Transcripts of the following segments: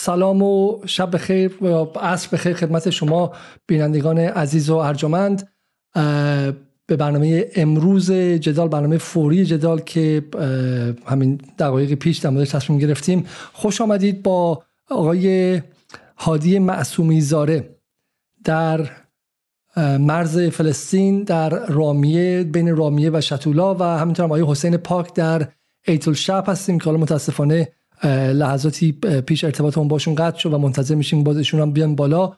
سلام و شب بخیر و عصر بخیر خدمت شما بینندگان عزیز و ارجمند. به برنامه امروز جدال برنامه فوری جدال که همین دقایق پیش در موردش تصمیم گرفتیم. خوش آمدید با آقای هادی معصومی زاره در مرز فلسطین در رامیه بین رامیه و شتولا و همینطور آقای حسین پاک در ایتل شب هستیم که حالا متاسفانه لحظاتی پیش ارتباطمون باشون قطع شد و منتظر میشیم بازشون هم بیان بالا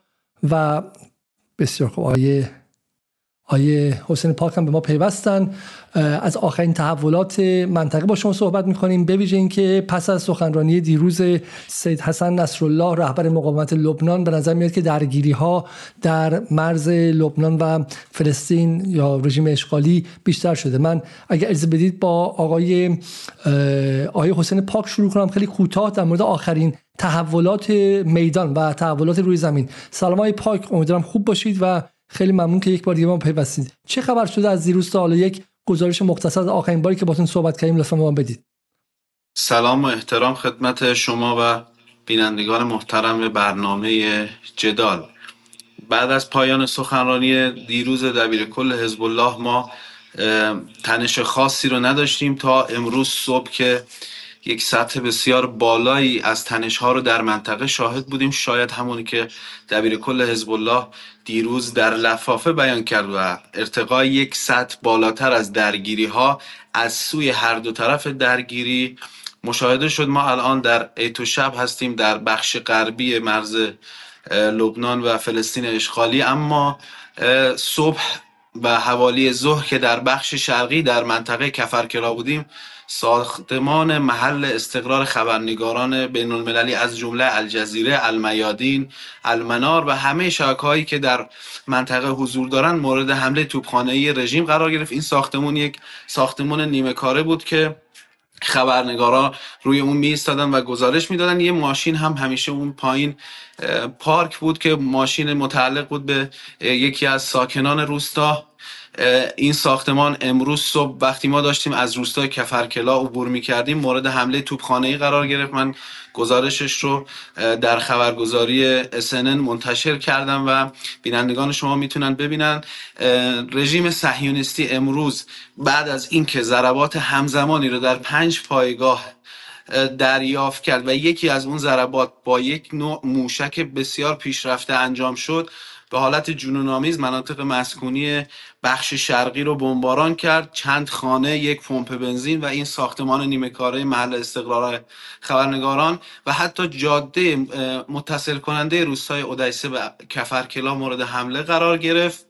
و بسیار خوب. آیه آیه حسین پاک هم به ما پیوستن. از آخرین تحولات منطقه با شما صحبت می‌کنیم. به ویژه اینکه پس از سخنرانی دیروز سید حسن نصرالله رهبر مقاومت لبنان به نظر میاد که درگیری ها در مرز لبنان و فلسطین یا رژیم اشغالی بیشتر شده. من اگر اجازه بدید با آقای آقای حسین پاک شروع کنم. خیلی کوتاه در مورد آخرین تحولات میدان و تحولات روی زمین. سلام های پاک امیدوارم خوب باشید و خیلی ممنون که یک بار دیگه ما پیوستید. چه خبر شده از دیروز تا حالا؟ یک گزارش مختصر آخرین باری که باتون صحبت کردیم لطفا ما بدید. سلام و احترام خدمت شما و بینندگان محترم برنامه جدال. بعد از پایان سخنرانی دیروز دبیر کل حزب الله ما تنش خاصی رو نداشتیم تا امروز صبح که یک سطح بسیار بالایی از تنش ها رو در منطقه شاهد بودیم. شاید همونی که دبیر کل حزب الله دیروز در لفافه بیان کرد و ارتقای یک سطح بالاتر از درگیری ها از سوی هر دو طرف درگیری مشاهده شد. ما الان در ایتو شب هستیم در بخش غربی مرز لبنان و فلسطین اشغالی. اما صبح و حوالی ظهر که در بخش شرقی در منطقه کفرکلا بودیم ساختمان محل استقرار خبرنگاران بین المللی از جمله الجزیره، المیادین، المنار و همه هایی که در منطقه حضور دارند مورد حمله توپخانه رژیم قرار گرفت. این ساختمون یک ساختمان نیمه کاره بود که خبرنگارا روی اون می و گزارش می‌دادن. یه ماشین هم همیشه اون پایین پارک بود که ماشین متعلق بود به یکی از ساکنان روستا. این ساختمان امروز صبح وقتی ما داشتیم از روستای کفرکلا عبور می کردیم مورد حمله توپخانه ای قرار گرفت. من گزارشش رو در خبرگزاری SNN منتشر کردم و بینندگان شما می‌تونن ببینن. رژیم صهیونیستی امروز بعد از اینکه ضربات همزمانی رو در پنج پایگاه دریافت کرد و یکی از اون ضربات با یک نوع موشک بسیار پیشرفته انجام شد به حالت جنونآمیز مناطق مسکونی بخش شرقی رو بمباران کرد. چند خانه یک پمپ بنزین و این ساختمان نیمه کاره محل استقرار خبرنگاران و حتی جاده متصل کننده روستای اودیسه و کفرکلا مورد حمله قرار گرفت.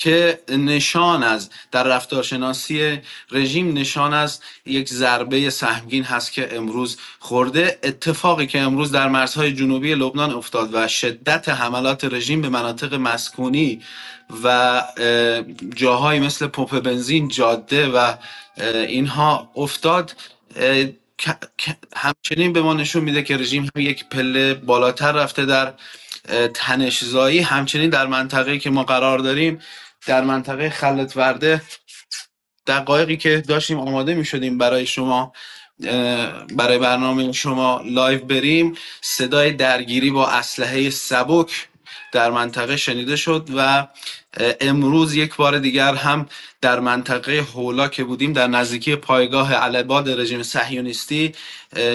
که نشان از در رفتارشناسی رژیم نشان از یک ضربه سهمگین هست که امروز خورده. اتفاقی که امروز در مرزهای جنوبی لبنان افتاد و شدت حملات رژیم به مناطق مسکونی و جاهایی مثل پمپ بنزین جاده و اینها افتاد. همچنین به ما نشون میده که رژیم هم یک پله بالاتر رفته در تنشزایی. همچنین در منطقه که ما قرار داریم در منطقه خلة وردة دقایقی که داشتیم آماده می شدیم برای شما برای برنامه شما live بریم صدای درگیری با اسلحه سبک در منطقه شنیده شد و امروز یک بار دیگر هم در منطقه هولا که بودیم در نزدیکی پایگاه العباد رژیم صهیونیستی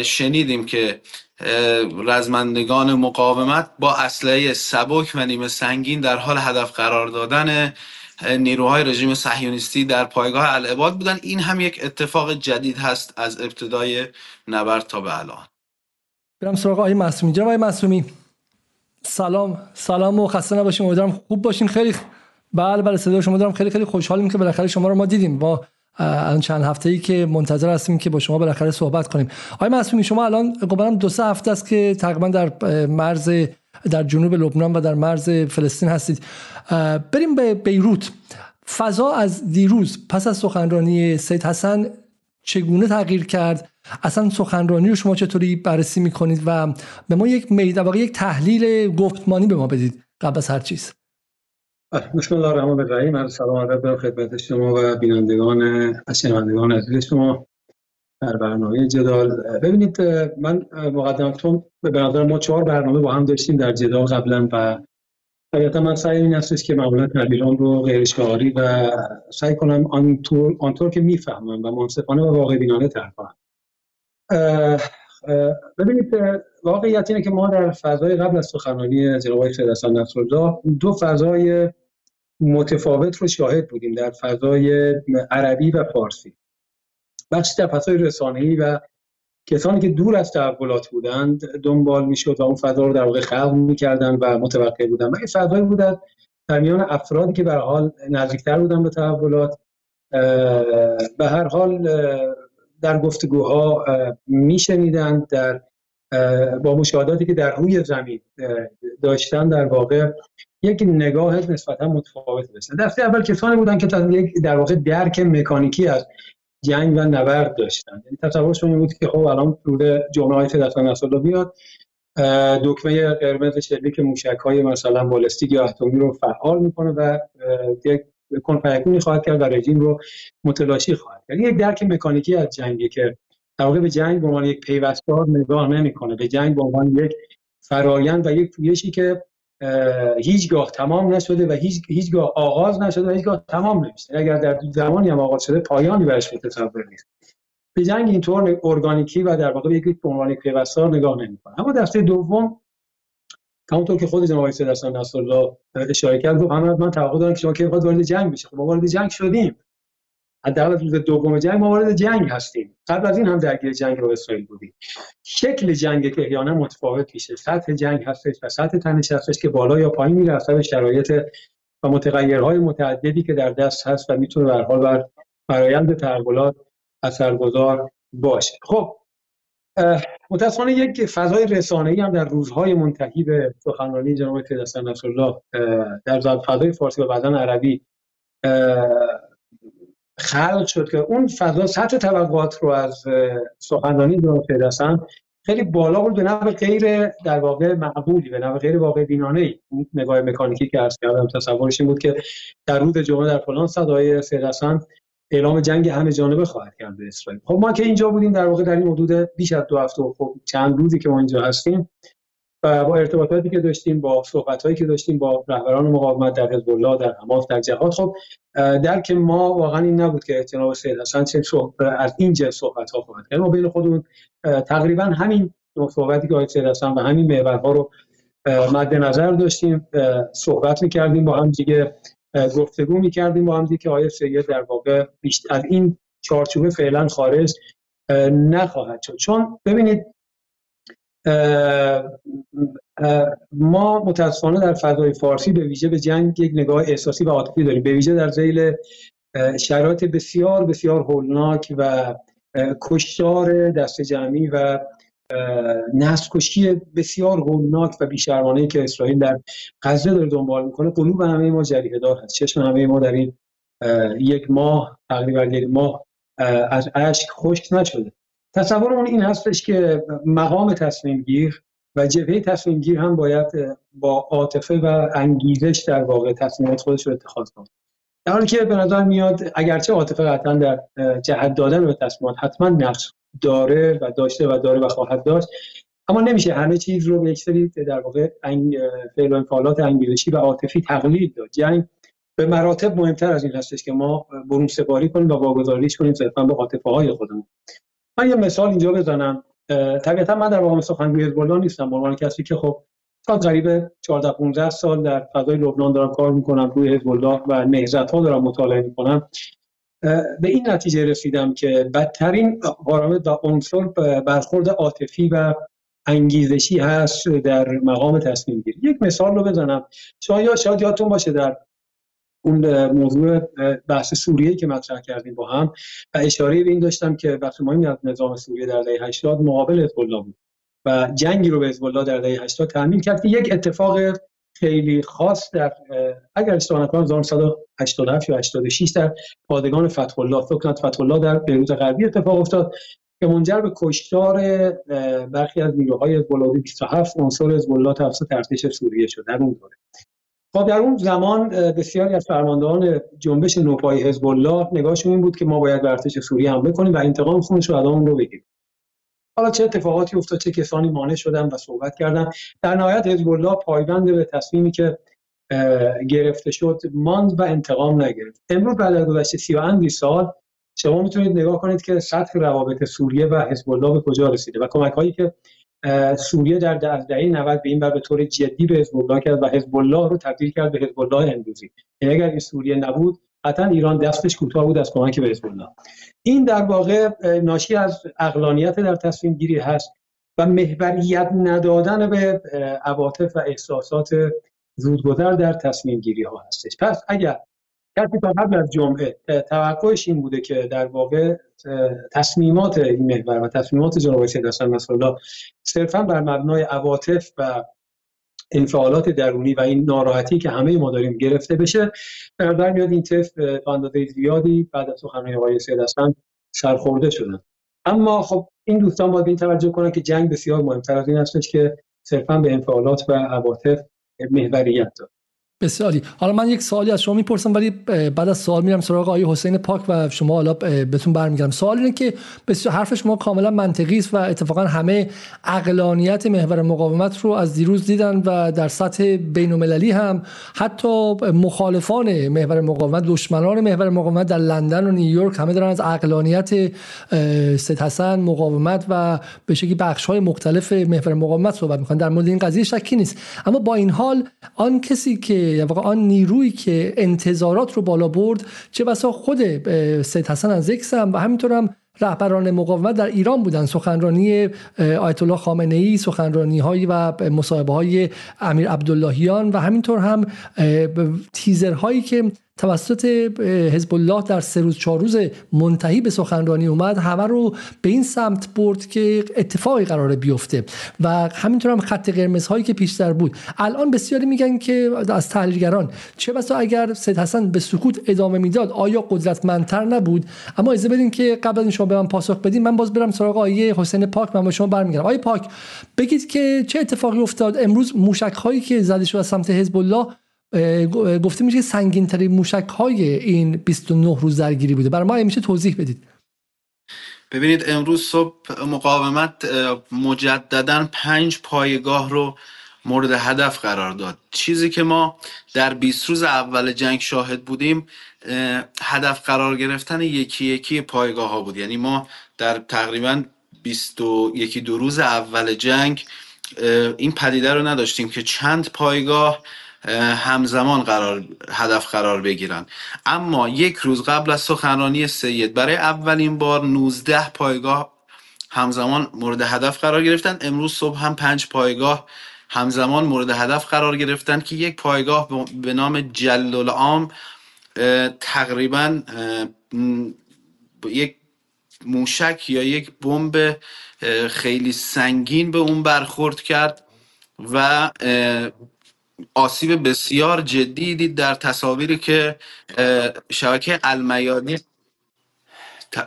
شنیدیم که رزمندگان مقاومت با اسلحه سبک و نیمه سنگین در حال هدف قرار دادن نیروهای رژیم صهیونیستی در پایگاه العباد بودن. این هم یک اتفاق جدید هست از ابتدای نبرد تا به الان. برم سراغ آقای معصومی. جناب آقای معصومی سلام. سلام و خسته نباشیم. امیدوارم خوب باشین. خیلی بله بله صدا شما دارم. خیلی خیلی خوشحالیم که بالاخره شما رو ما دیدیم. با الان چند هفته ای که منتظر هستیم که با شما بالاخره صحبت کنیم. آقای معصومی شما الان قبلا دو سه هفته است که تقریبا در مرز در جنوب لبنان و در مرز فلسطین هستید. بریم به بیروت. فضا از دیروز پس از سخنرانی سید حسن چگونه تغییر کرد؟ اصلا سخنرانی رو شما چطوری بررسی می‌کنید و به ما یک میده یک تحلیل گفتمانی به ما بدید قبل از هر چیز؟ بسم الله الرحمن الرحیم سلام علیکم خدمت شما و بینندگان و شنوندگان عزیز شما. در برنامه جدال. ببینید من مقدمتون به نظر ما چهار برنامه با هم داشتیم در جدال قبلا و طبیعتا من سعی این هستش که معمولا تعبیران رو غیر شعاری و سعی کنم آنطور, آنطور که می‌فهمم و منصفانه و واقع بینانه تر کنم. ببینید واقعیت اینه که ما در فضای قبل از سخنرانی جناب آقای سید حسن دو فضای متفاوت رو شاهد بودیم در فضای عربی و فارسی. بخشی در فضای رسانه‌ای و کسانی که دور از تحولات بودند دنبال می‌شد و اون فضا رو در واقع خلق می‌کردن و متوقع بودن و فضایی بودن در میان افرادی که به حال نزدیکتر بودن به تحولات به هر حال در گفتگوها میشنیدند در با مشاهداتی که در روی زمین داشتن در واقع یک نگاه نسبتا متفاوت داشتن دسته اول کسانی بودن که در واقع درک مکانیکی از جنگ و نبرد داشتن. یعنی تصورشون این بود که خب الان رود جمعه های نصرالله بیاد دکمه قرمز شلیک موشک های مثلا بالستیک یا اتمی رو فعال می‌کنه و یک کنفیکونی خواهد کرد و رژیم رو متلاشی خواهد کرد. یک درک مکانیکی از جنگی که در به جنگ به عنوان یک پیوستار نگاه نمی‌کنه. به جنگ به عنوان یک فرایند و یک پویشی که هیچگاه تمام نشده و هیچ هیچگاه آغاز نشده و هیچگاه تمام نمیشه اگر در زمانی هم آغاز شده پایانی برش متصور نیست. به جنگ اینطور ارگانیکی و در واقع یک عنوان پیوستار نگاه نمی‌کنه. اما دسته دوم همونطور که خود جناب آقای حسن نصرالله اشاره کرد گفت من توقع دارم که شما که وارد جنگ بشه خب وارد جنگ شدیم. حداقل روز دوم جنگ ما وارد جنگ هستیم. قبل از این هم درگیر جنگ رو اسرائیل بودیم. شکل جنگ که احیانا متفاوت میشه. سطح جنگ هستش و سطح تنش هستش که بالا یا پایین میره به شرایط و متغیرهای متعددی که در دست هست و می‌تونه به حال بر فرایند تحولات اثرگذار باشه. خب متاسفانه یک فضای رسانه‌ای هم در روزهای منتهی به سخنرانی جناب سید نصرالله در فضای فارسی و بعضا عربی خلق شد که اون فضا سطح توقعات رو از سخنرانی جناب سید خیلی بالا بود به نوع غیر در واقع معقولی به نوع غیر واقع بینانه ای نگاه مکانیکی که عرض کردم تصورش این بود که در روز جمعه در فلان صدای سید اعلام جنگ همه جانبه خواهد کرد به اسرائیل. خب ما که اینجا بودیم در واقع در این حدود بیش از دو هفته خب چند روزی که ما اینجا هستیم و با ارتباطاتی که داشتیم با صحبت‌هایی که داشتیم با رهبران مقاومت در حزب الله در حماس در جهاد خب درک ما واقعا این نبود که جناب سید حسن چه از این جنس صحبت‌ها خواهد کرد. ما بین خودمون تقریبا همین صحبتی که آقای سید حسن و همین محورها رو مد نظر داشتیم. صحبت می‌کردیم با هم دیگه گفتگو می‌کردیم با هم که آیا سید در واقع از این چارچوبه فعلا خارج نخواهد شد. چون ببینید ما متاسفانه در فضای فارسی به ویژه به جنگ یک نگاه احساسی و عاطفی داریم. به ویژه در ذیل شرایط بسیار بسیار هولناک و کشتار دست جمعی و نسل کشی بسیار هولناک و بیشرمانه که اسرائیل در غزه داره دنبال می‌کنه. قلوب همه ما جریه دار هست. چشم همه ما در این یک ماه تقریبا یک ماه از اشک خشک نشده. تصورمون این هستش که مقام تصمیم گیر و جبهه تصمیم گیر هم باید با عاطفه و انگیزش در واقع تصمیمات خودش رو اتخاذ کنه. در حالی که به نظر میاد اگرچه عاطفه قطعا در جهت دادن به تصمیمات حتما نقش داره و داشته و داره و خواهد داشت اما نمیشه همه چیز رو به یک سری در واقع فعل و انفعالات انگیزشی و عاطفی تقلیل داد. یعنی به مراتب مهمتر از این هستش که ما برون سپاری کنیم و واگذاریش کنیم صرفا به عاطفه های خودمون. من یه مثال اینجا بزنم. طبیعتا من در واقع سخنگوی حزب نیستم. به عنوان کسی که خب تا قریب 14 15 سال در فضای لبنان دارم کار می‌کنم روی حزب و نهضت ها دارم مطالعه می‌کنم. به این نتیجه رسیدم که بدترین قرامت و عنصر برخورد عاطفی و انگیزشی هست در مقام تصمیم گیری یک مثال رو بزنم. شاید شاید یادتون باشه در اون موضوع بحث سوریه که مطرح کردیم با هم و اشاره به این داشتم که بخش مهمی از نظام سوریه در دهه 80 مقابل حزب بود و جنگی رو به حزب در دهه 80 تامین کرد که یک اتفاق خیلی خاص در اگر اشتباه نکنم 1987 یا 86 در پادگان فتح الله فکر فتح الله در بیروت غربی اتفاق افتاد که منجر به کشتار برخی از نیروهای حزب الله 27 عنصر حزب الله توسط ارتش سوریه شد. در اون دوره. خب در اون زمان بسیاری از فرماندهان جنبش نوپایی حزب الله نگاهشون این بود که ما باید به ارتش سوریه حمله کنیم و انتقام خونش رو ادامون رو بگیریم. حالا چه اتفاقاتی افتاد چه کسانی مانع شدن و صحبت کردن. در نهایت حزب الله پایبند به تصمیمی که گرفته شد ماند و انتقام نگرفت. امروز بعد از گذشت 30 سال شما می‌تونید نگاه کنید که سطح روابط سوریه و حزب الله به کجا رسیده و کمک هایی که سوریه در دهه 90 به این بر به طور جدی به حزب الله کرد و حزب الله رو تبدیل کرد به حزب الله امروزی. یعنی اگر این سوریه نبود قطعا ایران دستش کوتاه بود از کمک به حزب الله این در واقع ناشی از اقلانیت در تصمیم گیری هست و محوریت ندادن به عواطف و احساسات زودگذر در تصمیم گیری ها هستش. پس اگر کسی تا قبل از جمعه توقعش این بوده که در واقع تصمیمات این محور و تصمیمات جناب سید حسن نصرالله صرفا بر مبنای عواطف و انفعالات درونی و این ناراحتی که همه ما داریم گرفته بشه در میاد این طف به اندازه زیادی بعد از سخنرانی آقای سید حسن سرخورده شدن. اما خب این دوستان باید این توجه کنن که جنگ بسیار مهمتر از این هستش که صرفا به انفعالات و عواطف محوریت داد. بسیاری. حالا من یک سوالی از شما می‌پرسم ولی بعد از سوال میرم سراغ آقای حسین پاک و شما حالا بهتون برمیگردم. سوال اینه که بسیار حرف شما کاملا منطقی است و اتفاقا همه اقلانیت محور مقاومت رو از دیروز دیدن و در سطح بین المللی هم حتی مخالفان محور مقاومت دشمنان محور مقاومت در لندن و نیویورک همه دارن از اقلانیت سید حسن مقاومت و به شکلی بخش های مختلف محور مقاومت صحبت می‌کنن. در مورد این قضیه شکی نیست. اما با این حال آن کسی که یا واقعا آن نیرویی که انتظارات رو بالا برد چه بسا خود سید حسن از هم و همینطور هم رهبران مقاومت در ایران بودن. سخنرانی آیت الله خامنه ای سخنرانی هایی و مصاحبه های امیر عبداللهیان و همینطور هم تیزرهایی که توسط حزب الله در سه روز چهار روز منتهی به سخنرانی اومد همه رو به این سمت برد که اتفاقی قرار بیفته. و همینطور هم خط قرمز هایی که پیشتر بود. الان بسیاری میگن که از تحلیلگران چه بسا اگر سید حسن به سکوت ادامه می‌داد آیا قدرتمندتر نبود؟ اما اجازه بدین که قبل از شما به من پاسخ بدین من باز برم سراغ آیه حسین پاک من با شما برمیگردم. آیه پاک بگید که چه اتفاقی افتاد؟ امروز موشک هایی که زده شد از سمت حزب الله گفته میشه سنگین ترین موشک های این 29 روز درگیری بوده. برای ما میشه توضیح بدید. ببینید امروز صبح مقاومت مجددا پنج پایگاه رو مورد هدف قرار داد. چیزی که ما در 20 روز اول جنگ شاهد بودیم هدف قرار گرفتن یکی یکی پایگاه ها بود. یعنی ما در تقریبا 21 دو روز اول جنگ این پدیده رو نداشتیم که چند پایگاه همزمان قرار هدف قرار بگیرن. اما یک روز قبل از سخنرانی سید برای اولین بار 19 پایگاه همزمان مورد هدف قرار گرفتن. امروز صبح هم پنج پایگاه همزمان مورد هدف قرار گرفتن که یک پایگاه به نام جلل عام تقریبا یک موشک یا یک بمب خیلی سنگین به اون برخورد کرد و آسیب بسیار جدی دید در تصاویری که شبکه المیادین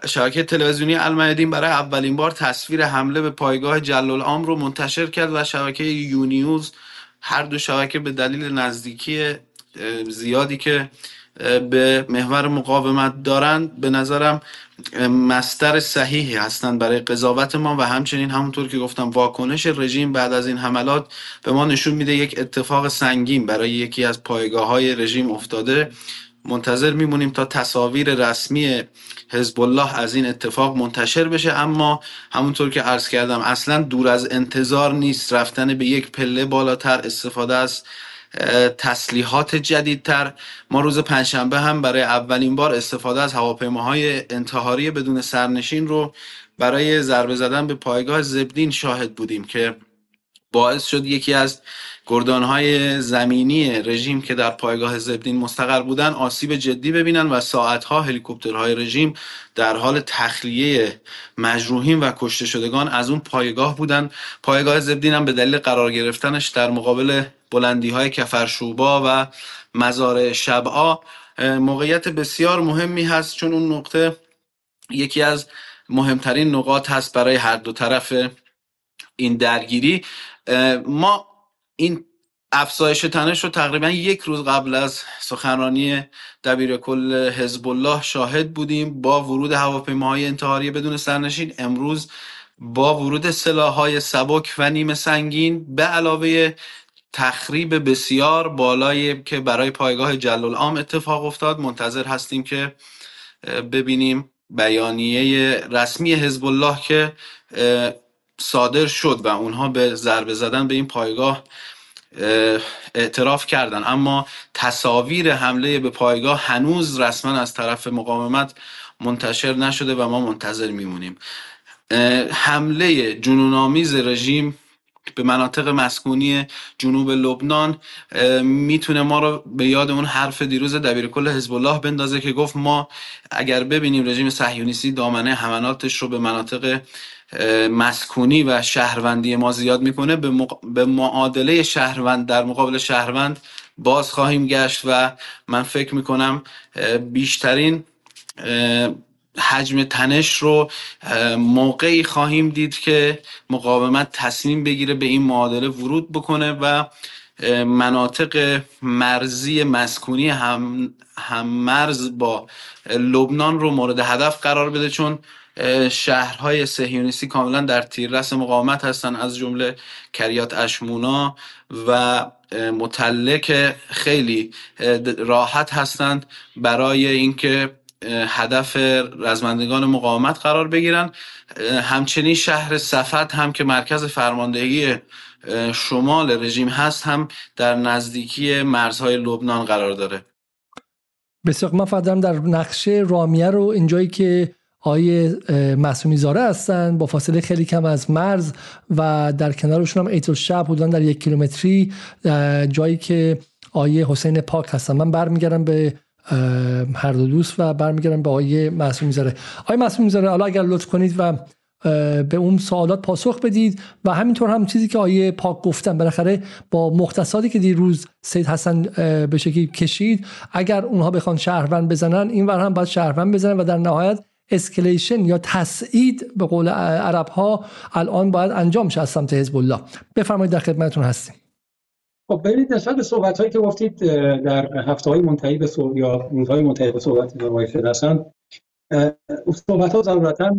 شبکه تلویزیونی المیادین برای اولین بار تصویر حمله به پایگاه جلال عام رو منتشر کرد و شبکه یونیوز هر دو شبکه به دلیل نزدیکی زیادی که به محور مقاومت دارند. به نظرم مستر صحیحی هستند برای قضاوت ما و همچنین همونطور که گفتم واکنش رژیم بعد از این حملات به ما نشون میده یک اتفاق سنگین برای یکی از پایگاه های رژیم افتاده. منتظر میمونیم تا تصاویر رسمی حزب الله از این اتفاق منتشر بشه. اما همونطور که عرض کردم اصلا دور از انتظار نیست. رفتن به یک پله بالاتر استفاده از تسلیحات جدیدتر. ما روز پنجشنبه هم برای اولین بار استفاده از هواپیماهای انتحاری بدون سرنشین رو برای ضربه زدن به پایگاه زبدین شاهد بودیم که باعث شد یکی از گردانهای زمینی رژیم که در پایگاه زبدین مستقر بودن آسیب جدی ببینن و ساعتها هلیکوپترهای رژیم در حال تخلیه مجروحین و کشته شدگان از اون پایگاه بودن. پایگاه زبدین هم به دلیل قرار گرفتنش در مقابل بلندی های کفرشوبا و مزار شبعا موقعیت بسیار مهمی هست. چون اون نقطه یکی از مهمترین نقاط هست برای هر دو طرف این درگیری. ما این افزایش تنش رو تقریبا یک روز قبل از سخنرانی دبیر کل حزب الله شاهد بودیم با ورود هواپیماهای انتحاری بدون سرنشین. امروز با ورود سلاحهای سبک و نیمه سنگین به علاوه تخریب بسیار بالایی که برای پایگاه جلال عام اتفاق افتاد. منتظر هستیم که ببینیم بیانیه رسمی حزب الله که صادر شد و اونها به ضربه زدن به این پایگاه اعتراف کردن. اما تصاویر حمله به پایگاه هنوز رسما از طرف مقاومت منتشر نشده و ما منتظر میمونیم. حمله جنونآمیز رژیم به مناطق مسکونی جنوب لبنان می‌تونه ما رو به یاد اون حرف دیروز دبیر کل حزب الله بندازه که گفت ما اگر ببینیم رژیم صهیونیستی دامنه حملاتش رو به مناطق مسکونی و شهروندی ما زیاد می‌کنه. به, به معادله شهروند در مقابل شهروند باز خواهیم گشت و من فکر می‌کنم بیشترین حجم تنش رو موقعی خواهیم دید که مقاومت تصمیم بگیره به این معادله ورود بکنه و مناطق مرزی مسکونی هم, هم مرز با لبنان رو مورد هدف قرار بده. چون شهرهای سهیونیستی کاملا در تیررس مقاومت هستند از جمله کریات اشمونا و متلک خیلی راحت هستند برای اینکه هدف رزمندگان مقاومت قرار بگیرن. همچنین شهر صفت هم که مرکز فرماندهی شمال رژیم هست هم در نزدیکی مرزهای لبنان قرار داره. بسیار من فقط در نقشه رامیه رو اینجایی که آیه مسئومی زاره هستن. با فاصله خیلی کم از مرز و در کنارشون هم ایتل شب حدودا در یک کیلومتری جایی که آیه حسین پاک هستن. من برمیگردم به هر دو دوست و برمیگردم به آیه معصوم می‌ذاره آیه معصوم می‌ذاره حالا اگر لطف کنید و به اون سوالات پاسخ بدید و همینطور هم چیزی که آیه پاک گفتن. بالاخره با مختصاتی که دیروز سید حسن به شکلی کشید اگر اونها بخوان شهروند بزنن این ور هم باید شهروند بزنن و در نهایت اسکلیشن یا تسعید به قول عرب ها الان باید انجام شه از سمت حزب الله بفرمایید در خدمتتون هستیم. خب برید نسبت به صحبت هایی که گفتید در هفته های منتهی به صحبت یا روزهای منتهی به صحبت آقای هستن صحبت ها ضرورتا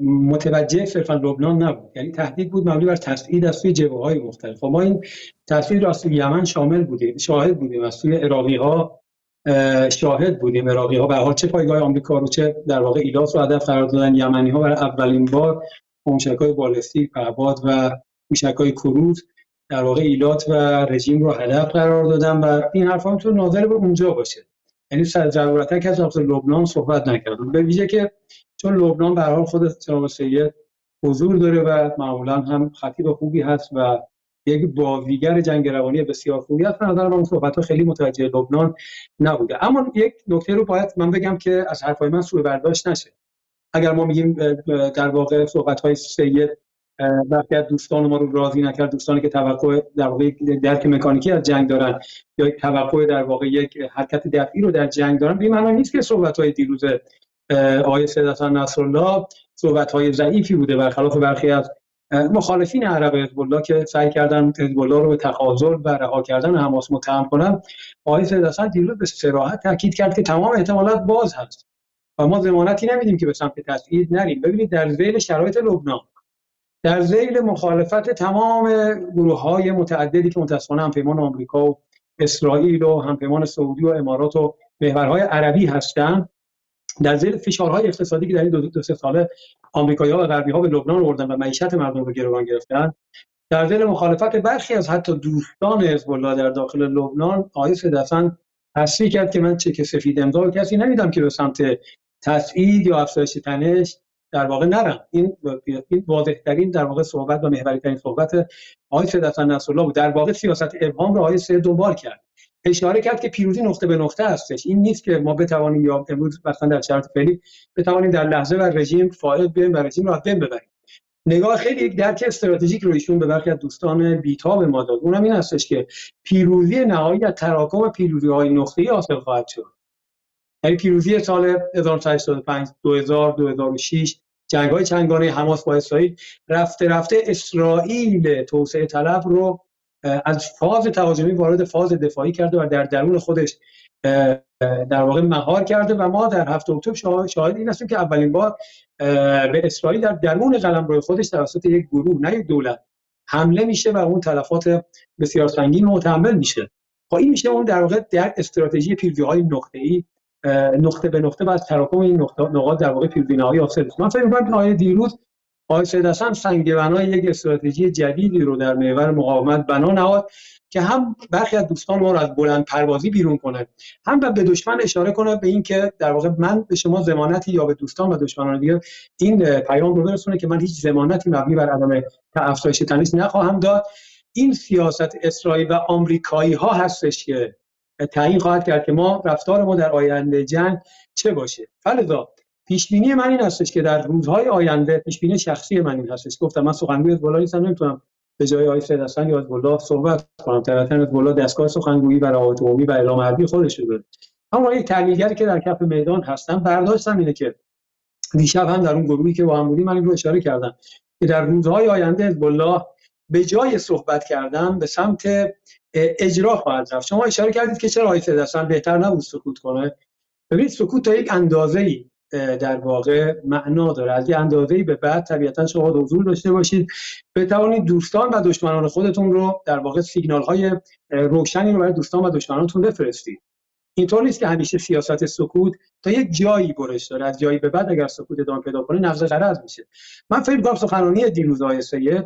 متوجه صرفا لبنان نبود. یعنی تهدید بود مبنی بر تسعید از سوی جبهه های مختلف. خب ما این تسعید را از سوی یمن شامل بودیم شاهد بودیم از سوی عراقی ها شاهد بودیم عراقی ها به حال چه پایگاه آمریکا رو چه در واقع ایلاس رو هدف قرار دادن. یمنی ها برای اولین بار موشک های بالستیک پهباد و موشک های کروز در واقع ایلات و رژیم رو هدف قرار دادن و این حرفا می‌تونه ناظر به اونجا باشه. یعنی ضرورتا که از لبنان صحبت نکردم. به ویژه که چون لبنان به حال خود جناب سید حضور داره و معمولا هم خطیب خوبی هست و یک بازیگر جنگ روانی بسیار خوبی هست نظر من صحبت خیلی متوجه لبنان نبوده. اما یک نکته رو باید من بگم که از حرفای من سوء برداشت نشه. اگر ما میگیم در واقع صحبت های سید برخی از دوستان ما رو راضی نکرد دوستانی که توقع در واقع درک مکانیکی از جنگ دارن یا توقع در واقع یک حرکت دفعی رو در جنگ دارن به معنی نیست که صحبت های دیروز آقای سید حسن نصرالله صحبت های ضعیفی بوده. برخلاف برخی از مخالفین عرب حزب که سعی کردن حزب رو به تخاذل و رها کردن حماس متهم کنن آقای سید دیروز به صراحت تاکید کرد که تمام احتمالات باز هست. و ما ضمانتی نمیدیم که به سمت تسعید نریم. ببینید در ذیل شرایط لبنان در ذیل مخالفت تمام گروه های متعددی که متاسفانه همپیمان آمریکا و اسرائیل و همپیمان سعودی و امارات و محورهای عربی هستند در زیر فشارهای اقتصادی که در این دو, دو سه ساله آمریکایی‌ها و غربی‌ها به لبنان آوردن و معیشت مردم رو گروگان گرفتن در ذیل مخالفت برخی از حتی دوستان حزب الله در داخل لبنان آقای دفن تصریح کرد که من چک سفید امضا کسی نمیدم که به سمت تسعید یا افزایش تنش در واقع نرم. این این واضح ترین در واقع صحبت و محوری ترین صحبت آقای حسن نصرالله بود. در واقع سیاست ابهام رو آقای سید دنبال کرد. اشاره کرد که پیروزی نقطه به نقطه هستش. این نیست که ما بتوانیم یا امروز مثلا در شرایط فعلی بتوانیم در لحظه و رژیم فائز بیایم و رژیم از بین ببریم. نگاه خیلی یک درک استراتژیک رو ایشون به برخی از دوستان بیتاب ما داد. اونم این هستش که پیروزی نهایی از تراکم پیروزی های نقطه‌ای حاصل خواهد شد. یعنی پیروزی سال 1985 2000 2006 جنگ های چندگانه حماس با اسرائیل رفته رفته اسرائیل توسعه طلب رو از فاز تهاجمی وارد فاز دفاعی کرده و در درون خودش در واقع مهار کرده و ما در هفته اکتبر شاهد این هستیم که اولین بار به اسرائیل در درون قلمرو خودش توسط یک گروه نه یک دولت حمله میشه و اون تلفات بسیار سنگین متحمل میشه. خب این میشه اون در واقع در استراتژی پیروزی های نقطه ای نقطه به نقطه و از تراکم این نقاط در واقع پیروزی نهایی حاصل من فکر می‌کنم آیه دیروز آقای سید حسن سنگ بنای یک استراتژی جدیدی رو در محور مقاومت بنا نهاد که هم برخی از دوستان ما رو از بلند پروازی بیرون کنه هم به دشمن اشاره کنه به این که در واقع من به شما زمانتی یا به دوستان و دشمنان دیگه این پیام رو برسونه که من هیچ زمانتی مبنی بر عدم افزایش تنش نخواهم داد. این سیاست اسرائیل و آمریکایی ها هستش که تعیین خواهد کرد که ما رفتار ما در آینده جنگ چه باشه. فلذا پیش بینی من این هستش که در روزهای آینده پیش بینی شخصی من این هستش. گفتم من سخنگوی بالا نیستم نمی‌تونم به جای آقای سید حسن یا بالا صحبت کنم. از بالا دستگاه سخنگویی و روابط عمومی و اعلام حربی خودش رو اما یک تحلیلگری که در کف میدان هستم برداشتم اینه که دیشب هم در اون گروهی که با هم بودیم من این رو اشاره کردم که در روزهای آینده از به جای صحبت کردن به سمت اجرا خواهد رفت. شما اشاره کردید که چرا آقای سید بهتر نبود سکوت کنه؟ ببینید سکوت تا یک اندازه ای در واقع معنا داره. از یه اندازه به بعد طبیعتا شما حضور داشته باشید. بتوانید دوستان و دشمنان خودتون رو در واقع سیگنال های روشنی رو برای دوستان و دشمنانتون بفرستید. اینطور نیست که همیشه سیاست سکوت تا یک جایی برش داره. از جایی به بعد اگر سکوت ادامه پیدا کنه نقض قرض میشه. من فکر می‌کنم سخنرانی دیروز آقای سید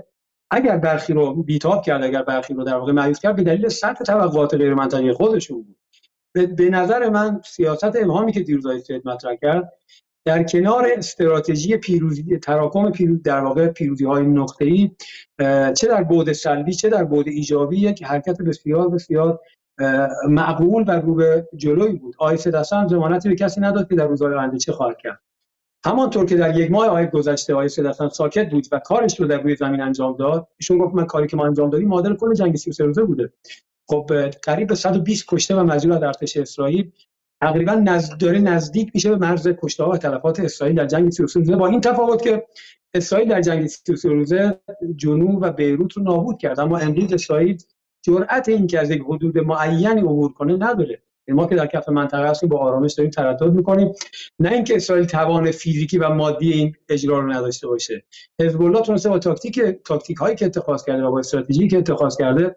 اگر برخی رو بیتاب کرد اگر برخی رو در واقع مایوس کرد به دلیل سطح توقعات غیر منطقی خودشون بود. به نظر من سیاست ابهامی که دیروز سید مطرح کرد در کنار استراتژی پیروزی تراکم پیروز در واقع پیروزی های نقطه ای چه در بعد سلبی چه در بعد ایجابی یک حرکت بسیار بسیار معقول و رو به جلوی بود. آیسه دستان زمانتی به کسی نداد که در روزهای آینده چه خواهد کرد. همانطور که در یک ماه آیه گذشته آیه سدستان ساکت بود و کارش رو در روی زمین انجام داد ایشون گفت من کاری که ما انجام دادیم مادر کل جنگ 33 روزه بوده. خب قریب به 120 کشته و مجروح در ارتش اسرائیل. تقریبا نزد داره نزدیک میشه به مرز کشته و تلفات اسرائیل در جنگ 33 روزه. با این تفاوت که اسرائیل در جنگ 33 روزه جنوب و بیروت رو نابود کرد. اما امروز اسرائیل جرأت این که از یک حدود معینی عبور کنه نداره. ما که در کف منطقه هستیم با آرامش داریم تردد می‌کنیم. نه اینکه اسرائیل توان فیزیکی و مادی این اجرا رو نداشته باشه. حزب الله تونسته با تاکتیک تاکتیک هایی که اتخاذ کرده و با استراتژی که اتخاذ کرده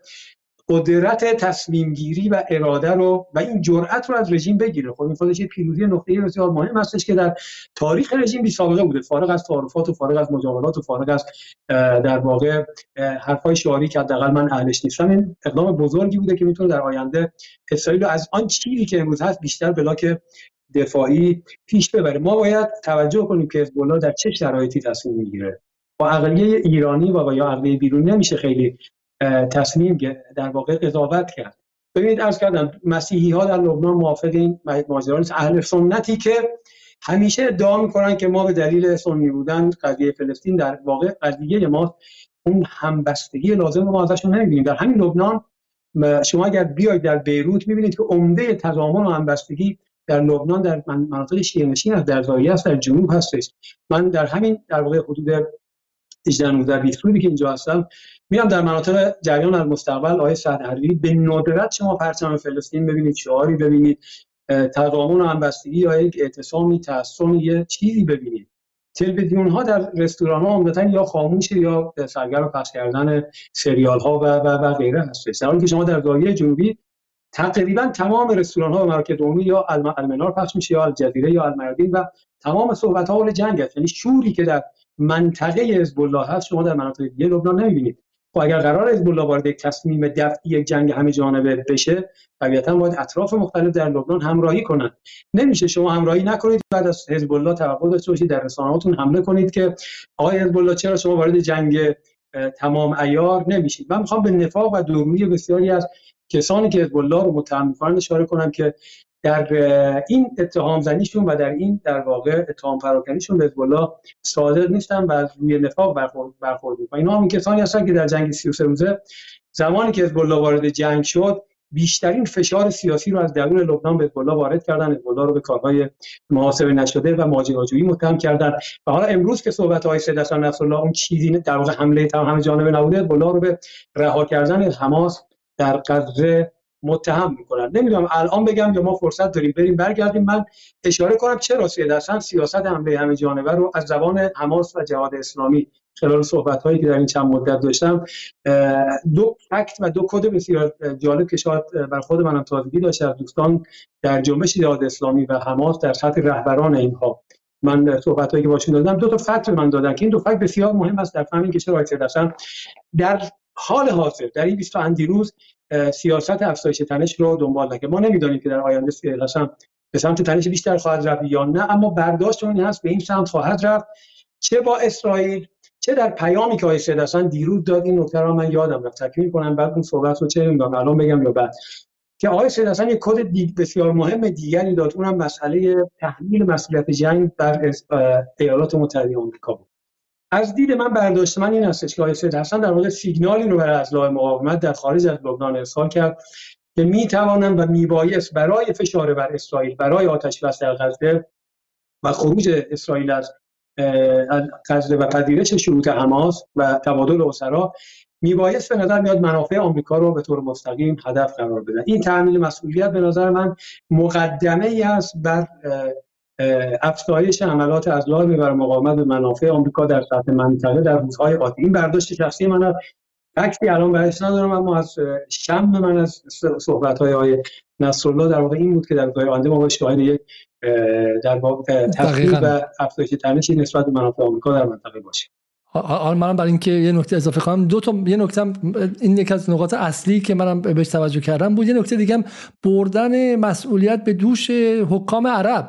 قدرت تصمیم گیری و اراده رو و این جرأت رو از رژیم بگیره. خب این خودش پیروزی نقطه بسیار مهم هستش که در تاریخ رژیم بی سابقه بوده. فارغ از تعارفات و فارغ از مجاملات و فارغ از در واقع حرفای شعاری که حداقل من اهلش نیستم. این اقدام بزرگی بوده که می‌تونه در آینده اسرائیل از آن چیزی که امروز هست بیشتر بلاک دفاعی پیش ببره. ما باید توجه کنیم که حزب در چه شرایطی تصمیم می‌گیره. با عقلیه ایرانی و با یا عقلیه بیرونی نمیشه خیلی تصمیم در واقع قضاوت کرد. ببینید ارز کردم مسیحی ها در لبنان موافق این ماجرا اهل سنتی که همیشه ادعا می‌کنن که ما به دلیل سنی بودن قضیه فلسطین در واقع قضیه ما اون همبستگی لازم ما ازشون نمی‌بینیم. در همین لبنان شما اگر بیاید در بیروت می‌بینید که عمده تضامن و همبستگی در لبنان در مناطق شیعه نشین از در است در جنوب هستش. من در همین در واقع حدود 18 19 20 روزی که اینجا هستم میام در مناطق جریان المستقبل آیه سعد حریری به ندرت شما پرچم فلسطین ببینید شعاری ببینید تضامن و همبستگی یا یک اعتصامی تحسن یه چیزی ببینید. تلویزیون ها در رستوران ها عمدتا یا خاموش یا سرگرم پخش کردن سریال ها و و, و غیره هست در که شما در زاویه جنوبی تقریبا تمام رستوران ها و مراکز عمومی یا المنار پخش میشه یا الجزیره یا المردین و تمام صحبت ها جنگ است. یعنی شوری که در منطقه حزب الله هست شما در مناطق دیگه لبنان نمی‌بینید. خب اگر قرار حزب الله وارد یک تصمیم دفعی یک جنگ همه جانبه بشه طبیعتا باید اطراف مختلف در لبنان همراهی کنند. نمیشه شما همراهی نکنید بعد از حزب الله توقع داشته باشید در رسانه‌هاتون حمله کنید که آقای حزب الله چرا شما وارد جنگ تمام ایار نمیشید؟ من می‌خوام به نفاق و دومی بسیاری از کسانی که حزب الله رو متهم می‌کنن اشاره کنم که در این اتهام زنیشون و در این در واقع اتهام پراکنیشون به الله صادق نیستن و روی نفاق برخورد برخورد اینا هم کسانی هستن که در جنگ 33 روزه زمانی که حزب الله وارد جنگ شد بیشترین فشار سیاسی رو از درون لبنان به حزب وارد کردن. حزب رو به کارهای محاسبه نشده و ماجراجویی متهم کردن. و حالا امروز که صحبت های سید حسن نصرالله اون چیزی در واقع حمله تمام همه جانبه نبوده حزب رو به رها کردن حماس در قدر متهم می‌کنن. نمی‌دونم الان بگم یا ما فرصت داریم بریم برگردیم. من اشاره کنم چرا سید حسن سیاست حمله همه جانبه رو از زبان حماس و جهاد اسلامی خلال صحبت هایی که در این چند مدت داشتم دو فکت و دو کد بسیار جالب که شاید بر خود منم تازگی داشته از دوستان در جنبش جهاد اسلامی و حماس در سطح رهبران اینها. من صحبت هایی که باشون دادم دو تا فکت من دادن که این دو فکت بسیار مهم است در فهم که چرا در حال حاضر در این 20 اندی روز سیاست افزایش تنش رو دنبال نکنه ما نمی‌دانیم که در آینده اصلا به سمت تنش بیشتر خواهد رفت یا نه اما برداشت اون هست به این سمت خواهد رفت. چه با اسرائیل چه در پیامی که آیسید اصلا دیروز داد این نکته رو من یادم رفت. تکمیل کنم بعد اون صحبت رو چه نمی‌دونم الان بگم یا بعد. که آقای سید اصلا یک کد بسیار مهم دیگری داد اونم مسئله تحمیل مسئولیت جنگ بر ایالات متحده آمریکا بود. از دید من برداشت من این هستش که سید حسن در واقع سیگنالی رو برای اصلاح مقاومت در خارج از لبنان ارسال کرد که می توانند و میبایست برای فشار بر اسرائیل برای آتش بس در غزه و خروج اسرائیل از غزه و پذیرش شروط حماس و تبادل اسرا میبایست به نظر میاد منافع آمریکا رو به طور مستقیم هدف قرار بدن این تحمیل مسئولیت به نظر من مقدمه ای است بر افزایش عملات از لازم بر مقاومت به منافع آمریکا در سطح منطقه در روزهای آتی. این برداشت شخصی من فکتی الان برایش ندارم اما از شم من از صحبت های آقای نصرالله در واقع این بود که در روزهای آینده ما شاهد یک در واقع تخریب و افزایش تنشی نسبت به منافع آمریکا در منطقه باشیم حالا منم برای اینکه یه نکته اضافه کنم دو تا یه نکته این یک از نقاط اصلی که منم بهش توجه کردم بود. یه نکته دیگه بردن مسئولیت به دوش حکام عرب.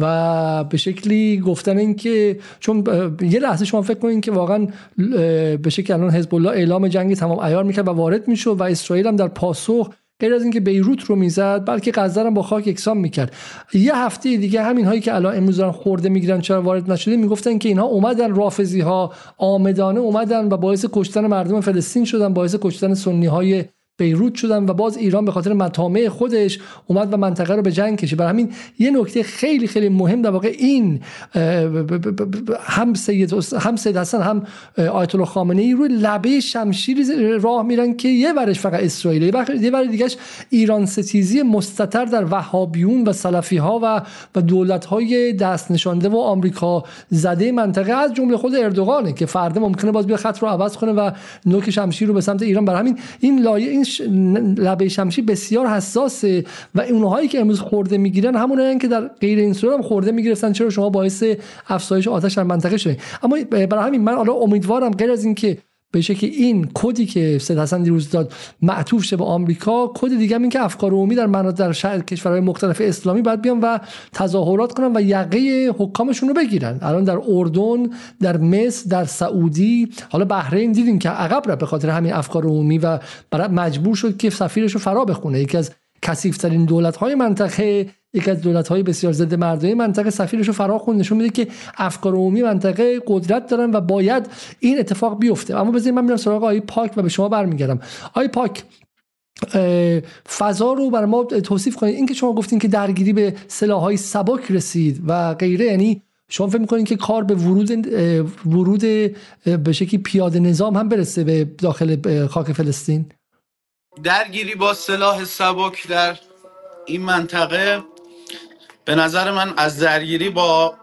و به شکلی گفتن این که چون یه لحظه شما فکر کنین که واقعا به شکلی الان حزب الله اعلام جنگی تمام عیار می‌کرد و وارد می‌شد و اسرائیل هم در پاسخ غیر از اینکه بیروت رو می‌زد بلکه غزه هم با خاک یکسان می‌کرد. یه هفته دیگه همین هایی که الان امروز دارن خورده می‌گیرن چرا وارد نشده می‌گفتن که اینها اومدن رافضی ها آمدانه اومدن و باعث کشتن مردم فلسطین شدن باعث کشتن سنی های بیروت شدن و باز ایران به خاطر مطامع خودش اومد و منطقه رو به جنگ کشید. برای همین یه نکته خیلی خیلی مهم در واقع این هم سید هم سید حسن هم آیت الله خامنه ای روی لبه شمشیر راه میرن که یه ورش فقط اسرائیل. یه ور دیگهش ایران ستیزی مستتر در وهابیون و سلفی ها و و دولت های دست نشانده و آمریکا زده منطقه از جمله خود اردوغانه که فردا ممکنه باز بیا خط رو عوض کنه و نوک شمشیر رو به سمت ایران. برای همین این لایه این لبه شمشیر بسیار حساسه و اونهایی که امروز خورده می‌گیرن همون که در غیر این صورت هم خورده می‌گرفتن. چرا شما باعث افزایش آتش در منطقه شدید اما برای همین من حالا امیدوارم غیر از اینکه به شکل این کدی که سید حسن دیروز داد معطوف شه به آمریکا کد دیگه این که افکار عمومی در مناطق در کشورهای مختلف اسلامی باید بیان و تظاهرات کنن و یقه حکامشون رو بگیرن. الان در اردن در مصر در سعودی حالا بحرین دیدیم که عقب رفت به خاطر همین افکار عمومی و مجبور شد که سفیرش رو فرا بخونه. یکی از کثیفترین دولت های منطقه یکی از دولت های بسیار ضد مردمی منطقه سفیرش رو فرا نشون میده که افکار عمومی منطقه قدرت دارن و باید این اتفاق بیفته. اما بذارید من میرم سراغ آقای پاک و به شما برمیگردم. آقای پاک فضا رو برای ما توصیف کنید. اینکه شما گفتین که درگیری به های سبک رسید و غیره یعنی شما فکر می‌کنین که کار به ورود ورود به شکلی پیاده نظام هم برسه به داخل خاک فلسطین؟ درگیری با سلاح سبک در این منطقه به نظر من از درگیری با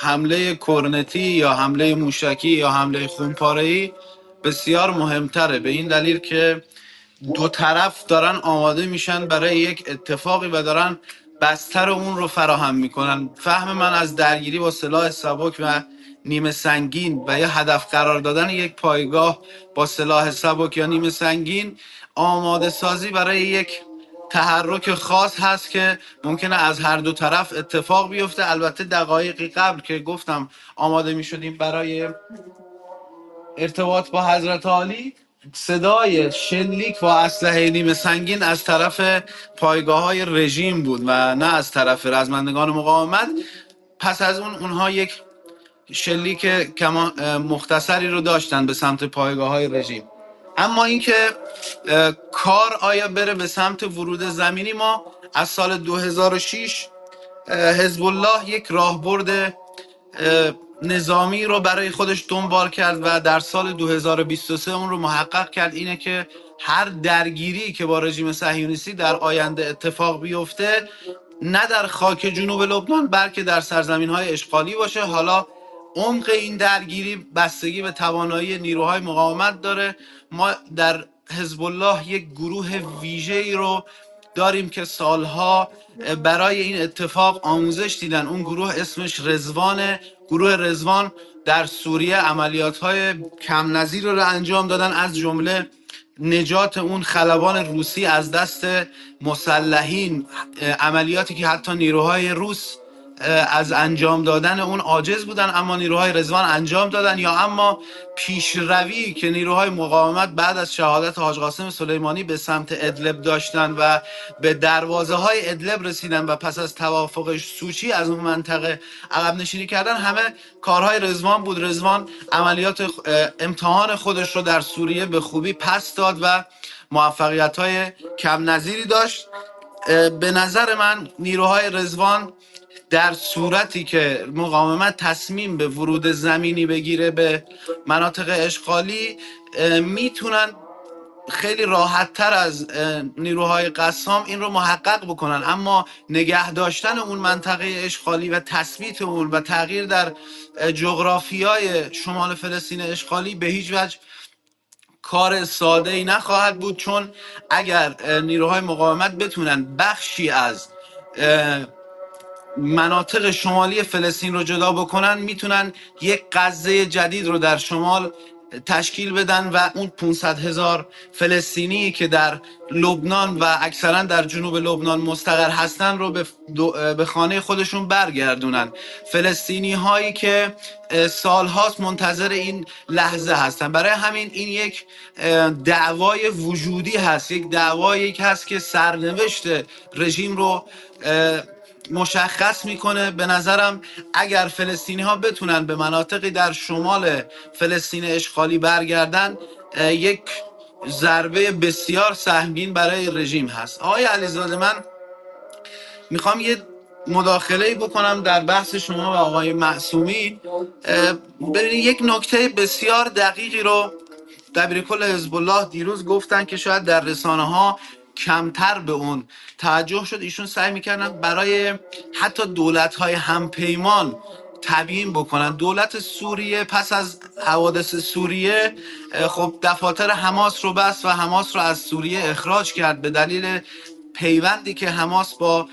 حمله کرنتی یا حمله موشکی یا حمله خونپاره‌ای بسیار مهمتره. به این دلیل که دو طرف دارن آماده میشن برای یک اتفاقی و دارن بستر اون رو فراهم می‌کنن. فهم من از درگیری با سلاح سبک و نیمه سنگین و یا هدف قرار دادن یک پایگاه با سلاح سبک یا نیمه سنگین آماده سازی برای یک تحرک خاص هست که ممکنه از هر دو طرف اتفاق بیفته. البته دقایقی قبل که گفتم آماده می شدیم برای ارتباط با حضرت عالی صدای شلیک و اسلحه نیم سنگین از طرف پایگاه های رژیم بود و نه از طرف رزمندگان مقاومت. پس از اون اونها یک شلیک مختصری رو داشتن به سمت پایگاه های رژیم. اما اینکه کار آیا بره به سمت ورود زمینی؟ ما از سال 2006 حزب الله یک راهبرد نظامی رو برای خودش دنبال کرد و در سال 2023 اون رو محقق کرد. اینه که هر درگیری که با رژیم صهیونیستی در آینده اتفاق بیفته نه در خاک جنوب لبنان بلکه در سرزمین های اشغالی باشه. حالا عمق این درگیری بستگی به توانایی نیروهای مقاومت داره. ما در حزب الله یک گروه ویژه ای رو داریم که سالها برای این اتفاق آموزش دیدن. اون گروه اسمش رزوانه گروه رزوان در سوریه عملیات های کم نظیر رو انجام دادن. از جمله نجات اون خلبان روسی از دست مسلحین عملیاتی که حتی نیروهای روس از انجام دادن اون عاجز بودن اما نیروهای رزوان انجام دادن. یا اما پیشروی که نیروهای مقاومت بعد از شهادت حاج قاسم سلیمانی به سمت ادلب داشتن و به دروازه های ادلب رسیدن و پس از توافق سوچی از اون منطقه عقب نشینی کردن همه کارهای رزوان بود. رزوان عملیات امتحان خودش رو در سوریه به خوبی پس داد و موفقیت های کم نظیری داشت به نظر من نیروهای رزوان در صورتی که مقاومت تصمیم به ورود زمینی بگیره به مناطق اشغالی می‌تونن خیلی راحت تر از نیروهای قسام این رو محقق بکنن. اما نگه داشتن اون منطقه اشغالی و تثبیت اون و تغییر در جغرافیای شمال فلسطین اشغالی به هیچ وجه کار ساده ای نخواهد بود چون اگر نیروهای مقاومت بتونن بخشی از مناطق شمالی فلسطین رو جدا بکنن می‌تونن یک قضیه جدید رو در شمال تشکیل بدن و اون 500 هزار فلسطینی که در لبنان و اکثرا در جنوب لبنان مستقر هستن رو به خانه خودشون برگردونن. فلسطینی هایی که سالهاست منتظر این لحظه هستن. برای همین این یک دعوای وجودی هست. یک دعوایی هست که سرنوشت رژیم رو مشخص می‌کنه. به نظرم اگر فلسطینی ها بتونن به مناطقی در شمال فلسطین اشغالی برگردن یک ضربه بسیار سهمگین برای رژیم هست. آقای علیزاده من می‌خوام یه مداخله بکنم در بحث شما و آقای معصومی. ببینید یک نکته بسیار دقیقی رو دبیر کل حزب الله دیروز گفتن که شاید در رسانه ها کمتر به اون توجه شد. ایشون سعی می‌کردن برای حتی دولت های همپیمان تبیین بکنن. دولت سوریه پس از حوادث سوریه خب دفاتر حماس رو بست و حماس رو از سوریه اخراج کرد به دلیل پیوندی که حماس با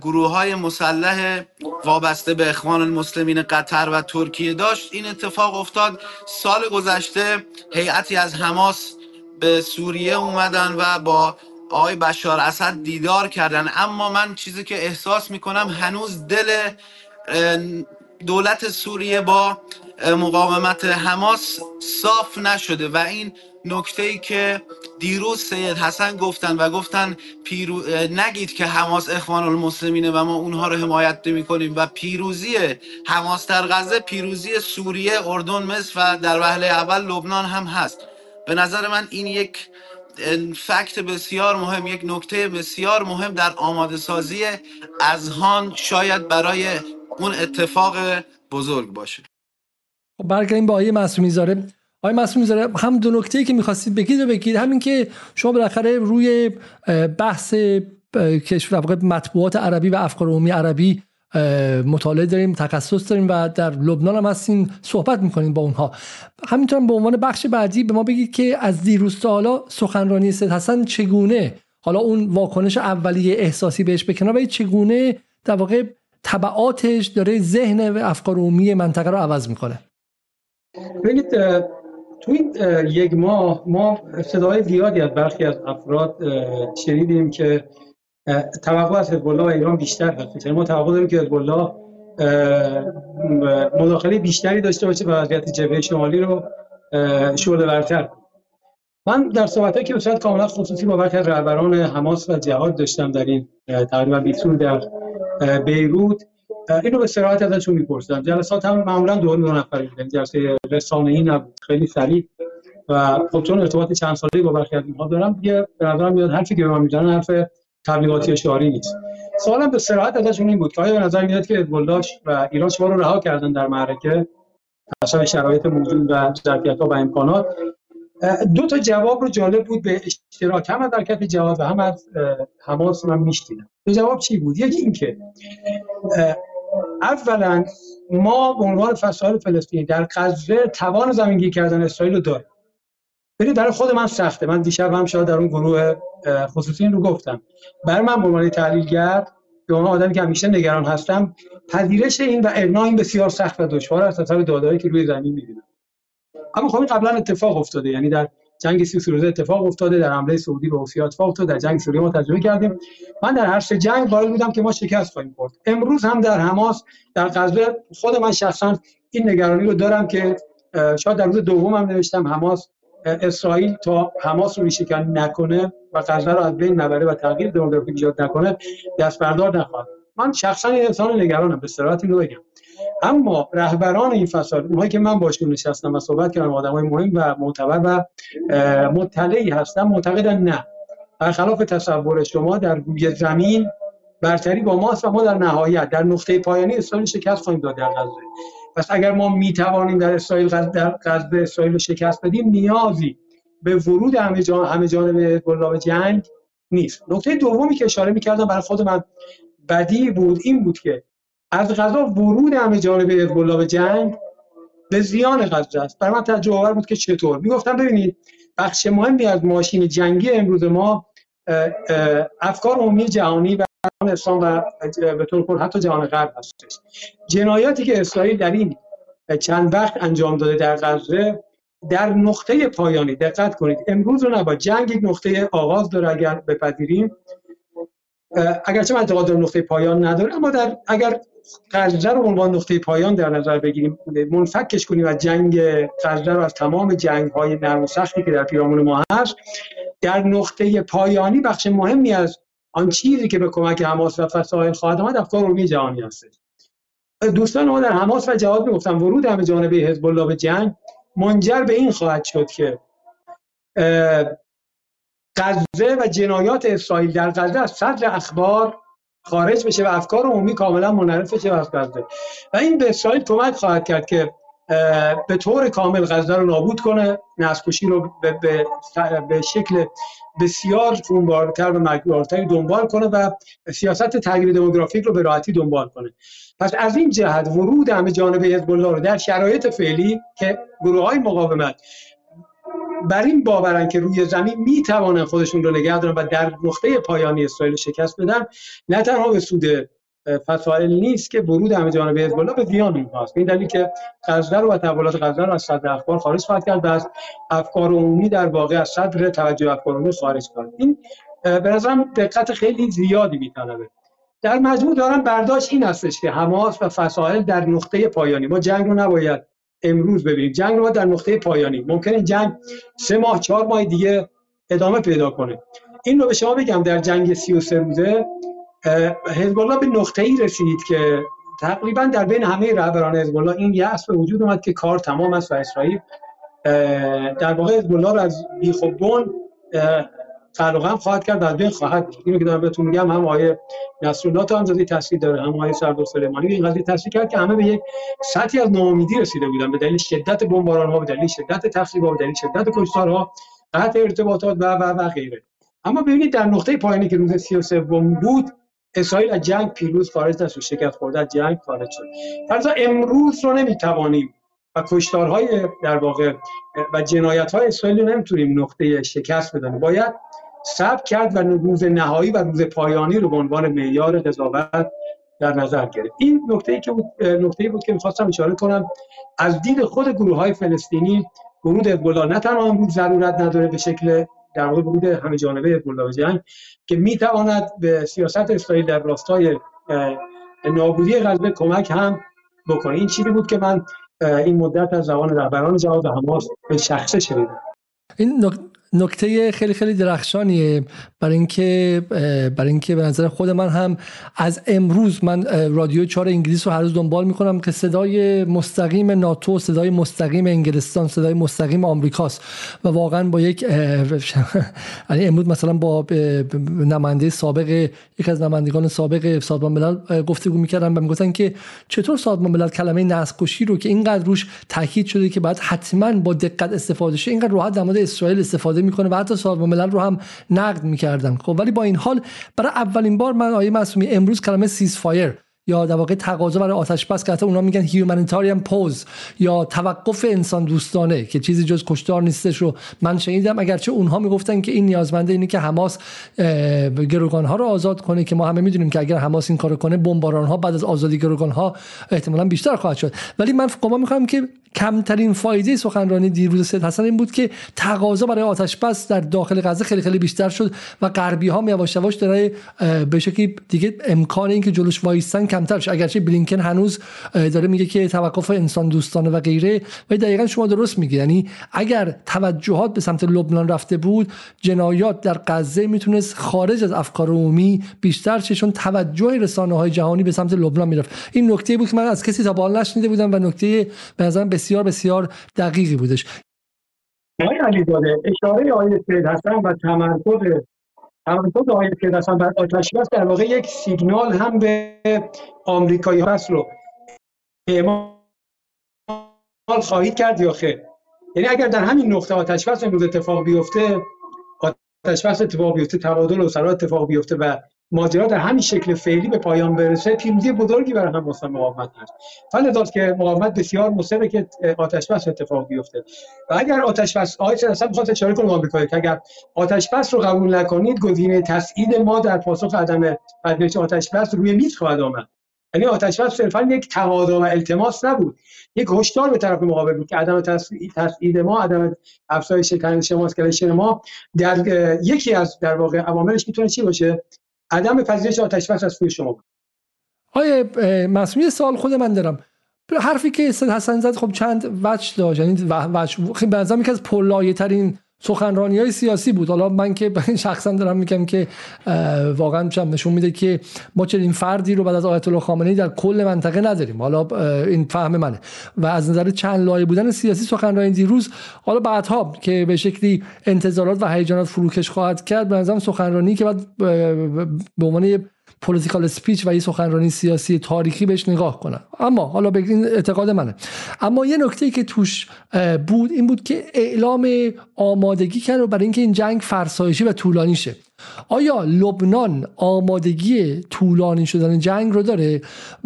گروه های مسلح وابسته به اخوان المسلمین قطر و ترکیه داشت. این اتفاق افتاد. سال گذشته هیئتی از حماس به سوریه اومدن و با آقای بشار اسد دیدار کردن. اما من چیزی که احساس می‌کنم هنوز دل دولت سوریه با مقاومت حماس صاف نشده و این نکته ای که دیروز سید حسن گفتن و گفتن پیرو... نگید که حماس اخوان المسلمینه و ما اونها رو حمایت نمی کنیم و پیروزی حماس در غزه پیروزی سوریه اردن مصر و در وهله اول لبنان هم هست. به نظر من این یک فکت بسیار مهم یک نکته بسیار مهم در آماده سازی اذهان شاید برای اون اتفاق بزرگ باشه. خب برگردیم با آیه معصومی زاره. آیه معصومی زاره هم دو نکته که می‌خواستید بگید و بگید. همین که شما بالاخره روی بحث کشور مطبوعات عربی و افکار عمومی عربی مطالعه داریم تخصص داریم و در لبنان هم هستیم صحبت می‌کنیم با اونها. همینطور به عنوان بخش بعدی به ما بگید که از دیروز تا حالا سخنرانی سید حسن چگونه حالا اون واکنش اولیه احساسی بهش بکنه و چگونه در واقع طبعاتش داره ذهن و افکار عمومی منطقه رو عوض می‌کنه؟ ببینید تو این یک ماه ما صدای زیادی از برخی از افراد شنیدیم که توقع از حزب و ایران بیشتر هست. یعنی ما توقع داریم که حزب مداخله بیشتری داشته باشه و وضعیت جبهه شمالی رو شعله ورتر من در صحبت که به کاملا خصوصی با برخی از رهبران حماس و جهاد داشتم در این تقریبا 20 در بیروت اینو به صراحت ازشون میپرسیدم جلسات هم معمولا دو دو نفر بودن. جلسه رسانه‌ای نبود. خیلی سریع. و خب چون ارتباط چند ساله با برخی از اینها دارم دیگه به نظرم میاد حرفی که به من می‌زنن حرف تبلیغاتی شعاری نیست. سوالم به صراحت ازشون این بود که آیا به نظر میاد که ازبالداش و ایران شما رو رها کردن در معرکه؟ حسب شرایط موجود و ظرفیت‌ها و امکانات. دو تا جواب رو جالب بود به اشتراک. هم از حرکت جواب هم از حماس من میشتیدم دو جواب چی بود؟ یکی اینکه اولا ما به عنوان فصائل فلسطینی در غزه توان زمینگیری کردن اسرائیل رو داریم. ببینید برای خود من سخته. من دیشب هم شاید در اون گروه خصوصی رو گفتم. بر من به عنوان تحلیلگر به عنوان آدمی که همیشه نگران هستم پذیرش این و ابنا این بسیار سخت و دشوار است اثر دادایی که روی زمین می‌بینم. اما خب قبلا اتفاق افتاده. یعنی در جنگ سی روزه اتفاق افتاده در حمله سعودی به حوثی‌ها اتفاق افتاده در جنگ سوریه ما تجربه کردیم. من در هر سه جنگ وارد بودم که ما شکست خواهیم خورد. امروز هم در حماس در غزه خود من شخصا این نگرانی رو دارم که شاید در روز دوم نوشتم حماس اسرائیل تا حماس رو ریشه‌کنی نکنه و غزه رو از بین نبره و تغییر دموگرافیک ایجاد نکنه دست بردار نخواهد من شخصا این انسان نگرانم به صراحت اینو بگم. اما رهبران این فساد اونهایی که من باشون نشستم و صحبت کردم آدمای مهم و معتبر و مطلعی هستم معتقدن نه. برخلاف تصور شما در روی زمین برتری با ماست و ما در نهایت در نقطه پایانی اسرائیل شکست خواهیم داد در غزه. پس اگر ما می توانیم در اسرائیل در غزه اسرائیل شکست بدیم نیازی به ورود همه جان همه جانب به جنگ نیست. نکته دومی که اشاره می‌کردم برای خود من بدی بود این بود که از غذا ورود همه جانب به جنگ به زیان غزه است. برای من تجربه بود که چطور. می‌گفتم ببینید بخش مهمی از ماشین جنگی امروز ما افکار عمومی جهانی و اسلام و به طور کل حتی جهان غرب هستش. جنایاتی که اسرائیل در این چند وقت انجام داده در غزه در نقطه پایانی دقت کنید امروز رو نبا جنگ یک نقطه آغاز داره اگر بپذیریم. اگرچه من اعتقاد نقطه پایان نداره اما در اگر غزه رو عنوان نقطه پایان در نظر بگیریم منفکش کنیم از جنگ غزه رو از تمام جنگ های نرم و سختی که در پیرامون ما هست در نقطه پایانی بخش مهمی از آن چیزی که به کمک حماس و فسائل خواهد آمد افکار عمومی جهانی هست دوستان ما در حماس و جهاد می‌گفتن ورود همه جانبه حزب الله به جنگ منجر به این خواهد شد که غزه و جنایات اسرائیل در غزه از صدر اخبار خارج بشه و افکار عمومی کاملا منحرف بشه از غزه. و این به اسرائیل کمک خواهد کرد که به طور کامل غزه رو نابود کنه نسکشی رو به, به, به شکل بسیار خونبارتر و مرگبارتری دنبال کنه و سیاست تغییر دموگرافیک رو به راحتی دنبال کنه. پس از این جهت ورود همه جانب حزب الله رو در شرایط فعلی که گروه های مقاومت بر این باورن که روی زمین می‌توانن خودشون رو نگه دارن و در نقطه پایانی اسرائیل شکست بدن نه تنها به سود فسائل نیست که ورود همه جانب حزب الله به زیان اینهاست این دلیل که غزه و تحولات غزه رو از صدر اخبار خارج خواهد کرد و از افکار عمومی در واقع از صدر توجه افکار عمومی خارج کرد. این به نظرم دقت خیلی زیادی میطلبه. در مجموع دارم برداشت این هستش که حماس و فسائل در نقطه پایانی. ما جنگ رو نباید امروز ببینید جنگ رو در نقطه پایانی. ممکنه جنگ سه ماه چهار ماه دیگه ادامه پیدا کنه. این رو به شما بگم در جنگ 33 روزه حزب الله به نقطه ای رسید که تقریبا در بین همه رهبران حزب الله این یأس به وجود اومد که کار تمام است و اسرائیل در واقع حزب الله از بیخوبون غم خواهد کرد و از بین خواهد اینو که دارم بهتون میگم هم آیه نصرالله تا هم تاثیر داره هم آیه سردار سلیمانی این قضیه تاثیر کرد که همه به یک سطحی از ناامیدی رسیده بودن به دلیل شدت بمباران ها به دلیل شدت تخریب ها به دلیل شدت کشتارها قطع ارتباطات و و و غیره. اما ببینید در نقطه پایانی که روز 33 بود اسرائیل از جنگ پیروز خارج نشد شکست خورده از جنگ خارج شد. فرضا امروز رو نمی‌توانیم و کشتارهای در واقع و جنایت های اسرائیل رو نمی‌تونیم نقطه شکست بدانیم. باید ثبت کرد و روز نهایی و روز پایانی رو به عنوان معیار قضاوت در نظر گرفت. این نکته ای که بود نکته ای بود که می‌خواستم اشاره کنم از دید خود گروه های فلسطینی ورود حزب نه تنها امروز ضرورت نداره به شکل در واقع ورود همه جانبه حزب جنگ که می‌تواند به سیاست اسرائیل در راستای نابودی غزه کمک هم بکنه. این چیزی بود که من این مدت از زبان رهبران جهاد حماس به شخصه شنیدم؟ این نکته خیلی خیلی درخشانیه برای اینکه برای اینکه به نظر خود من هم از امروز من رادیو چهار انگلیس رو هر روز دنبال می‌کنم که صدای مستقیم ناتو صدای مستقیم انگلستان صدای مستقیم آمریکاست و واقعا با یک یعنی امروز مثلا با نماینده سابق یک از نمایندگان سابق سازمان ملل گفتگو می‌کردم و می‌گفتن که چطور سازمان ملل کلمه نسل کشی رو که اینقدر روش تاکید شده که باید حتما با دقت استفاده شه اینقدر راحت در مورد اسرائیل استفاده می‌کنه و حتی سازمان ملل رو هم نقد می‌کردن. خب ولی با این حال برای اولین بار من آقای معصومی امروز کلمه ceasefire یا در واقع تقاضا برای آتش بس که اونا میگن humanitarian pause یا توقف انسان دوستانه که چیزی جز کشتار نیستش رو من شنیدم. اگرچه اونها می‌گفتن که این نیازمنده اینه که حماس گروگان ها رو آزاد کنه که ما همه می‌دونیم که اگر حماس این کارو کنه بمباران ها بعد از آزادی گروگان ها احتمالا بیشتر خواهد شد. ولی من گمان می‌خوام که کمترین فایده سخنرانی دیروز سید حسن این بود که تقاضا برای آتش بس در داخل غزه خیلی خیلی بیشتر شد و غربی ها یواش یواش به شکلی دیگه امکان اینکه جلوش وایسن کمتر شد اگرچه بلینکن هنوز داره میگه که توقف انسان دوستانه و غیره و دقیقا شما درست میگی یعنی اگر توجهات به سمت لبنان رفته بود جنایات در غزه می‌تونست خارج از افکار عمومی بیشتر شه چون توجه رسانه های جهانی به سمت لبنان می‌رفت. این نکته بود که من از کسی تا بالا نشنیده بودم و نکته به نظرم بسیار بسیار دقیقی بودش. آقای علی داده اشاره آقای سید حسن و تمرکز تمرکز آقای حسن بر آتش در واقع یک سیگنال هم به آمریکایی بس رو اعمال خواهید کرد یا خیر. یعنی اگر در همین نقطه آتش بس امروز اتفاق بیفته آتش بس اتفاق بیفته تبادل و اتفاق بیفته و ماجرا در همین شکل فعلی به پایان برسه پیروزی بزرگی برای هم و مقاومت هست فلذاست که مقاومت بسیار مصره که آتش بس اتفاق بیفته. و اگر آتش بس آقای اصلا می‌خواد اشاره کنم آمریکا که اگر آتش بس رو قبول نکنید گزینه تسعید ما در پاسخ عدم پذیرش آتش بس روی میز خواهد آمد. یعنی آتش بس صرفا یک تقاضا و التماس نبود. یک هشدار به طرف مقابل بود که عدم تسعید ما عدم افزایش تنش ما ما در یکی از در واقع عواملش می‌تونه چی باشه؟ عدم پذیرش آتش بس از سوی شما بود. آیه مسئولی سال خود من دارم. حرفی که سید حسن زد خب چند وجه داشت؟ یعنی وجه خیلی به یکی از پرلایه ترین سخنرانی های سیاسی بود. حالا من که شخصا دارم میگم که واقعا چم نشون میده که ما چنین فردی رو بعد از آیت الله خامنه‌ای در کل منطقه نداریم. حالا این فهم منه. و از نظر چند لایه بودن سیاسی سخنرانی دیروز حالا بعدها که به شکلی انتظارات و هیجانات فروکش خواهد کرد به نظرم سخنرانی که بعد به عنوان پولیتیکال سپیچ و یه سخنرانی سیاسی تاریخی بهش نگاه کنن اما حالا بگین اعتقاد منه. اما یه نکته که توش بود این بود که اعلام آمادگی کرد برای اینکه این جنگ فرسایشی و طولانی شه. آیا لبنان آمادگی طولانی شدن جنگ رو داره؟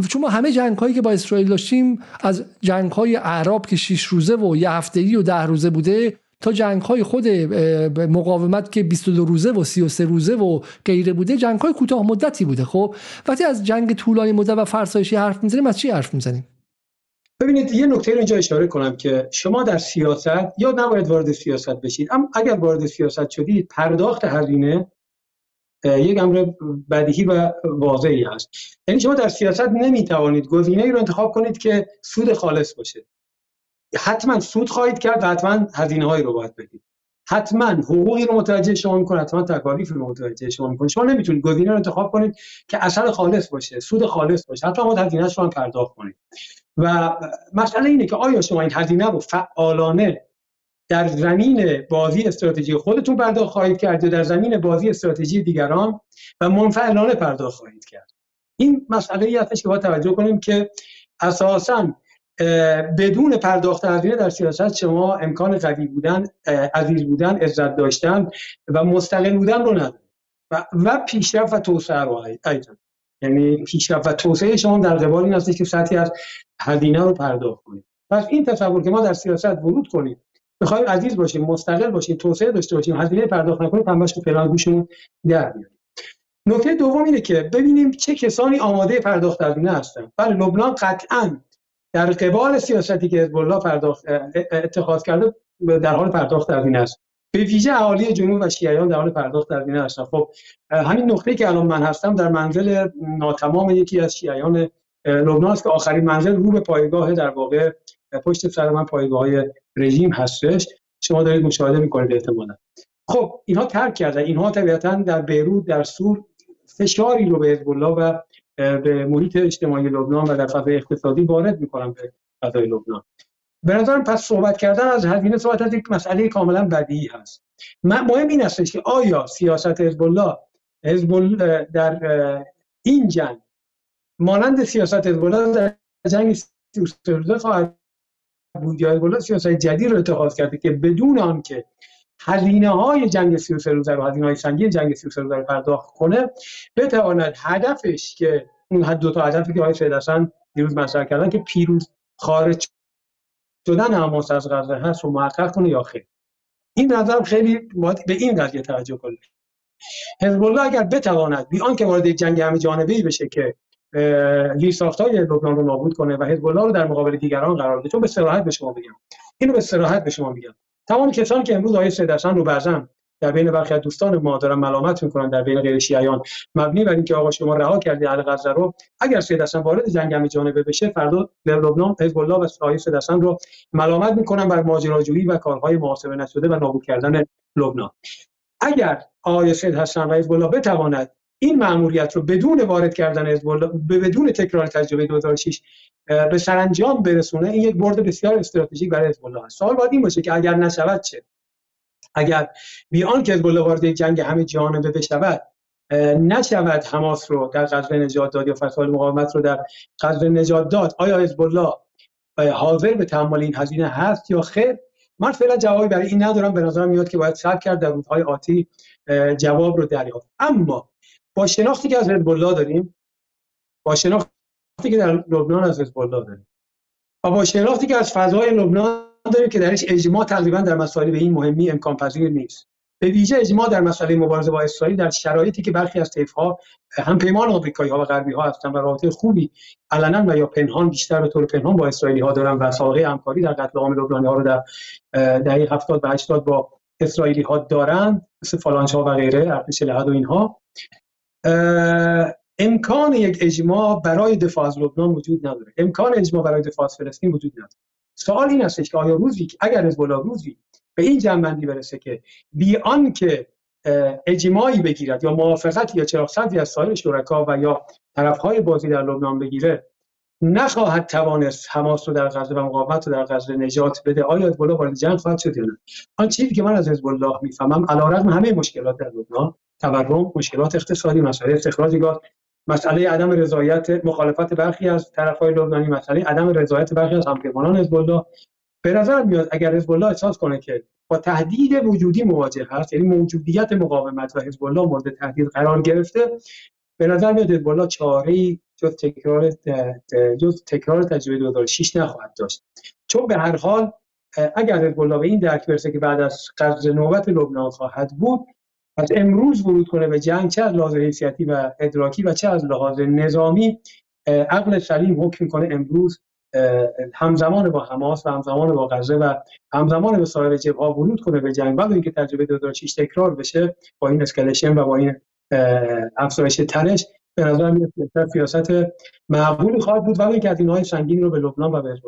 چون ما همه جنگ هایی که با اسرائیل داشتیم از جنگ های عرب که 6 روزه و یه هفتگی و ده روزه بوده تا جنگ های خود مقاومت که 22 روزه و 33 روزه و غیره بوده جنگ های کوتاه مدتی بوده خب؟ وقتی از جنگ طولانی مدت و فرسایشی حرف می‌زنیم از چی حرف می‌زنیم؟ ببینید یه نکته رو اینجا اشاره کنم که شما در سیاست یا نباید وارد سیاست بشید اما اگر وارد سیاست شدید پرداخت هزینه یک امر بدیهی و واضحی است یعنی شما در سیاست نمی‌توانید گزینه ای رو انتخاب کنید که سود خالص باشه. حتما سود خواهید کرد و حتما هزینه هایی رو باید بدید. حتما حقوقی رو متوجه شما می‌کنه حتما تکالیف رو متوجه شما می‌کنه. شما نمی‌تونید گزینه رو انتخاب کنید که اثر خالص باشه سود خالص باشه. حتما باید هزینه رو هم پرداخت کنید. و مسئله اینه که آیا شما این هزینه رو فعالانه در زمین بازی استراتژی خودتون پرداخت خواهید کرد یا در زمین بازی استراتژی دیگران و منفعلانه پرداخت خواهید کرد؟ این مسئله ای هستش که باید توجه کنیم که اساساً بدون پرداخت هزینه در سیاست شما امکان قوی بودن عزیز بودن عزت داشتن و مستقل بودن رو ندارید و, و پیشرفت و توسعه رو ایضا یعنی پیشرفت و توسعه شما در قبال این هستش که سطحی از هزینه رو پرداخت کنید. پس این تصور که ما در سیاست ورود کنیم بخوایم عزیز باشیم مستقل باشیم توسعه داشته باشیم هزینه پرداخت نکنیم همش به فعلا گوشمون در میاد نکته دوم اینه که ببینیم چه کسانی آماده پرداخت هزینه هستن. بله لبنان قطعا در قبال سیاستی که حزب الله پرداخت اتخاذ کرده در حال پرداخت این است به ویژه اهالی جنوب و شیعیان در حال پرداخت این هستن خب همین نقطه که الان من هستم در منزل ناتمام یکی از شیعیان لبنان است که آخرین منزل رو به پایگاه در واقع پشت سر من پایگاه رژیم هستش. شما دارید مشاهده می‌کنید احتمالا. خب اینها ترک کردن. اینها طبیعتا در بیروت در سور فشاری رو به حزب و به محیط اجتماعی لبنان و در فضای اقتصادی وارد می‌کنن به فضای لبنان. به نظرم پس صحبت کردن از هزینه صحبت از یک مسئله کاملا بدیهی هست. مهم این است که آیا سیاست حزب الله در این جنگ مانند سیاست حزب در جنگ 33 خواهد بود یا سیاست جدید رو اتخاذ کرده که بدون آنکه هزینه های جنگ 33 روزه رو هزینه های سنگین جنگ 33 روزه رو پرداخت کنه بتواند هدفش که اون دو تا هدفی که آقای حسن دیروز مطرح کردن که پیروز خارج شدن حماس از غزه هست رو محقق کنه یا خیر. این نظرم خیلی باید به این قضیه توجه کنه حزب الله اگر بتواند بی آنکه وارد جنگ همه جانبه بشه که های لبنان رو نابود کنه و حزب الله رو در مقابل دیگران قرار بده چون به صراحت به شما بگم. اینو به صراحت به شما میگم. تمام کسانی که امروز آیه سید رو بعضن در بین برخی از دوستان ما دارن ملامت می‌کنن در بین غیر شیعیان. مبنی بر اینکه آقا شما رها کردی اهل غزه رو اگر سید حسن وارد جنگ جانبه بشه فردا لبنان حزب الله و آیه سید حسن رو ملامت می‌کنن بر ماجراجویی و کارهای محاسبه نشده و نابود کردن لبنان. اگر آقای سید حسن و حزب الله بتواند این مأموریت رو بدون وارد کردن حزب بدون تکرار تجربه 2006 به سرانجام برسونه این یک برد بسیار استراتژیک برای حزب الله است. سوال باید این باشه که اگر نشود چه؟ اگر بیان که حزب وارد جنگ همه جانبه بشود نشود حماس رو در غزه نجات داد یا فتوای مقاومت رو در غزه نجات داد آیا حزب الله حاضر به تحمل این هزینه هست یا خیر؟ من فعلا جوابی برای این ندارم. به نظر میاد که باید صبر کرد در روزهای آتی جواب رو دریافت. اما با شناختی که از حزب الله داریم با شناختی که در لبنان از حزب الله داریم. و با شناختی که از فضای لبنان داریم که درش اجماع تقریبا در مسائل به این مهمی امکان پذیر نیست. به ویژه اجماع در مسئله مبارزه با اسرائیل در شرایطی که برخی از طیف‌ها هم پیمان آمریکایی ها و غربی ها هستند و رابطه خوبی علنا و یا پنهان بیشتر به طور پنهان با اسرائیلی ها دارن و سابقه همکاری در قتل عام لبنانی ها رو در دهه 70 و 80 با اسرائیلی ها دارن مثل فالانچا و غیره ارتش لحد و اینها. امکان یک اجماع برای دفاع از لبنان وجود نداره. امکان اجماع برای دفاع از فلسطین وجود نداره. سوال این است که آیا روزی اگر حزب روزی به این جنبندی برسه که بی که اجماعی بگیرد یا موافقت یا چراغ سبزی از سایر شرکا و یا طرفهای بازی در لبنان بگیره نخواهد توانست حماس رو در غزه و مقاومت رو در غزه نجات بده. آیا حزب وارد جنگ خواهد شد یا نه؟ آن چیزی که من از حزب الله می‌فهمم علیرغم همه مشکلات در لبنان تورم مشکلات اقتصادی مسئله استخراج گاز مسئله عدم رضایت مخالفت برخی از طرفهای لبنانی مسئله عدم رضایت برخی از همپیمانان حزب الله به نظر میاد اگر حزب الله احساس کنه که با تهدید وجودی مواجه هست یعنی موجودیت مقاومت و حزب الله مورد تهدید قرار گرفته به نظر میاد حزب الله چاره جز تکرار جز تکرار تجربه 2006 نخواهد داشت. چون به هر حال اگر حزب الله به این درک برسه که بعد از غزه نوبت لبنان خواهد بود از امروز ورود کنه به جنگ چه از لحاظ حیثیتی و ادراکی و چه از لحاظ نظامی عقل سلیم حکم کنه امروز همزمان با حماس و همزمان با غزه و همزمان به سایر جبهه ورود کنه به جنگ. بعد اینکه تجربه 2006 تکرار بشه با این escalation و با این افزایش تنش به نظر میاد سیاست معقولی خواهد بود. ولی اینکه از اینهای سنگین رو به لبنان و به حزب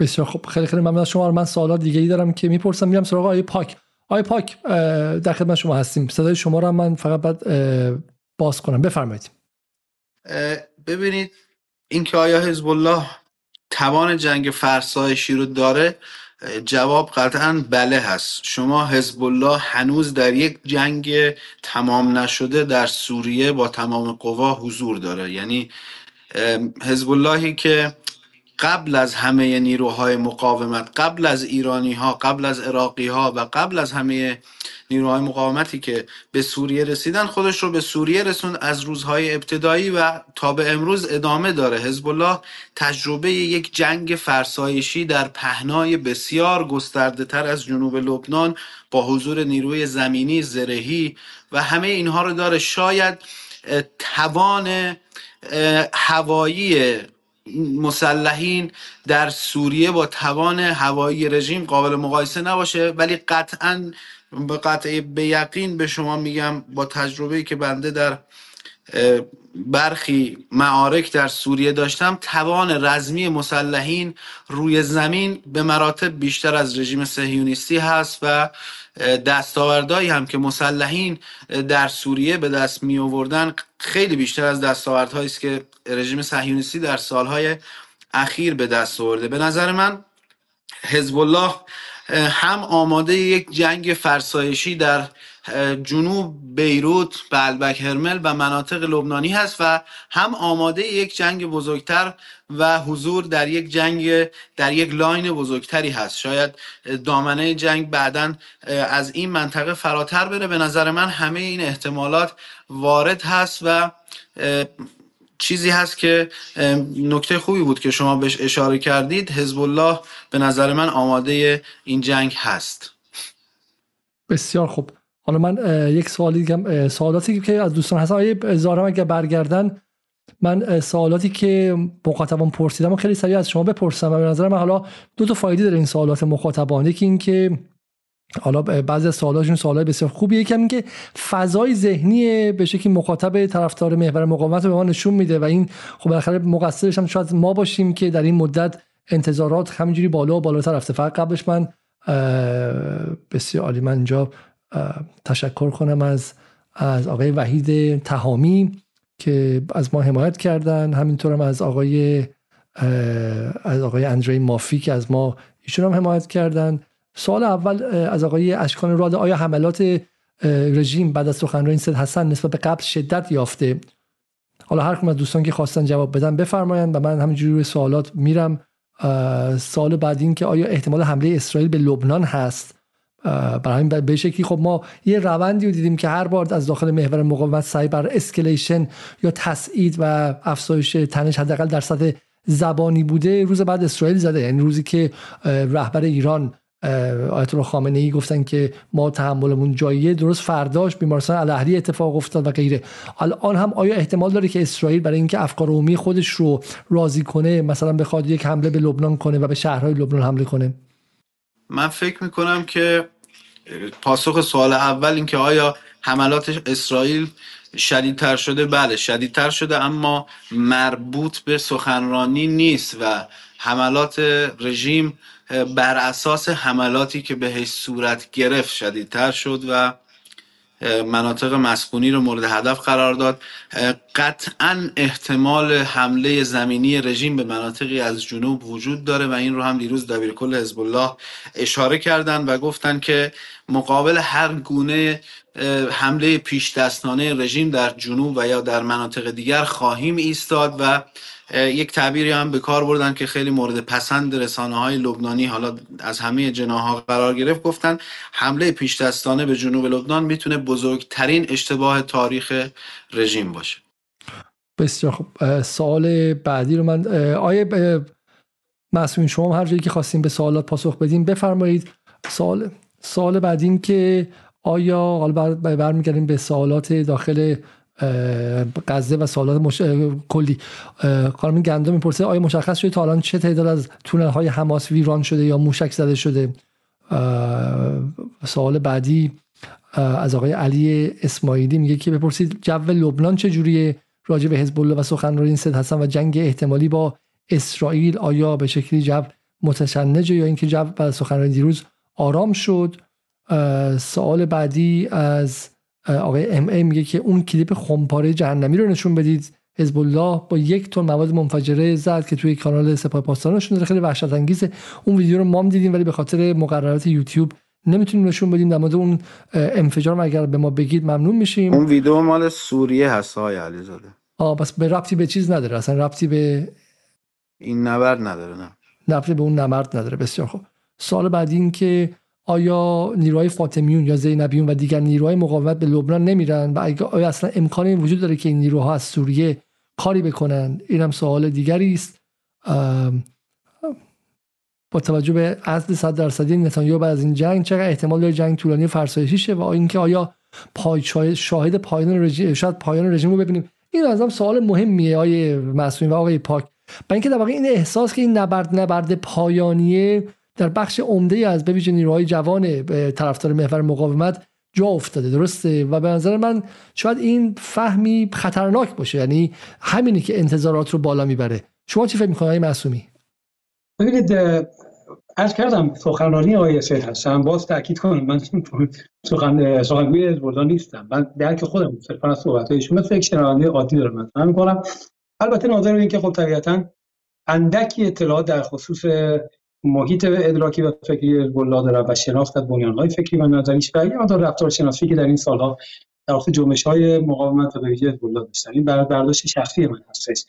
بسیار خب خیلی خیلی ممنون از شما. من سوالات دیگه ای دارم که می‌پرسم. میرم سراغ آیه پاک. آی پاک در خدمت شما هستیم. صدای شما رو من فقط بعد باز کنم. بفرمایید. ببینید اینکه آیا حزب الله توان جنگ فرسایشی رو داره جواب قطعا بله هست. شما حزب الله هنوز در یک جنگ تمام نشده در سوریه با تمام قوا حضور داره. یعنی حزب اللهی که قبل از همه نیروهای مقاومت قبل از ایرانی ها قبل از عراقی ها و قبل از همه نیروهای مقاومتی که به سوریه رسیدن خودش رو به سوریه رسوند. از روزهای ابتدایی و تا به امروز ادامه داره. حزب الله تجربه یک جنگ فرسایشی در پهنای بسیار گسترده تر از جنوب لبنان با حضور نیروی زمینی زرهی و همه اینها رو داره. شاید توان هوایی مسلحین در سوریه با توان هوایی رژیم قابل مقایسه نباشه ولی قطعا به قطع به یقین به شما میگم با تجربه که بنده در برخی معارک در سوریه داشتم. توان رزمی مسلحین روی زمین به مراتب بیشتر از رژیم سهیونیستی هست و دستاوردهایی هم که مسلحین در سوریه به دست می آوردن خیلی بیشتر از دستاوردهایی است که رژیم صهیونیستی در سالهای اخیر به دست آورده. به نظر من حزب الله هم آماده یک جنگ فرسایشی در جنوب بیروت بلبک هرمل و مناطق لبنانی هست و هم آماده یک جنگ بزرگتر و حضور در یک جنگ در یک لاین بزرگتری هست. شاید دامنه جنگ بعدا از این منطقه فراتر بره. به نظر من همه این احتمالات وارد هست و چیزی هست که نکته خوبی بود که شما بهش اشاره کردید. حزب الله به نظر من آماده این جنگ هست. بسیار خوب. حالا من یک سوالی دیگه سوالاتی که از دوستان هستن آیه زارم اگه برگردن من سوالاتی که مخاطبان پرسیدم و خیلی سریع از شما بپرسم و به نظر من حالا دو تا فایده داره این سوالات مخاطبان. یکی این که حالا بعضی از سوالاشون سوالای بسیار خوبیه. یکم که فضای ذهنی به شکلی مخاطب طرفدار محور مقاومت به ما نشون میده و این خب بالاخره مقصرش هم شاید ما باشیم که در این مدت انتظارات همینجوری بالا و بالاتر رفته. فقط قبلش من بسیار عالی من اینجا تشکر کنم از از آقای وحید تهامی که از ما حمایت کردن. همینطور هم از آقای از آقای اندری مافی که از ما ایشون هم حمایت کردن. سوال اول از آقای اشکان راد آیا حملات رژیم بعد از سخنرانی سید حسن نسبت به قبل شدت یافته؟ حالا هر از دوستان که خواستن جواب بدن بفرمایند و من همینجوری روی سوالات میرم. سال بعد این که آیا احتمال حمله اسرائیل به لبنان هست؟ برای همین به شکلی خب ما یه روندی رو دیدیم که هر بار از داخل محور مقاومت سعی بر اسکلیشن یا تسعید و افزایش تنش حداقل در سطح زبانی بوده روز بعد اسرائیل زده. یعنی روزی که رهبر ایران آیت الله خامنه ای گفتن که ما تحملمون جاییه درست فرداش بیمارستان الاهلی اتفاق افتاد و غیره. الان هم آیا احتمال داره که اسرائیل برای اینکه افکار عمومی خودش رو راضی کنه مثلا بخواد یک حمله به لبنان کنه و به شهرهای لبنان حمله کنه؟ من فکر می‌کنم که پاسخ سوال اول اینکه آیا حملات اسرائیل شدیدتر شده؟ بله شدیدتر شده اما مربوط به سخنرانی نیست و حملات رژیم بر اساس حملاتی که بهش صورت گرفت شدیدتر شد و مناطق مسکونی رو مورد هدف قرار داد. قطعا احتمال حمله زمینی رژیم به مناطقی از جنوب وجود داره و این رو هم دیروز دبیر کل حزب الله اشاره کردن و گفتن که مقابل هر گونه حمله پیش دستانه رژیم در جنوب و یا در مناطق دیگر خواهیم ایستاد و یک تعبیری هم به کار بردن که خیلی مورد پسند رسانه های لبنانی حالا از همه جناها قرار گرفت. گفتن حمله پیش دستانه به جنوب لبنان می‌تونه بزرگترین اشتباه تاریخ رژیم باشه. بسیار خب سوال بعدی رو من آیه مسئولین شما هر جایی که خواستیم به سوالات پاسخ بدیم بفرمایید. سوال سوال بعدی این که آیا حالا برمیگردیم به سوالات داخل غزه و سوالات مش... کلی. خانم گندم می‌پرسه آیا مشخص شده تا الان چه تعداد از تونل های حماس ویران شده یا موشک زده شده؟ سوال بعدی از آقای علی اسماعیلی میگه که بپرسید جو لبنان چه جوریه؟ راجع به حزب الله و سخنرانی سید حسن و جنگ احتمالی با اسرائیل آیا به شکلی جو متشنجه یا اینکه جو بعد سخنرانی دیروز آرام شد؟ سوال بعدی از آقای ام ای میگه که اون کلیپ خمپاره جهنمی رو نشون بدید. حزب الله با یک تن مواد منفجره زد که توی کانال سپاه پاسداران نشون داره خیلی وحشت انگیزه. اون ویدیو رو ما دیدیم ولی به خاطر مقررات یوتیوب نمی‌تونیم نشون بدیم. در مورد اون انفجار اگر به ما بگید ممنون میشیم. اون ویدیو مال سوریه هست های علیزاده. آه بس به ربطی به چیز نداره. اصلا ربطی به این نبرد نداره نه. ربطی به اون نبرد نداره. بسیار خوب. سال بعدی این که آیا نیروهای فاطمیون یا زینبیون و دیگر نیروهای مقاومت به لبنان نمیرن؟ و آیا اصلا امکانی وجود داره که این نیروها از سوریه کاری بکنن؟ این هم سوال دیگری است. با توجه به عزل صد درصدی نتانیاهو بعد از این جنگ چقدر احتمال داره جنگ طولانی فرسایشی شه و اینکه آیا پای شاهد پایان رژیم شاید پایان رژیم رو ببینیم؟ این از هم سوال مهمیه آیه مسئولین و آقای پاک. و اینکه در واقع این احساس که این نبرد نبرد پایانیه در بخش عمده از به نیروهای جوان طرفدار محور مقاومت جا افتاده درسته؟ و به نظر من شاید این فهمی خطرناک باشه یعنی همینی که انتظارات رو بالا می‌بره. شما چی فکر می‌کنید معصومی؟ ببینید از کردم سخنرانی آقای سید هستم. باز تاکید کنم من سخن سخنگوی حزب نیستم. من درک خودم صرفا از صحبت ایشون. مثل یک شنونده عادی دارم مثلا می‌کنم. البته ناظر به اینکه خب طبیعتا اندکی اطلاعات در خصوص محیط ادراکی و فکری حزب الله و شناخت از بنیانهای فکری و نظریش و یا رفتار شناسی که در این سالها در واقع جنبش های مقاومت و به ویژه حزب الله داشتن این برداشت شخصی من هستش.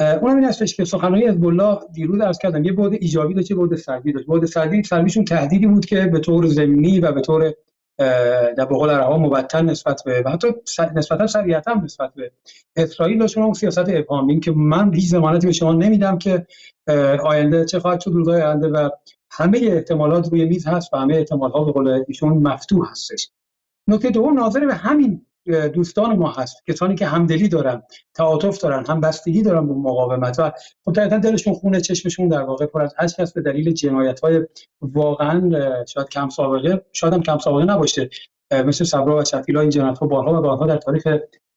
اونم این هستش که سخنرانی حزب الله دیروز عرض کردم یه بعد ایجابی داشت یه بعد سلبی داشت. بعد سلبی سلبیشون تهدیدی بود که به طور ضمنی و به طور در بقول عربا مبتل نسبت به و حتی نسبتا صریحتا نسبت به اسرائیل داشت اون سیاست ابهامی که من هیچ ضمانتی به شما نمیدم که آینده چه خواهد شد روزهای آینده و همه احتمالات روی میز هست و همه احتمال ها به قول ایشون مفتوح هستش. نکته دوم ناظر به همین دوستان ما هست کسانی که همدلی دارن تعاطف دارن هم بستگی دارن به مقاومت و خب دلشون خونه چشمشون در واقع پر از اشک به دلیل جنایت های واقعا شاید کم سابقه شاید هم کم سابقه نباشه. مثل صبرا و شفیلا این جنایت ها بارها و بارها در تاریخ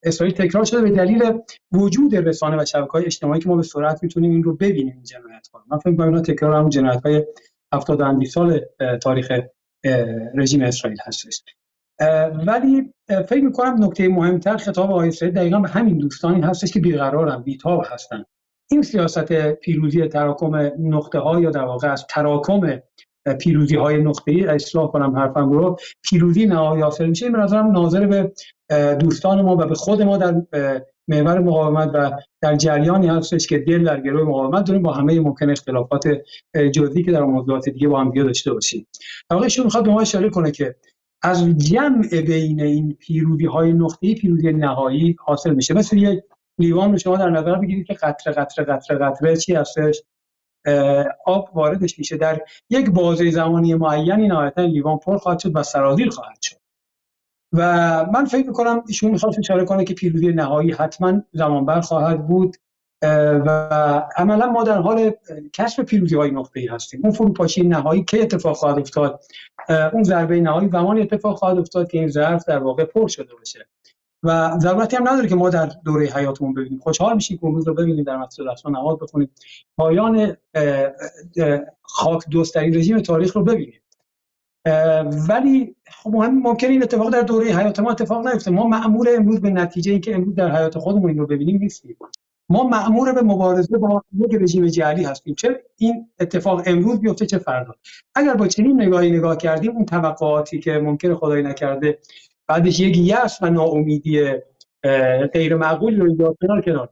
اسرائیل تکرار شده به دلیل وجود رسانه و شبکه های اجتماعی که ما به سرعت می‌تونیم این رو ببینیم این جنایت ها من فکر می‌کنم تکرار همون جنایت های 70 سال تاریخ رژیم اسرائیل هستش. ولی فکر می‌کنم نکته مهمتر خطاب آقای سید دقیقا به همین دوستانی هستش که بیقرارن بیتاب هستن. این سیاست پیروزی تراکم نقطه ها یا در واقع از تراکم پیروزی های نقطه ای اصلاح کنم حرفم رو پیروزی نهایی حاصل میشه این نظرم ناظر به دوستان ما و به خود ما در محور مقاومت و در جریانی هستش که دل در گروه مقاومت داریم با همه ممکن اختلافات جزئی که در موضوعات دیگه با هم داشته باشیم. واقع می‌خواد به ما اشاره کنه که از جمع بین این پیروزی های نقطه‌ای پیروزی نهایی حاصل میشه. مثل یک لیوان رو شما در نظر بگیرید که قطره قطره قطره قطره چی هستش؟ آب واردش میشه. در یک بازه زمانی معینی نهایتا لیوان پر خواهد شد و سرازیر خواهد شد. و من فکر می‌کنم ایشون می‌خواست اشاره کنه که پیروزی نهایی حتما زمانبر خواهد بود. و عملا ما در حال کشف پیروزی های نقطه هستیم. اون فروپاشی نهایی که اتفاق خواهد افتاد؟ اون ضربه نهایی زمانی اتفاق خواهد افتاد که این ظرف در واقع پر شده باشه. و ضرورتی هم نداره که ما در دوره حیاتمون ببینیم. خوشحال میشیم که اون رو ببینیم در مسجد الاقصا نماز بخونیم. پایان خاک دوستری رژیم تاریخ رو ببینیم. ولی خب مهم ممکن این اتفاق در دوره حیات ما اتفاق نیفته. ما معمول امروز به نتیجه اینکه امروز در حیات خودمون این رو ببینیم نیستیم. ما معمور به مبارزه با یک رژیم جعلی هستیم. چه این اتفاق امروز بیفته چه فردا. اگر با چنین نگاهی نگاه کردیم اون توقعاتی که ممکن خدای نکرده بعدش یک یأس و ناامیدی غیر معقول رو اینجا کنار کنار.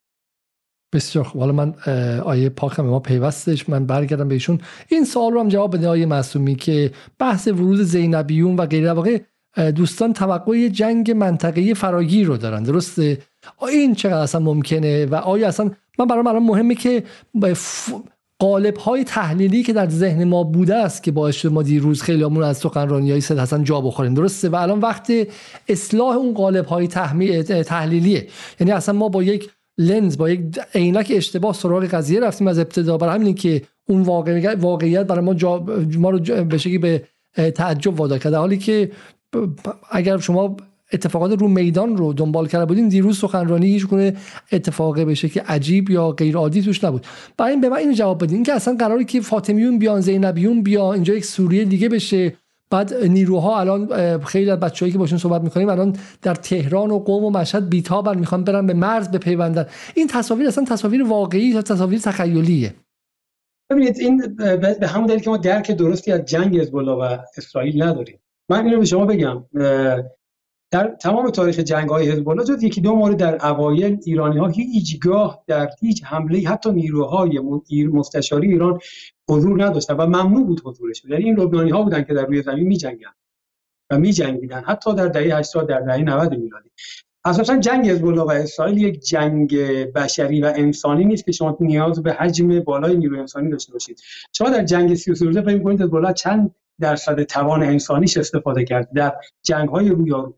بسیار خوب. حالا من آیه پاک ما پیوستش. من برگردم بهشون این سوال رو هم جواب بده آیه معصومی که بحث ورود زینبیون و غیره واقع دوستان توقع جنگ منطقه فراگیر رو دارن. درسته؟ این چقدر اصلا ممکنه؟ و آیا اصلا من برام الان مهمه که قالب های تحلیلی که در ذهن ما بوده است که باعث شده ما دیروز خیلی همون از سخنرانی های سید حسن جا بخوریم. درسته؟ و الان وقت اصلاح اون قالب های تحلیلیه. یعنی اصلا ما با یک لنز با یک عینک اشتباه سراغ قضیه رفتیم از ابتدا. برای همین که اون واقعیت برای ما, جا ما رو به شکلی به تعجب وادار کرده حالی که اگر شما اتفاقات رو میدان رو دنبال کرده بودین دیروز سخنرانی هیچ گونه اتفاقی به شکل عجیب یا غیر عادی توش نبود. برای این به من اینو جواب بدین که اصلا قراری که فاطمیون بیان زینبیون بیا اینجا یک سوریه دیگه بشه. بعد نیروها الان خیلی از بچه‌ای که باشون صحبت می‌کنیم الان در تهران و قوم و مشهد بیتابن می‌خوان برن به مرز بپیوندن. این تصاویر اصلا تصاویر واقعی یا تصاویر تخیلیه؟ ببینید این به همون دلیل که ما درک درستی از جنگ حزب و اسرائیل نداریم. من اینو به شما بگم در تمام تاریخ جنگ های حزب الله جز یکی دو مورد در اوایل ایرانی ها هیچگاه در هیچ حمله حتی نیروهای مستشاری ایران حضور نداشتن و ممنوع بود حضورش. یعنی این لبنانی ها بودن که در روی زمین می جنگن و می جنگیدن حتی در دهه 80 در دهه 90 میلادی. اساسا جنگ حزب الله و اسرائیل یک جنگ بشری و انسانی نیست که شما نیاز به حجم بالای نیروی انسانی داشته باشید. شما در جنگ 33 روزه فکر کنید حزب چند درصد توان انسانیش استفاده کرد در جنگ های رویارو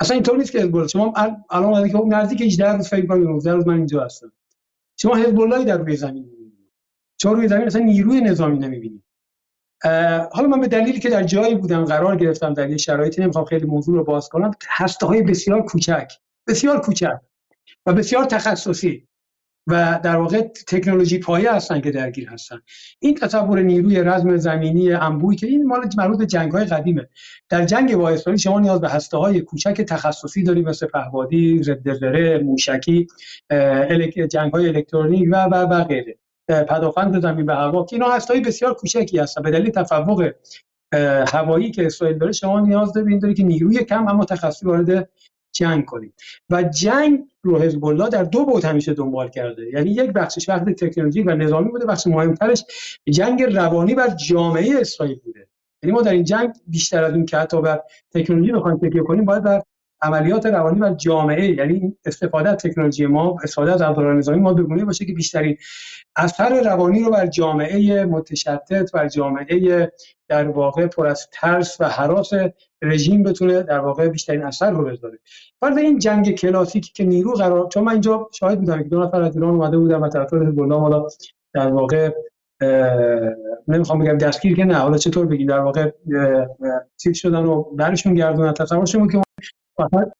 اصلا اینطور نیست که حزب الله. شما الان که نزدیک 18 روز فکر کنید 19 روز من اینجا هستم. شما حزب در روی زمین می‌بینید شما روی زمین اصلا نیروی نظامی نمی‌بینید حالا من به دلیلی که در جایی بودم قرار گرفتم در یه شرایطی نمی‌خوام خیلی موضوع رو باز کنم هسته های بسیار کوچک. بسیار کوچک و بسیار تخصصی. و در واقع تکنولوژی پایه هستن که درگیر هستن. این تصور نیروی رزم زمینی انبوی که این مال مربوط به جنگ های قدیمه. در جنگ با اسرائیل شما نیاز به هسته های کوچک تخصصی دارید مثل پهبادی ضد موشکی جنگ های الکترونیک و و و غیره. پدافند زمین به هوا. که اینا هستهای بسیار کوچکی هستن. به دلیل تفوق هوایی که اسرائیل داره شما نیاز دارید که نیروی کم اما تخصصی وارد جنگ کنید و جنگ رو حزب الله در دو بود همیشه دنبال کرده. یعنی یک بخشش وقت تکنولوژی و نظامی بوده بخش مهمترش جنگ روانی و جامعه اسرائیل بوده. یعنی ما در این جنگ بیشتر از اون که حتی بر تکنولوژی بخوایم تکیه کنیم باید بر عملیات روانی و جامعه یعنی استفاده از تکنولوژی ما استفاده از ابزار نظامی ما بگونه باشه که بیشترین اثر روانی رو بر جامعه متشتت و جامعه در واقع پر از ترس و حراس رژیم بتونه در واقع بیشترین اثر رو بذاره. فرض این جنگ کلاسیکی که نیرو قرار چون من اینجا شاهد بودم که دو نفر از ایران اومده بودن و طرفدار حزب الله حالا در واقع نمی‌خوام بگم دستگیر که نه حالا چطور بگیم در واقع چیز شدن و برشون گردونن تصورشون که فقط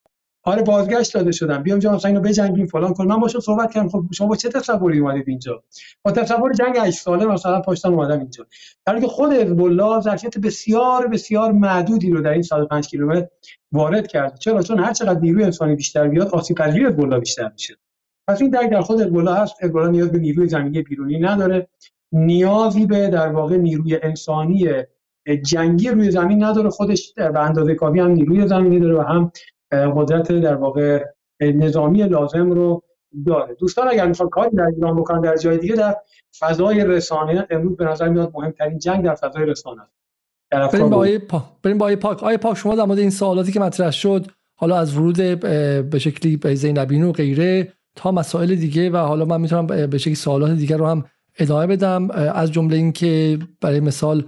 آره بازگشت داده شدم. بیام مثلا اینو بجنگیم فلان کن من باشم صحبت کردم. خب شما با چه تصوری اومدید اینجا؟ با تصور جنگ 8 ساله مثلا پاشتم اومدم اینجا. در که خود حزب ظرفیت بسیار بسیار معدودی رو در این 105 کیلومتر وارد کرد چرا؟ چون هر چقدر نیروی انسانی بیشتر بیاد آسیب پذیری حزب بیشتر میشه. پس این درک در خود حزب هست. حزب نیاز به نیروی زمینی بیرونی نداره. نیازی به در واقع نیروی انسانی جنگی روی زمین نداره. خودش به اندازه کافی هم نیروی زمینی داره و هم قدرت در واقع نظامی لازم رو داره. دوستان اگر می‌خوان کاری در ایران بکنن در جای دیگه در فضای رسانه امروز به نظر میاد مهمترین جنگ در فضای رسانه است. بریم با آیه پا... بریم با آیه پاک. آیه پاک شما در مورد این سوالاتی که مطرح شد حالا از ورود به شکلی زینبینو و غیره تا مسائل دیگه و حالا من می‌تونم به شکلی سوالات دیگه رو هم ادامه بدم از جمله اینکه برای مثال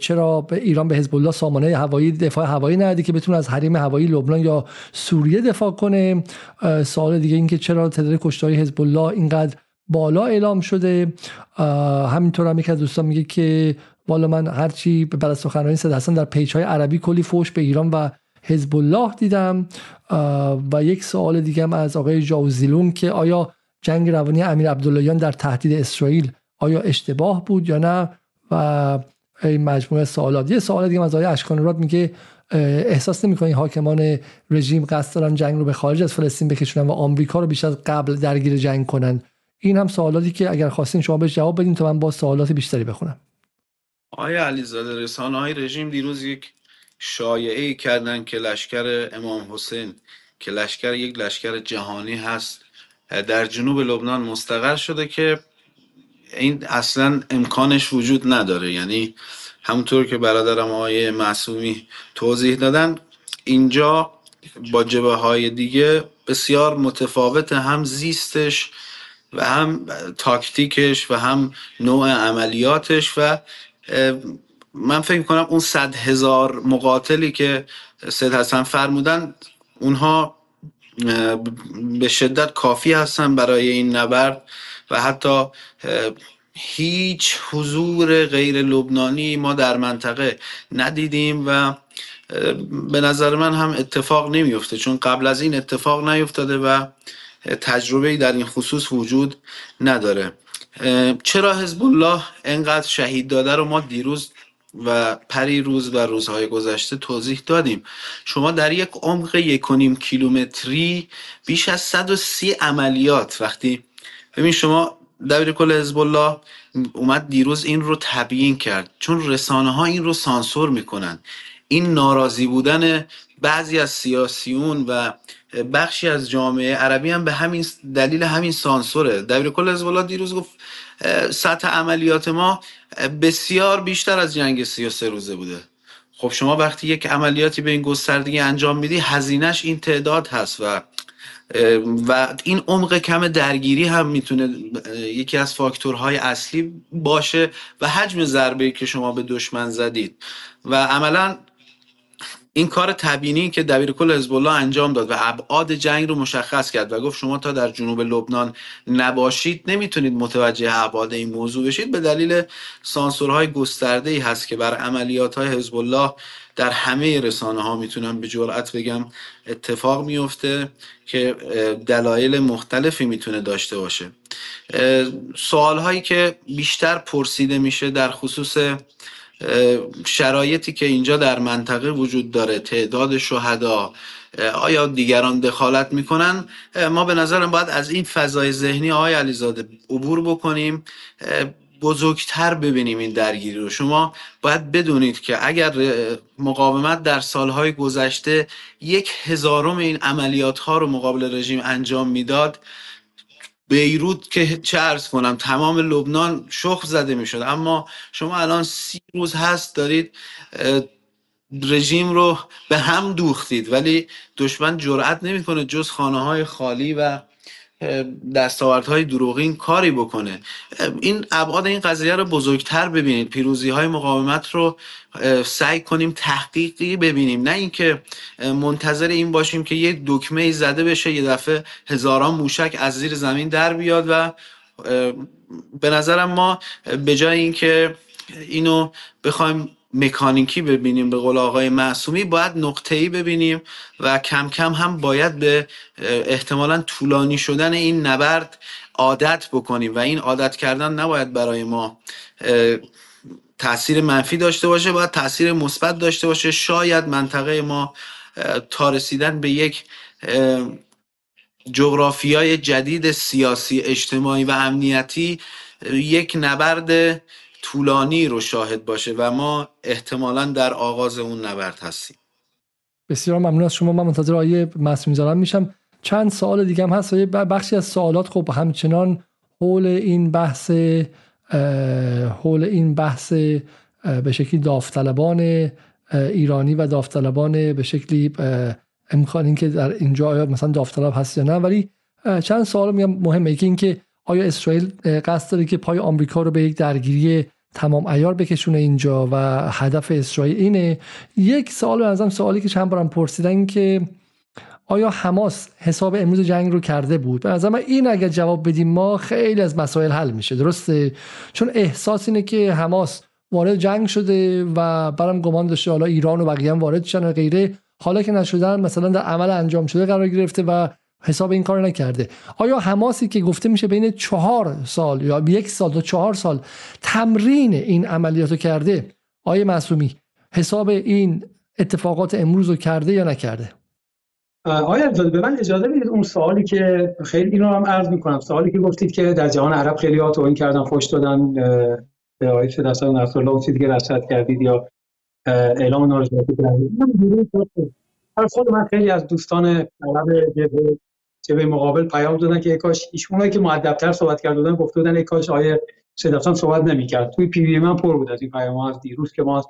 چرا به ایران به حزب الله سامانه هوایی دفاع هوایی ندادی که بتونه از حریم هوایی لبنان یا سوریه دفاع کنه؟ سوال دیگه اینکه چرا تعداد کشتاری حزب الله اینقدر بالا اعلام شده؟ همینطور هم یکی از دوستان میگه که والا من هرچی به بعد سخنرانی صد حسن در پیچ های عربی کلی فوش به ایران و حزب الله دیدم و یک سوال دیگه هم از آقای جاوزیلون که آیا جنگ روانی امیر عبداللهیان در تهدید اسرائیل آیا اشتباه بود یا نه؟ و این مجموعه سوالات. یه سوال دیگه از آقای اشکان میگه احساس نمی‌کنی حاکمان رژیم قصد دارن جنگ رو به خارج از فلسطین بکشونن و آمریکا رو بیش از قبل درگیر جنگ کنن؟ این هم سوالاتی که اگر خواستین شما بهش جواب بدین تا من با سوالات بیشتری بخونم. آیا علیزاده رسانه های رژیم دیروز یک شایعه ای کردن که لشکر امام حسین که لشکر یک لشکر جهانی هست در جنوب لبنان مستقر شده که این اصلا امکانش وجود نداره. یعنی همونطور که برادرم آقای معصومی توضیح دادن اینجا با جبه های دیگه بسیار متفاوت هم زیستش و هم تاکتیکش و هم نوع عملیاتش و من فکر کنم اون صد هزار مقاتلی که سید حسن فرمودن اونها به شدت کافی هستن برای این نبرد. و حتی هیچ حضور غیر لبنانی ما در منطقه ندیدیم و به نظر من هم اتفاق نمیفته چون قبل از این اتفاق نیفتاده و تجربه در این خصوص وجود نداره. چرا حزب الله انقدر شهید داده رو ما دیروز و پری روز و روزهای گذشته توضیح دادیم. شما در یک عمق یک کیلومتری بیش از 130 عملیات وقتی ببین شما دبیر کل حزب الله اومد دیروز این رو تبیین کرد. چون رسانه ها این رو سانسور می‌کنن. این ناراضی بودن بعضی از سیاسیون و بخشی از جامعه عربی هم به همین دلیل همین سانسوره. دبیر کل حزب الله دیروز گفت سطح عملیات ما بسیار بیشتر از جنگ 33 روزه بوده. خب شما وقتی یک عملیاتی به این گستردگی انجام میدی هزینهش این تعداد هست و و این عمق کم درگیری هم می‌تونه یکی از فاکتورهای اصلی باشه و حجم ضربه که شما به دشمن زدید. و عملا این کار تبیینی که دبیر کل حزب الله انجام داد و ابعاد جنگ رو مشخص کرد و گفت شما تا در جنوب لبنان نباشید نمی‌تونید متوجه ابعاد این موضوع بشید. به دلیل سانسورهای گسترده ای هست که بر عملیات های حزب الله در همه رسانه ها می‌تونم به جرأت بگم اتفاق میفته که دلایل مختلفی می‌تونه داشته باشه. سوال هایی که بیشتر پرسیده میشه در خصوص شرایطی که اینجا در منطقه وجود داره تعداد شهدا آیا دیگران دخالت می‌کنن؟ ما به نظرم باید از این فضای ذهنی آقای علیزاده عبور بکنیم بزرگتر ببینیم این درگیری رو. شما باید بدونید که اگر مقاومت در سالهای گذشته یک هزارم این عملیات ها رو مقابل رژیم انجام می‌داد بیروت که چه ارز کنم تمام لبنان شخ زده می‌شد. اما شما الان سی روز هست دارید رژیم رو به هم دوختید ولی دشمن جرأت نمی‌کنه جز خانه های خالی و دستاوردهای دروغین کاری بکنه. این ابعاد این قضیه رو بزرگتر ببینید. پیروزی های مقاومت رو سعی کنیم تحقیقی ببینیم. نه اینکه منتظر این باشیم که یک دکمه زده بشه یه دفعه هزاران موشک از زیر زمین در بیاد و به نظرم ما به جای اینکه اینو بخوایم مکانیکی ببینیم به قول آقای معصومی باید نقطه ای ببینیم و کم کم هم باید به احتمالا طولانی شدن این نبرد عادت بکنیم و این عادت کردن نباید برای ما تاثیر منفی داشته باشه باید تاثیر مثبت داشته باشه. شاید منطقه ما تا رسیدن به یک جغرافیای جدید سیاسی اجتماعی و امنیتی یک نبرد طولانی رو شاهد باشه و ما احتمالا در آغاز اون نبرد هستیم. بسیار ممنون از شما. من منتظر آیه مسئول زارم میشم. چند سوال دیگه هم هست. بخشی از سوالات خب همچنان حول این بحث حول این بحث به شکلی داوطلبان ایرانی و داوطلبان به شکلی امکان که در اینجا آیا مثلا داوطلب هست یا نه. ولی چند سوال میگم مهمه. که اینکه آیا اسرائیل قصد داره که پای آمریکا رو به یک درگیری تمام ایار بکشونه اینجا و هدف اسرائیل اینه؟ یک سوال ازم سوالی که چند بارم پرسیدن که آیا حماس حساب امروز جنگ رو کرده بود؟ به نظر این اگر جواب بدیم ما خیلی از مسائل حل میشه درسته؟ چون احساس اینه که حماس وارد جنگ شده و برام گمان داشته حالا ایران و بقیه هم وارد شدن و غیره حالا که نشدن مثلا در عمل انجام شده قرار گرفته و حساب این کار نکرده. آیا حماسی که گفته میشه بین چهار سال یا یک سال تا چهار سال تمرین این عملیاتو کرده آیا معصومی حساب این اتفاقات امروز رو کرده یا نکرده؟ آیا به من اجازه می‌دید اون سوالی که خیلی اینو هم عرض می‌کنم. سوالی که گفتید که در جهان عرب خیلی ها این کردن خوش دادن به آقای دستان نصرالله و دیگه رصد کردید یا اعلام نارضایتی کردید. من خود من خیلی از دوستان عرب به مقابل پیام دادن که کاش ایشونایی که مؤدبتر صحبت کرده بودن گفته بودن کاش آیه صدفتان صحبت نمی‌کرد. توی پی وی من پر بود از این پیام از دیروز که ما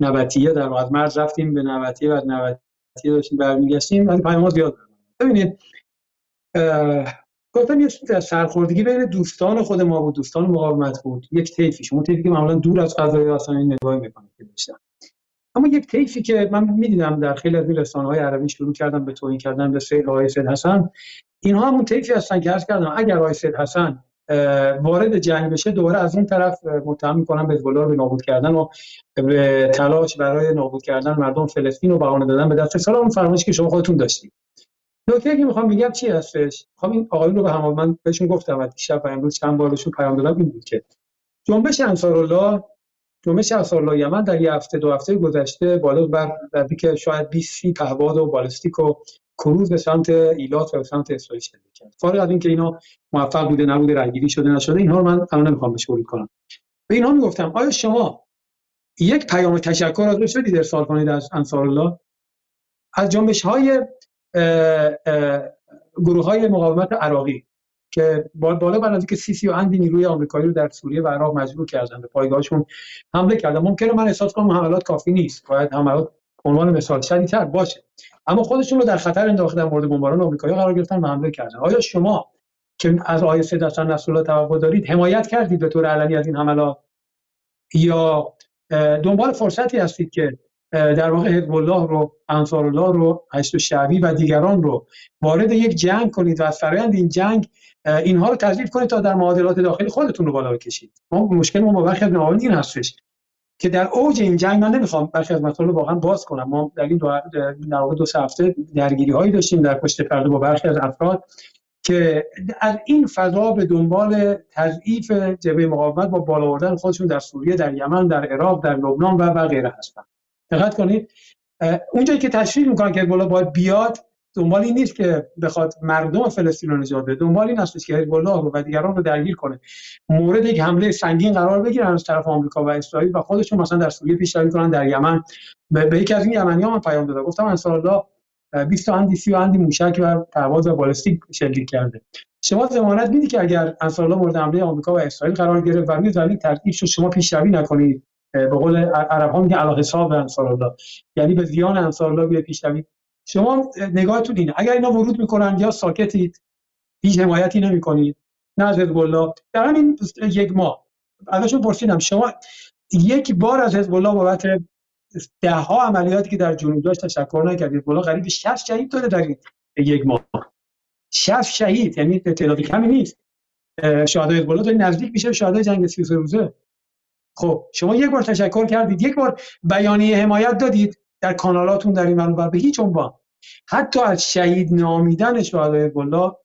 نبتیه در از مرز رفتیم به نبتیه و نبتیه داشتیم برمیگشتیم از پیام زیاد ببینید گفتم یه سرخوردگی بین دوستان خود ما بود دوستان مقاومت بود. یک طیفی شما طیفی که معمولا دور از فضای اصلا این نگاه می‌کنید که داشتن. اما یک طیفی که من می‌دیدم در خیلی از رسانه های عربی شروع کردن به توهین کردن به سید آقای سید حسن اینها همون طیفی هستن که عرض کردم اگر آقای سید حسن وارد جنگ بشه دوباره از این طرف متهم می‌کنن به رو به نابود کردن و به تلاش برای نابود کردن مردم فلسطین و بهانه دادن به دست سال اون که شما خودتون داشتید. نکته که می‌خوام بگم چی هستش؟ می‌خوام این آقایون رو به هم من بهشون گفتم دیشب و امروز چند بار بهشون پیام دادم این بود که جنبش انصارالله جنبش انصارالله یمن در یه هفته دو هفته گذشته بالا بر که شاید 20 پهباد و بالستیک و کروز به سمت ایلات و به سمت اسرائیل شده کرد. فارغ از اینکه اینا موفق بوده نبوده رنگیری شده نشده اینها رو من الان نمی‌خوام بهش کنم. به اینها می‌گفتم آیا شما یک پیام تشکر از شدید ارسال کنید از انصارالله؟ از جنبش های گروه های مقاومت عراقی. که بالا بر سی و اندی نیروی آمریکایی رو در سوریه و عراق مجبور کردن به پایگاهشون حمله کردن ممکنه من احساس کنم حملات کافی نیست. باید حملات عنوان مثال شدیدتر باشه. اما خودشون رو در خطر انداختن مورد بمباران آمریکایی قرار گرفتن و حمله کردن. آیا شما که از آیه سید حسن نصرالله توقع دارید حمایت کردید به طور علنی از این حملات؟ یا دنبال فرصتی هستید که در واقع حزب الله رو انصار الله رو هشت شعبی و دیگران رو وارد یک جنگ کنید و از فرایند این جنگ اینها رو تضعیف کنید تا در معادلات داخلی خودتون رو بالا بکشید. ما مشکل ما با برخی از این هستش که در اوج این جنگ من نمی‌خوام برخی از رو واقعا باز کنم. ما در این دو در واقع دو هفته درگیری هایی داشتیم در پشت پرده با برخی از افراد که از این فضا به دنبال تضعیف جبهه مقاومت با بالا آوردن خودشون در سوریه در یمن در عراق در لبنان و و غیره هستن. دقت کنید. اونجایی که تشریح می‌کنن که بالا باید بیاد دنبال این نیست که بخواد مردم فلسطین رو نجات بده. دنبال این است که حزب رو و دیگران رو درگیر کنه. مورد یک حمله سنگین قرار بگیرن از طرف آمریکا و اسرائیل و خودشون مثلا در سوریه پیشروی کنن در یمن. به, یکی از این یمنی‌ها من پیام دادم. گفتم انصار الله 20 اندی 30 اندی موشک و پرواز و بالستیک شلیک کرده. شما ضمانت میدی که اگر انصار الله مورد حمله آمریکا و اسرائیل قرار گرفت و روی زمین ترتیب شد شما پیشروی نکنید. به قول عرب ها میگه علاقه حساب انصار الله یعنی به زیان انصار الله بیه پیشروی. شما نگاهتون اینه. اگر اینا ورود می‌کنن یا ساکتید هیچ حمایتی نمی‌کنید. نه از حزب الله در همین یک ماه. ازشون پرسیدم شما یک بار از حزب الله بابت ده ها عملیاتی که در جنوب داشت تشکر نکرد حزب الله قریب 60 شهید داده در یک ماه. 60 شهید یعنی تعداد کمی نیست. شهدای حزب الله نزدیک میشه شهدای جنگ 33 روزه. خب شما یک بار تشکر کردید یک بار بیانیه حمایت دادید در کانالاتون در این و به هیچ عنوان. حتی از شهید نامیدن شهدای حزب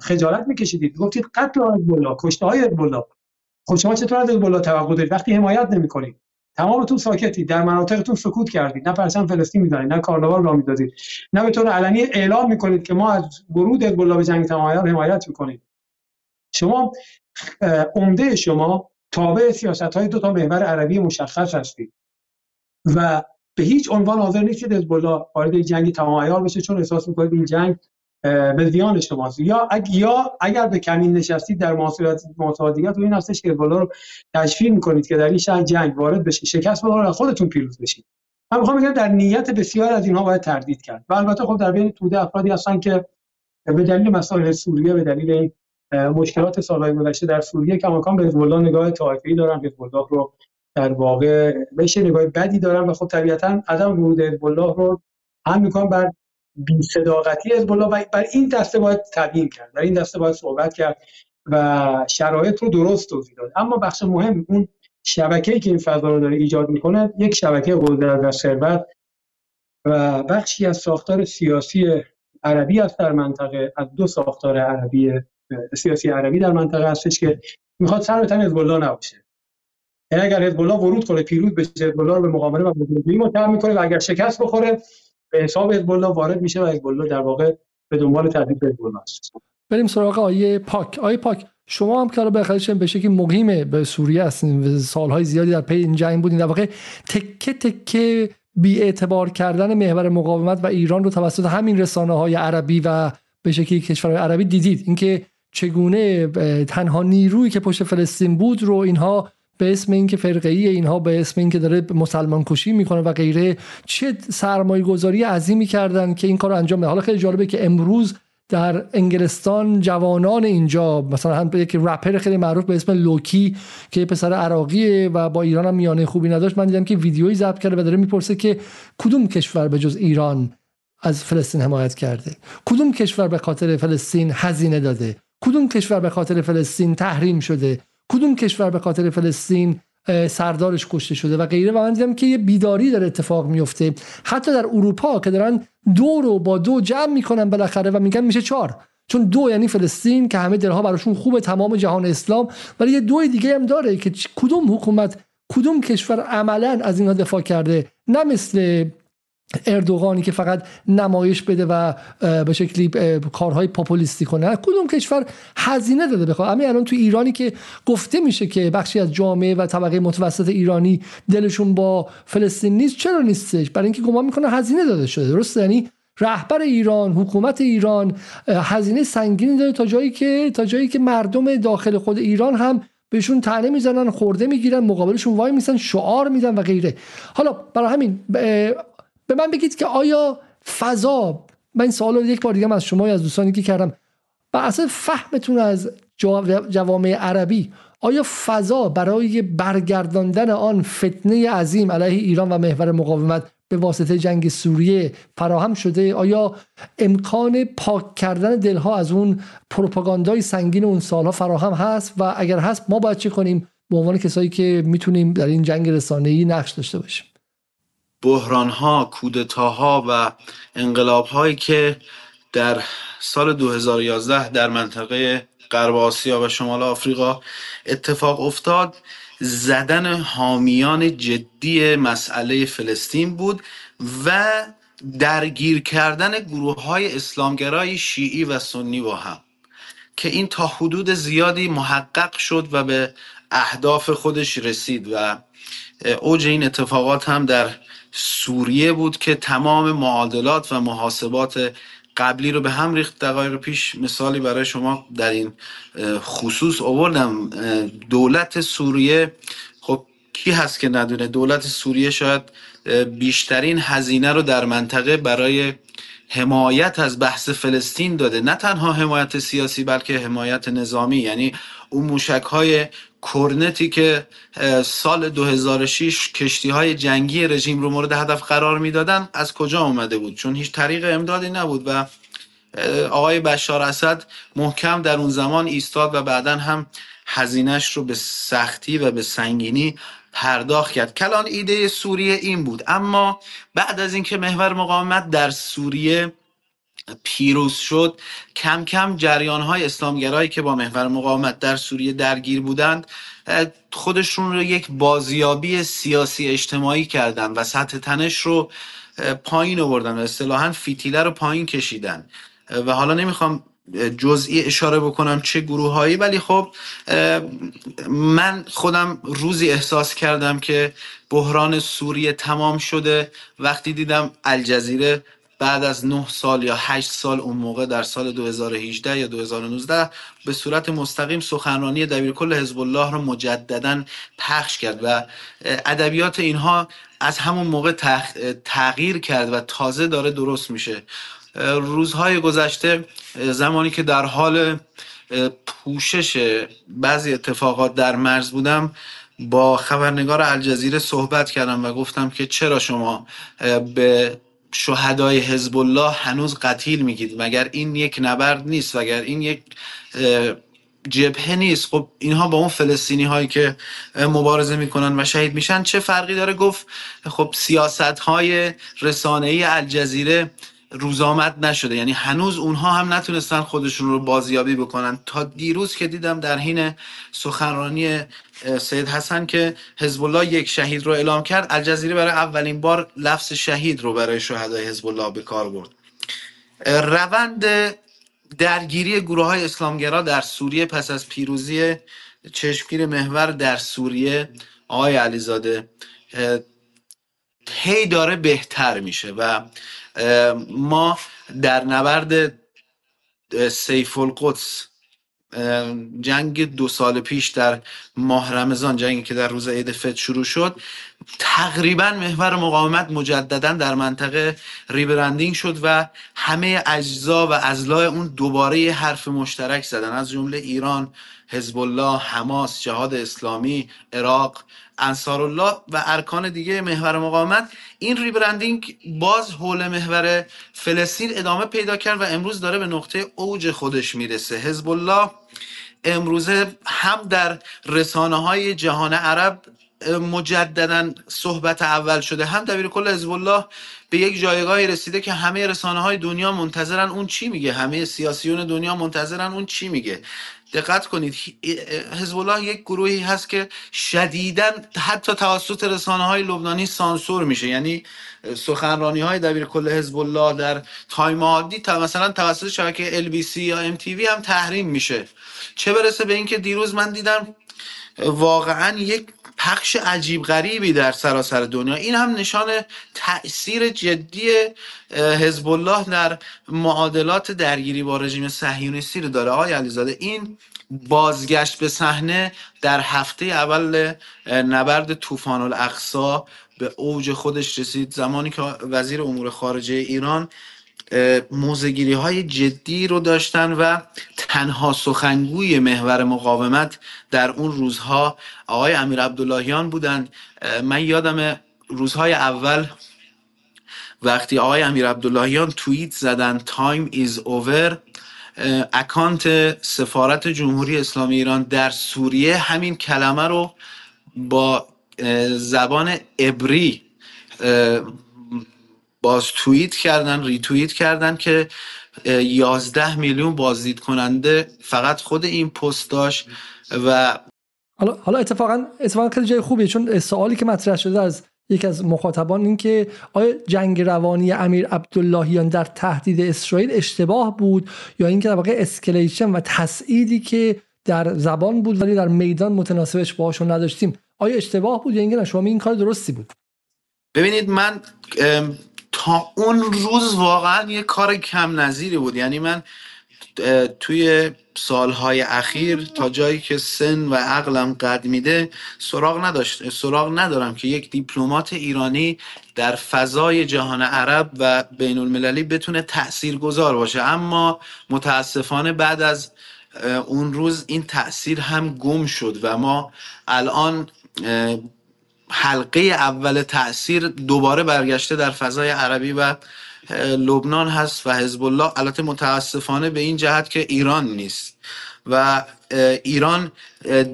خجالت میکشیدید. گفتید قتل الله کشته های حزب خب شما چطور از حزب توقع دارید؟ وقتی حمایت نمی‌کنید. تمامتون ساکتید. در مناطقتون سکوت کردید. نه پرچم فلسطین می‌زنید نه کارناوال را می‌دادید نه به طور علنی اعلام می‌کنید که ما از ورود حزب به جنگ تمایل حمایت می‌کنید شما عمده شما تابع سیاست های دو تا محور عربی مشخص هستید و به هیچ عنوان حاضر نیستید حزب الله وارد جنگی تمام بشه چون احساس می‌کنید این جنگ به زیان شماست. یا اگر, یا اگر به کمین نشستید در محاسبات و این هستش که بالا رو تشویق می‌کنید که در این شهر جنگ وارد بشه. شکست بخوره خودتون پیروز بشید. من می‌خوام بگم در نیت بسیار از اینها باید تردید کرد. و البته خب در بین توده افرادی هستن که به دلیل مسائل سوریه به دلیل مشکلات سالهای گذشته در سوریه. کماکان به حزب نگاه طایفه‌ای دارن. حزب رو در واقع بهش نگاه بدی دارن و خب طبیعتا عدم ورود حزب رو هم می‌کنن بر بی صداقتی حزب و بر این دسته باید تبیین کرد. بر این دسته باید صحبت کرد و شرایط رو درست توضیح داد. اما بخش مهم اون شبکه‌ای که این فضا رو داره ایجاد می‌کنه یک شبکه قدرت و ثروت و بخشی از ساختار سیاسی عربی است در منطقه از دو ساختار عربی سیاسی عربی در منطقه هستش که می‌خواد سر تن حزب الله نباشه. یعنی اگر حزب الله ورود کنه پیروز بشه حزب الله به مقابله و بزرگی متهم می‌کنه و اگر شکست بخوره به حساب حزب الله وارد میشه و حزب الله در واقع به دنبال تهدید حزب الله است بریم سراغ آیه پاک. آیه پاک شما هم که به خیلیش به شکلی مقیم به سوریه هستین سالهای زیادی در پی این جنگ بودین در واقع تکه تکه بی اعتبار کردن محور مقاومت و ایران رو توسط همین رسانه های عربی و به شکلی کشورهای عربی دیدید. اینکه چگونه تنها نیرویی که پشت فلسطین بود رو اینها به اسم اینکه فرقه ای اینها به اسم اینکه داره مسلمان کشی می‌کنه و غیره چه سرمایه گذاری عظیمی کردن که این کار رو انجام بده. حالا خیلی جالبه که امروز در انگلستان جوانان اینجا مثلا هم یک رپر خیلی معروف به اسم لوکی که پسر عراقیه و با ایران هم میانه خوبی نداشت من دیدم که ویدیویی ضبط کرده و داره می‌پرسه که کدوم کشور به جز ایران از فلسطین حمایت کرده؟ کدوم کشور به خاطر فلسطین هزینه داده؟ کدوم کشور به خاطر فلسطین تحریم شده؟ کدوم کشور به خاطر فلسطین سردارش کشته شده و غیره؟ و من دیدم که یه بیداری داره اتفاق میفته حتی در اروپا که دارن دو رو با دو جمع می‌کنن بالاخره و میگن میشه چهار. چون دو یعنی فلسطین که همه دلها براشون خوبه تمام جهان اسلام. ولی یه دو دیگه هم داره که کدوم حکومت کدوم کشور عملا از اینها دفاع کرده؟ نه مثل اردوغانی که فقط نمایش بده و به شکلی کارهای پاپولیستی کنه کدوم کشور هزینه داده بخواد؟ همین الان تو ایرانی که گفته میشه که بخشی از جامعه و طبقه متوسط ایرانی دلشون با فلسطین نیست چرا نیستش؟ برای اینکه گمان می‌کنه هزینه داده شده درست یعنی رهبر ایران حکومت ایران هزینه سنگینی داره تا جایی که تا جایی که مردم داخل خود ایران هم بهشون تنه می‌زنن خورده می‌گیرن مقابلشون وای میسن شعار میدن و غیره. حالا برای همین به من بگید که آیا فضا من این سوال رو یک بار دیگه از شما از دوستانی که کردم اساس فهمتون از جوامع عربی آیا فضا برای برگرداندن آن فتنه عظیم علیه ایران و محور مقاومت به واسطه جنگ سوریه فراهم شده؟ آیا امکان پاک کردن دلها از اون پروپاگاندای سنگین اون سالها فراهم هست؟ و اگر هست ما باید چه کنیم؟ به عنوان کسایی که می‌تونیم در این جنگ رسانه‌ای نقش داشته باشیم. بحران ها کودتاها و انقلاب هایی که در سال 2011 در منطقه غرب آسیا و شمال آفریقا اتفاق افتاد. زدن حامیان جدی مسئله فلسطین بود و درگیر کردن گروه های اسلامگرای شیعی و سنی با هم که این تا حدود زیادی محقق شد و به اهداف خودش رسید و اوج این اتفاقات هم در سوریه بود که تمام معادلات و محاسبات قبلی رو به هم ریخت دقایق پیش. مثالی برای شما در این خصوص آوردم. دولت سوریه خب کی هست که ندونه؟ دولت سوریه شاید بیشترین هزینه رو در منطقه برای حمایت از بحث فلسطین داده. نه تنها حمایت سیاسی بلکه حمایت نظامی. یعنی اون موشک های کرنتی که سال 2006 کشتی های جنگی رژیم رو مورد هدف قرار می‌دادن از کجا آمده بود؟ چون هیچ طریق امدادی نبود و آقای بشار اسد محکم در اون زمان ایستاد و بعدا هم هزینهش رو به سختی و به سنگینی پرداخت کرد. کلان ایده سوریه این بود. اما بعد از اینکه محور مقاومت در سوریه پیروز شد. کم کم جریان های اسلامگرایی که با محور مقاومت در سوریه درگیر بودند خودشون رو یک بازیابی سیاسی اجتماعی کردن و سطح تنش رو پایین آوردن و اصطلاحا فیتیله رو پایین کشیدن. و حالا نمی‌خوام جزئی اشاره بکنم چه گروه هایی ولی خب من خودم روزی احساس کردم که بحران سوریه تمام شده. وقتی دیدم الجزیره بعد از 9 سال یا 8 سال اون موقع در سال 2018 یا 2019 به صورت مستقیم سخنرانی دبیرکل حزب الله رو مجددا پخش کرد و ادبیات اینها از همون موقع تغییر کرد و تازه داره درست میشه. روزهای گذشته زمانی که در حال پوشش بعضی اتفاقات در مرز بودم با خبرنگار الجزیره صحبت کردم و گفتم که چرا شما به شهدای حزب الله هنوز قتیل میگید. مگر این یک نبرد نیست؟ وگر این یک جبهه نیست؟ خب اینها با اون فلسطینی هایی که مبارزه می‌کنن و شهید میشن چه فرقی داره؟ گفت خب سیاست های رسانه ای الجزیره روزآمد نشده. یعنی هنوز اونها هم نتونستن خودشون رو بازیابی بکنن. تا دیروز که دیدم در حین سخنرانی سید حسن که حزب الله یک شهید رو اعلام کرد. الجزیره برای اولین بار لفظ شهید رو برای شهدای حزب الله به کار برد. روند درگیری گروه های اسلامگرا در سوریه پس از پیروزی چشمگیر محور در سوریه آقای علیزاده هی داره بهتر میشه و ما در نبرد سیف القدس جنگ دو سال پیش در ماه رمضان جنگی که در روز عید فطر شروع شد تقریبا محور مقاومت مجددا در منطقه ریبرندینگ شد و همه اجزا و ازلاع اون دوباره حرف مشترک زدن. از جمله ایران حزب الله حماس جهاد اسلامی عراق انصار الله و ارکان دیگه محور مقاومت. این ریبرندینگ باز حول محور فلسطین ادامه پیدا کرد و امروز داره به نقطه اوج خودش می‌رسه. حزب الله امروزه هم در رسانه های جهان عرب مجددا صحبت اول شده. هم دبیر کل حزب الله به یک جایگاهی رسیده که همه رسانه های دنیا منتظرن اون چی میگه. همه سیاسیون دنیا منتظرن اون چی میگه. دقت کنید حزب الله یک گروهی هست که شدیدا حتی توسط رسانه های لبنانی سانسور میشه. یعنی سخنرانی های دبیر کل حزب الله در تایم عادی مثلا توسط شبکه LBC یا MTV هم تحریم میشه. چه برسه به اینکه دیروز من دیدم واقعا یک پخش عجیب غریبی در سراسر دنیا. این هم نشان تاثیر جدی حزب الله در معادلات درگیری با رژیم صهیونیستی رو داره. آقای علیزاده این بازگشت به صحنه در هفته اول نبرد طوفان الاقصا به اوج خودش رسید. زمانی که وزیر امور خارجه ایران موزگیری های جدی رو داشتن و تنها سخنگوی محور مقاومت در اون روزها آقای امیر عبداللهیان بودند. من یادم روزهای اول وقتی آقای امیر عبداللهیان توییت زدن time is over اکانت سفارت جمهوری اسلامی ایران در سوریه همین کلمه رو با زبان عبری باز توییت کردن ریتوییت کردن که یازده میلیون بازدید کننده فقط خود این پست داشت و حالا حالا اتفاقا اتفاقا خیلی جای خوبیه چون سوالی که مطرح شده از یکی از مخاطبان این که آیا جنگ روانی امیر عبداللهیان در تهدید اسرائیل اشتباه بود یا اینکه در واقع اسکلیشن و تسعیدی که در زبان بود ولی در میدان متناسبش باهاشون نداشتیم آیا اشتباه بود یا اینکه شما این کار درستی بود؟ ببینید من تا اون روز واقعا یه کار کم نظیری بود. یعنی من توی سالهای اخیر تا جایی که سن و عقلم قد میده سراغ نداشت سراغ ندارم که یک دیپلمات ایرانی در فضای جهان عرب و بین المللی بتونه تأثیر گذار باشه. اما متاسفانه بعد از اون روز این تاثیر هم گم شد و ما الان حلقه اول تاثیر دوباره برگشته در فضای عربی و لبنان هست و حزب الله البته متاسفانه به این جهت که ایران نیست. و ایران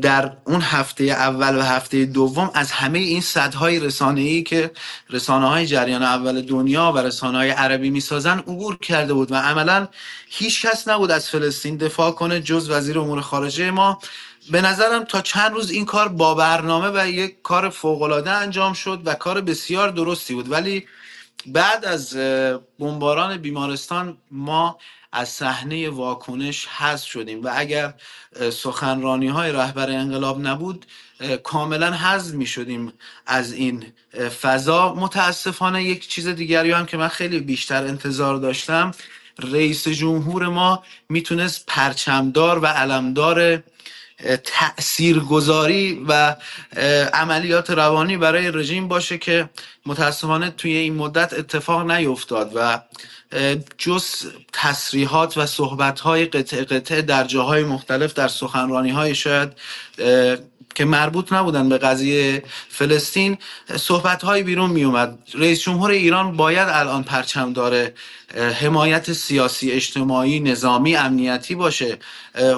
در اون هفته اول و هفته دوم از همه این صدهای رسانه ای که رسانه های جریان اول دنیا و رسانه های عربی می‌سازن عبور کرده بود و عملا هیچ کس نبود از فلسطین دفاع کنه جز وزیر امور خارجه ما. به نظرم تا چند روز این کار با برنامه و یک کار فوقالعاده انجام شد و کار بسیار درستی بود. ولی بعد از بمباران بیمارستان ما از صحنه واکنش حذف شدیم و اگر سخنرانی های رهبر انقلاب نبود کاملا حذف می شدیم از این فضا. متاسفانه یک چیز دیگری هم که من خیلی بیشتر انتظار داشتم رئیس جمهور ما می‌تونست پرچمدار و علمدار تاثیرگذاری و عملیات روانی برای رژیم باشه که متاسفانه توی این مدت اتفاق نیفتاد و جز تصریحات و صحبت های قطع قطع در جاهای مختلف در سخنرانی های شاید که مربوط نبودن به قضیه فلسطین صحبت های بیرون می اومد رئیس جمهور ایران باید الان پرچم داره حمایت سیاسی اجتماعی نظامی امنیتی باشه.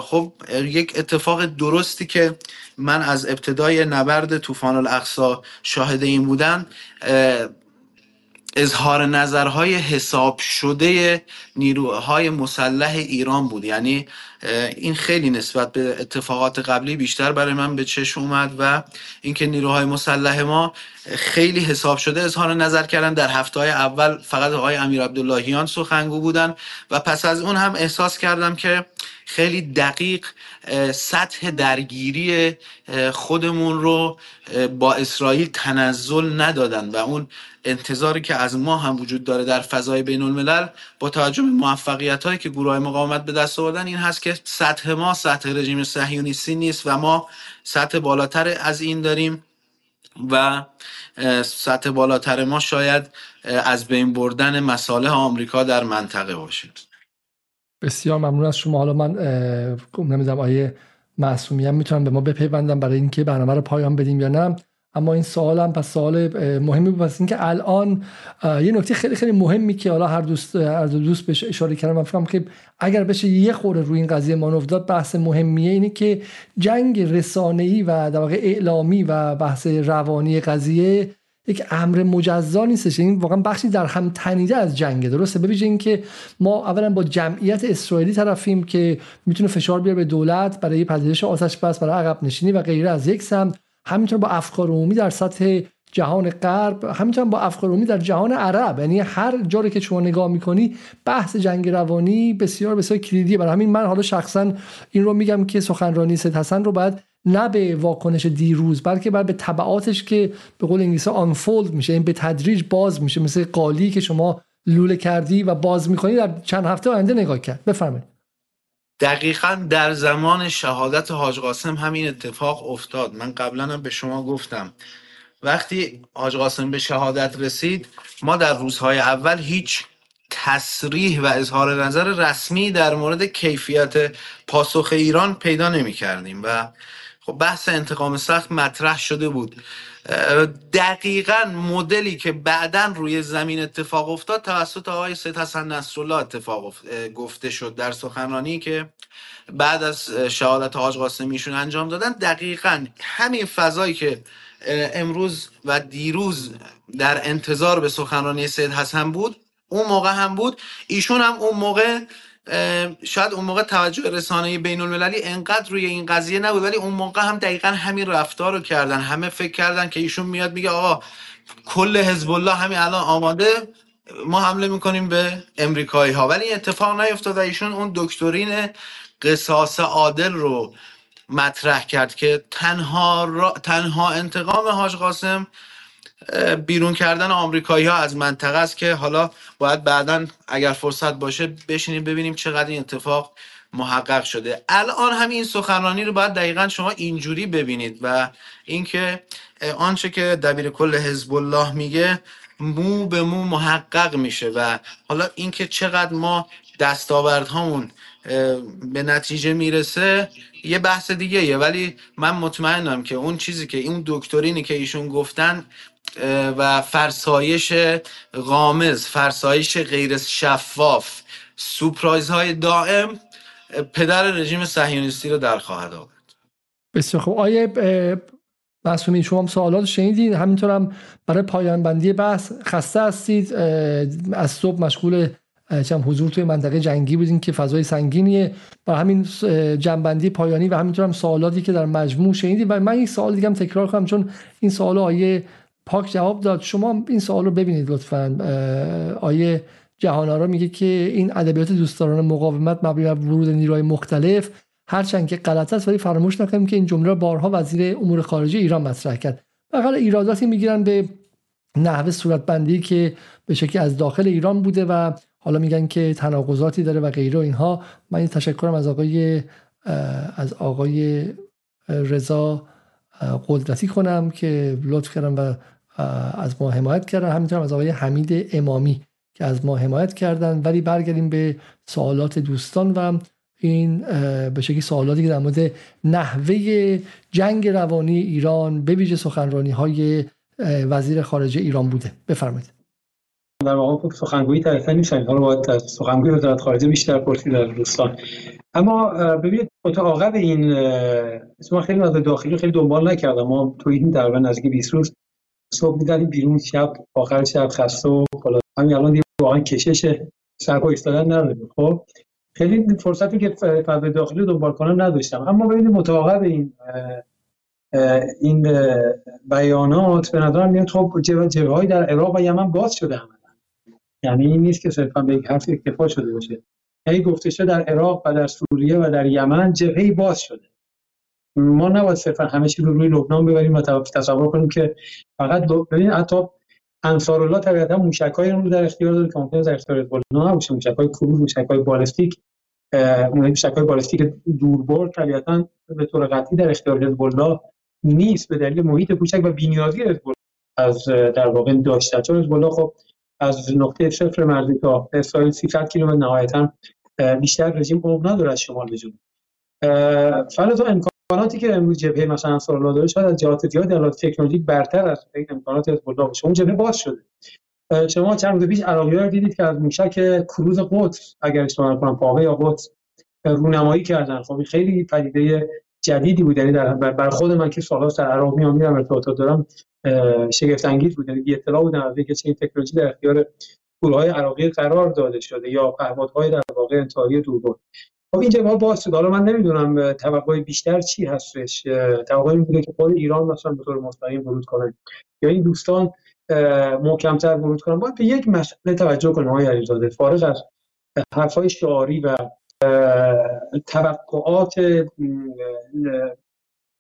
خب یک اتفاق درستی که من از ابتدای نبرد طوفان الاقصا شاهد این بودم اظهار نظرهای حساب شده نیروهای مسلح ایران بود. یعنی این خیلی نسبت به اتفاقات قبلی بیشتر برای من به چشم اومد و اینکه نیروهای مسلح ما خیلی حساب شده اظهار نظر کردن. در هفته های اول فقط آقای امیر عبداللهیان سخنگو بودن و پس از اون هم احساس کردم که خیلی دقیق سطح درگیری خودمون رو با اسرائیل تنزل ندادن و اون انتظاری که از ما هم وجود داره در فضای بین الملل با توجه به موفقیت هایی که گروه مقاومت به دست آوردن این هست که سطح ما سطح رژیم صهیونیستی نیست و ما سطح بالاتر از این داریم و سطح بالاتر ما شاید از بین بردن مصالح آمریکا در منطقه باشه. بسیار ممنون از شما. حالا من نمی‌دونم آیه معصومی هم می‌تونم به ما بپیوندم برای اینکه برنامه رو پایان بدیم یا نه. اما این سوال هم پس سوال مهمی بود. پس اینکه الان یه نکته خیلی خیلی مهمی که حالا هر دوست دو دوست بهش اشاره کردم من فکرم که اگر بشه یه خورده روی این قضیه مانور داد بحث مهمیه اینه که جنگ رسانه‌ای و در واقع اعلامی و بحث روانی قضیه یک امر مجزا نیستش. این واقعا بخشی در هم تنیده از جنگه. درسته؟ ببینید اینکه ما اولا با جمعیت اسرائیلی طرفیم که می‌تونه فشار بیاره به دولت برای پذیرش آتش بس برای عقب نشینی و غیره از یک سمت. همینطور با افکار عمومی در سطح جهان غرب همینطور با افکار عمومی در جهان عرب. یعنی هر جایی که شما نگاه می‌کنی بحث جنگ روانی بسیار بسیار کلیدیه. برای همین من حالا شخصا این رو میگم که سخنرانی سید حسن رو باید نه به واکنش دیروز بلکه بعد به تبعاتش که به قول انگلیسی آنفولد میشه این یعنی به تدریج باز میشه مثل قالی که شما لوله کردی و باز می‌کنی در چند هفته آینده نگاه کرد. بفرمایید. دقیقا در زمان شهادت حاج قاسم همین اتفاق افتاد. من قبلا هم به شما گفتم. وقتی حاج قاسم به شهادت رسید ما در روزهای اول هیچ تصریح و اظهار نظر رسمی در مورد کیفیت پاسخ ایران پیدا نمی کردیم و خب بحث انتقام سخت مطرح شده بود. دقیقا مدلی که بعدا روی زمین اتفاق افتاد توسط آقای سید حسن نصرالله اتفاق گفته شد در سخنرانی که بعد از شهادت حاج قاسمیشون انجام دادن. دقیقا همین فضایی که امروز و دیروز در انتظار به سخنرانی سید حسن بود اون موقع هم بود. ایشون هم اون موقع شاید اون موقع توجه رسانه بین المللی انقدر روی این قضیه نبود ولی اون موقع هم دقیقا همین رفتار رو کردن. همه فکر کردن که ایشون میاد میگه آقا کل حزب الله همین الان آماده ما حمله می‌کنیم به امریکایی ها ولی اتفاق نیفتاد ایشون اون دکترین قصاص عادل رو مطرح کرد که تنها, تنها انتقام حاج قاسم بیرون کردن آمریکایی ها از منطقه است که حالا باید بعدا اگر فرصت باشه بشینیم ببینیم چقدر این اتفاق محقق شده. الان همین سخنرانی رو باید دقیقا شما اینجوری ببینید و اینکه آنچه که دبیر کل حزب الله میگه مو به مو محقق میشه و حالا اینکه چقدر ما دستاوردهامون به نتیجه می‌رسه یه بحث دیگه یه ولی من مطمئنم که اون چیزی که اون دکترینی که ایشون گفتن و فرسایش غامز فرسایش غیر شفاف سپرایز های دائم پدر رژیم صهیونیستی رو در خواهد آورد. بسیار خوب. آیه معصومی شما سوالات شنیدید همینطور هم برای پایان بندی بحث خسته هستید. از صبح مشغول چم حضور توی منطقه جنگی بودین که فضای سنگینیه. و همین جنبندی پایانی و همینطور هم سوالاتی که در مجموع شنیدید و من یک سوال دیگه هم تکرار کنم چون این سوال آیه پاک جواب داد. شما این سوال رو ببینید لطفا. آیه جهانارا میگه که این ادبیات دوستداران مقاومت مبنی بر ورود نیروهای مختلف هرچند که غلط است ولی فراموش نکنیم که این جمله بارها وزیر امور خارجه ایران مطرح کرد. حالا ایراداتی می‌گیرن به نحوه صورتبندی که به شکلی از داخل ایران بوده و حالا میگن که تناقضاتی داره و غیره و اینها. من این تشکرم از آقای از آقای رضا قدرتی کنم که لطف کردم و از ما حمایت کردن. همینطور از آقای حمید امامی که از ما حمایت کردن. ولی برگردیم به سوالات دوستان و این به شکلی سوالاتی که در مورد نحوه جنگ روانی ایران به ویژه سخنرانی های وزیر خارجه ایران بوده. بفرمایید. در واقع سخنگویی طرفه نیستن حالا باید از سخنگوی وزارت خارجه بیشتر پرسید در دوستان. اما ببینید متعاقب این ما خیلی از داخلی خیلی دنبال نکردم. ما تو این در نزدیک 20 روز صبح می‌دادیم بیرون شب آخر شب خسته و حالا همین الان دیگه واقعا کشش سرپا ایستادن نداریم. خب خیلی فرصتی که فضای داخلی دنبال کنم نداشتم. اما ببینید متعاقب این این بیانات به نظرم میاد خب جبهه در عراق و یمن باز شده عملا. یعنی این نیست که صرفا به یک حرف اکتفا شده باشه. یعنی گفته شده در عراق و در سوریه و در یمن جبهه باز شده. ما نباید صرفا همه چیز رو روی لبنان ببریم و تصور کنیم که فقط ببین حتی انصار الله طبیعتا موشکای رو در اختیار داره که ممکنه در اختیار حزب نباشه موشکای کروز موشکای بالستیک موشکای بالستیک دوربرد طبیعتا به طور قطعی در اختیار حزب الله نیست به دلیل محیط کوچک و بی‌نیازی حزب از در واقع داشته چون حزب خب از نقطه صفر مرزی تا اسرائیل 300 کیلومتر نهایتا بیشتر رژیم عمق نداره از شمال به جنوب. فلات امکاناتی که امروز جبهه مثلا انصارالله داره شاید از جهات زیاد در تکنولوژیک برتر از امکانات الله باشه. اون جبهه باز شده. شما چند روز پیش عراقی‌ها رو دیدید که از موشک کروز قدس اگر اشتباه نکنم پاوه یا قدس رونمایی کردن. خب خیلی پدیده جدیدی بود. یعنی در بر خود من که سال‌ها در عراق میام میرم ارتباطات دارم شگفت انگیز بود. یعنی اطلاع بودم از اینکه چه تکنولوژی در اختیار گروه‌های عراقی قرار داده شده یا پهپادهای در واقع انتحاری دوربرد خب این جواب باز شد. حالا من نمی‌دونم توقع بیشتر چی هستش. توقع این بوده که خود ایران مثلا به طور مستقیم ورود کنه. یا این دوستان محکمتر ورود کنن. باید به یک مسئله توجه کنیم آقای علیزاده. فارغ از حرفای شعاری و توقعات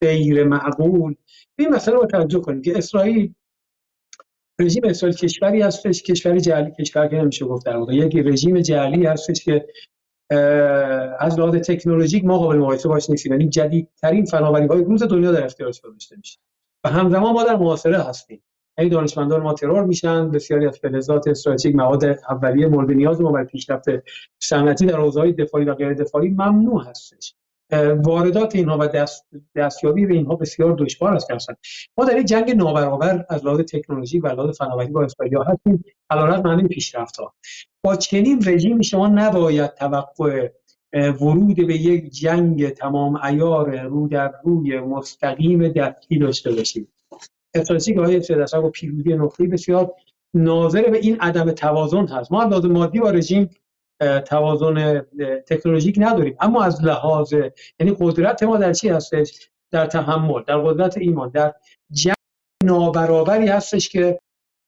غیر معقول به این مسئله باید توجه کنیم که اسرائیل رژیم اسرائیل کشوری هستش. کشوری جعلی کشور که نمیشه گفت در واقع. یک رژیم جعلی هستش که از لحاظ تکنولوژیک ما قابل مقایسه باش نیستیم. یعنی جدیدترین فناوری های روز دنیا در اختیارش گذاشته میشه. و همزمان ما در معاصره هستیم. این دانشمندان ما ترور میشن بسیاری از فلزات استراتژیک مواد اولیه مورد نیاز ما برای پیشرفت صنعتی در حوزه‌های دفاعی و غیر دفاعی ممنوع هستش. واردات اینها و دست دستیابی به اینها بسیار دشوار است هستند ما در یک جنگ نابرابر از لحاظ تکنولوژی و لحاظ فناوری با اسرائیل هستیم. علیرغم همین پیشرفت‌ها. با چنین رژیمی شما نباید توقع ورود به یک جنگ تمام ایار رو در روی مستقیم دستی داشته باشید استراتژی های سیاست و پیروزی نقطه‌ای بسیار ناظر به این عدم توازن هست. ما از مادی با رژیم توازن تکنولوژیک نداریم. اما از لحاظ یعنی قدرت ما در چی هستش؟ در تحمل در قدرت ایمان در جنگ نابرابری هستش که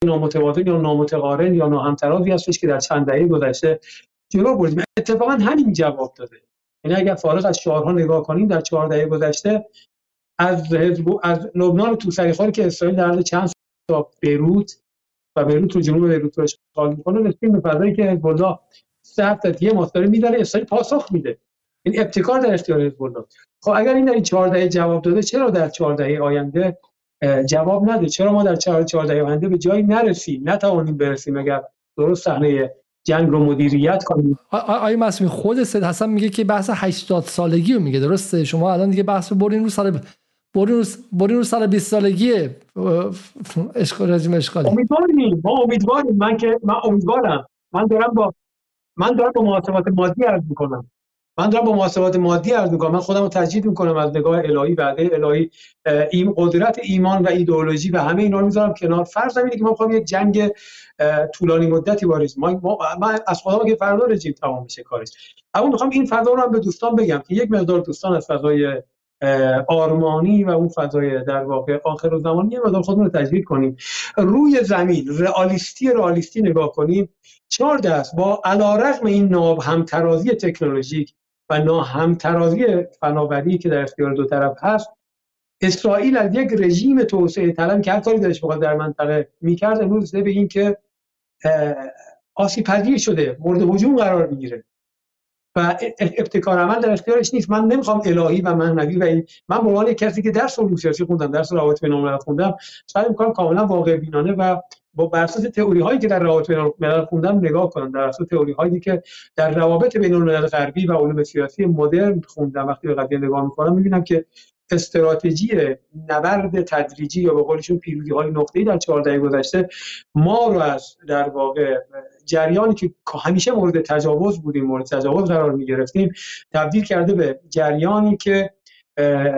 نامتوازن یا نامتقارن یا ناهمترازی هستش که در چند دهه گذشته جلو بردیم. اتفاقا همین جواب داده. یعنی اگر فارغ از شعارها نگاه کنیم در چهار دهه گذشته از از لبنان تو خاری که اسرائیل در چند تا بیروت و بیروت رو جنوب بیروت رو اشغال می‌کنه رسیدیم به فضایی که حزب سه هفته دیگه ماستر میداره اسرائیل پاسخ میده. این ابتکار در اختیار حزب الله. خب اگر این در این 14 جواب داده چرا در 14 آینده جواب نده؟ چرا ما در 14 آینده به جایی نرسیم؟ نتوانیم برسیم اگر درست صحنه جنگ رو مدیریت کنیم. آقای مسئول خود سید حسن میگه که بحث 80 سالگی رو میگه درسته؟ شما الان دیگه بحث برین رو سر برین رو سر 20 سالگی اشکال رژیم اشغالی امیدواریم ما امیدواریم. من که من امیدوارم. من دارم با من دارم با محاسبات مادی عرض می‌کنم. من دارم با محاسبات مادی عرض می‌کنم. من خودم رو تجدید می‌کنم از نگاه الهی وعده الهی این قدرت ایمان و ایدئولوژی و همه اینا رو می‌ذارم کنار. فرض اینه که ما می‌خوام یک جنگ طولانی مدتی وارد ما من از خودم که فردا رژیم تمام میشه کارش. اما می‌خوام این فضا رو هم به دوستان بگم که یک مقدار دوستان از فضای آرمانی و اون فضای در واقع آخر زمانی یه مقدار خودمون رو کنیم. روی زمین رئالیستی رئالیستی نگاه کنیم. چهار دست با علیرغم این ناب همترازی تکنولوژیک و ناهمترازی فناوری که در اختیار دو طرف هست اسرائیل از یک رژیم توسعه طلب که هر کاری بخواد در منطقه می‌کرد امروز به این که آسیب پذیر شده مورد هجوم قرار می‌گیره. و ابتکار عمل در اختیارش نیست. من نمی‌خوام الهی و معنوی و این من به عنوان کسی که درس علوم سیاسی خوندم درس روابط بین الملل خوندم سعی می‌کنم کاملا واقع بینانه و با بر اساس تئوری هایی که در روابط بین الملل خوندم نگاه کنم. در اساس تئوری هایی که در روابط بین الملل غربی و علوم سیاسی مدرن خوندم. وقتی به قضیه نگاه می‌کنم می‌بینم که استراتژی نبرد تدریجی یا به قولشون پیروزی های نقطه‌ای در 14 گذشته ما رو از در واقع جریانی که همیشه مورد تجاوز بودیم مورد تجاوز قرار می گرفتیم تبدیل کرده به جریانی که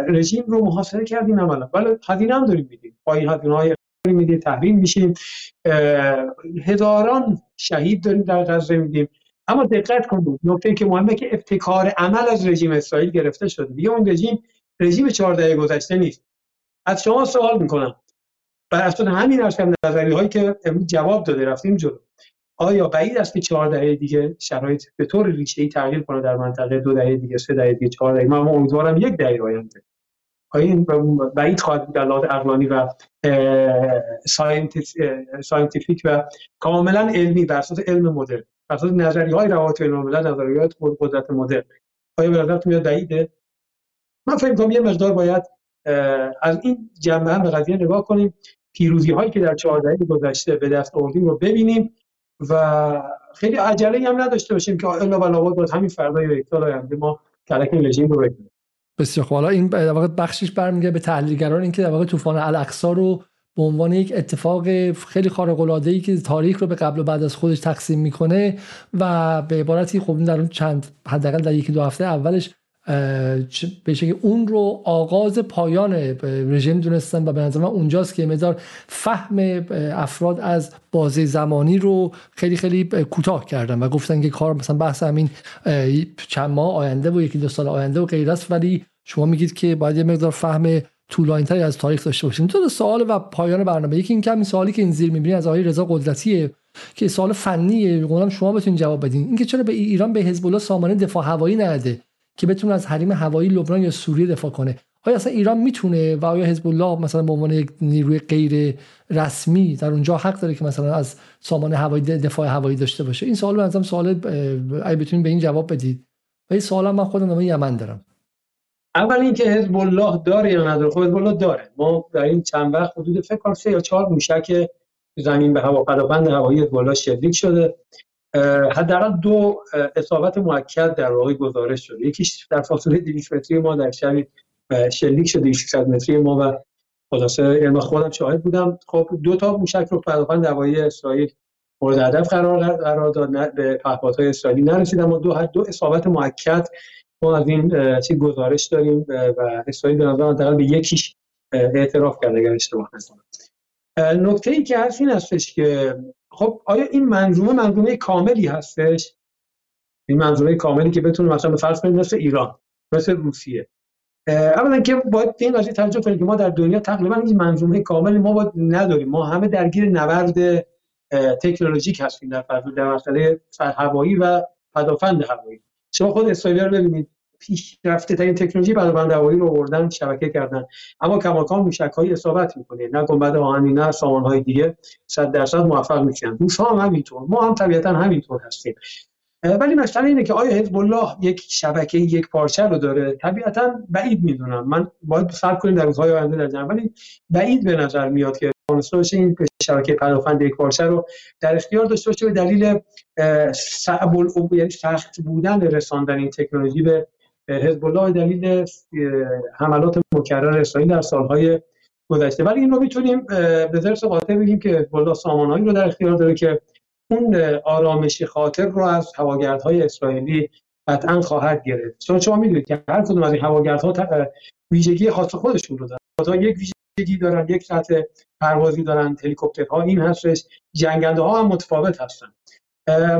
رژیم رو محاصره کردیم عملا. ولی هزینه هم داریم میدیم. با این هزینه های میدیم تحریم میشیم. هزاران شهید داریم در غزه میدیم. اما دقت کنید نکته که مهمه که ابتکار عمل از رژیم اسرائیل گرفته شده. دیگه اون رژیم رژیم 14 گذشته نیست. از شما سوال می‌کنم. بر اساس همین ارشد نظری هایی که امروز جواب داده رفتیم جلو. آیا بعید است که 14 دیگه شرایط به طور ریشه‌ای تغییر کنه در منطقه؟ دو دهه دیگه سه دهه دیگه چهار دهه من امیدوارم یک دهه آینده. آیا این بعید خواهد در لحاظ عقلانی و scientific و کاملا علمی بر اساس علم مدرن بر اساس نظریه های روابط بین الملل نظریات قدرت مدرن آیا به نظرتون میاد بعیده؟ من فکر کنم یه مقدار باید از این جنبه هم به قضیه نگاه کنیم. پیروزی هایی که در چهار گذشته به دست آوردیم رو ببینیم و خیلی عجله هم نداشته باشیم که الا بلا باید همین فردا یا یک سال آینده ما کلک رژیم رو بگیریم بسیار خب این در واقع بخشش برمیگرده به تحلیلگران اینکه در واقع طوفان الاقصا رو به عنوان یک اتفاق خیلی خارق العاده ای که تاریخ رو به قبل و بعد از خودش تقسیم می‌کنه و به عبارتی خب در اون چند حداقل در یکی دو هفته اولش به که اون رو آغاز پایان رژیم دونستن و به نظر من اونجاست که مدار فهم افراد از بازه زمانی رو خیلی خیلی کوتاه کردن و گفتن که کار مثلا بحث همین چند ماه آینده و یکی دو سال آینده و غیر است. ولی شما میگید که باید یه مقدار فهم طولانیتری از تاریخ داشته باشیم. دو سوال و پایان برنامه. یکی این کمی سوالی که این زیر می‌بینید از آقای رضا قدرتیه که سوال فنیه. شما بتونید جواب بدین. اینکه چرا به ایران به حزب الله سامانه دفاع هوایی نده؟ که بتونه از حریم هوایی لبنان یا سوریه دفاع کنه. آیا اصلا ایران می‌تونه و آیا حزب الله مثلا به عنوان یک نیروی غیر رسمی در اونجا حق داره که مثلا از سامان هوایی دفاع هوایی داشته باشه؟ این سوال به سوال اگه بتونید به این جواب بدید. و این سوال من خودم نامه یمن دارم. اول اینکه حزب الله داره یا نداره؟ خب حزب الله داره. ما در این چند وقت حدود فکر کنم سه یا چهار موشک زمین به هوا پدافند هوایی حزب الله شلیک شده. حداقل دو اصابت موکد در واقع گزارش شده. یکیش در فاصله 200 متری ما در شب شلیک شده 600 متری ما و خلاصه یعنی خودم شاهد بودم. خب دو تا موشک رو پدافند هوایی اسرائیل مورد هدف قرار قرار داد. به پهپادهای اسرائیلی نرسید اما دو دو اصابت موکد ما از این چی گزارش داریم و اسرائیل به نظر به یکیش اعتراف کرده اگر اشتباه نکنم. نکته ای که هست این هستش که خب آیا این منظومه منظومه کاملی هستش؟ این منظومه کاملی که بتونه مثلا به فرض کنیم مثل ایران مثل روسیه. اولا که باید این قضیه توجه کنیم که ما در دنیا تقریبا این منظومه کاملی ما باید نداریم. ما همه درگیر نبرد تکنولوژیک هستیم در در مسئله هوایی و پدافند هوایی. شما خود اسرائیل رو ببینید. پیشرفته ترین تکنولوژی پدافند هوایی رو آوردن شبکه کردن. اما کماکان موشک های اصابت می‌کنه. نه گنبد آهنی نه سامان های دیگه. 100 درصد موفق میشن. ها هم همینطور. ما هم طبیعتا همینطور هستیم. ولی مسئله اینه که آیا حزب الله یک شبکه یک پارچه رو داره؟ طبیعتا بعید می‌دونم. من باید صبر کنیم در روزهای آینده در ولی بعید به نظر میاد که تونسته باشه این شبکه پدافند یک پارچه رو در اختیار داشته باشه به دلیل صعب یعنی سخت بودن رساندن این تکنولوژی به حزب الله دلیل حملات مکرر اسرائیل در سالهای گذشته. ولی این رو می‌تونیم به ذرس قاطع بگیم که حزب الله سامانهایی رو در اختیار داره که اون آرامش خاطر رو از هواگردهای اسرائیلی قطعا خواهد گرفت. چون شما می‌دونید که هر کدوم از این هواگردها ویژگی خاص خودشون رو دارن. یک ویژگی دارن یک سطح پروازی دارن هلیکوپترها این هستش جنگنده ها هم متفاوت هستن.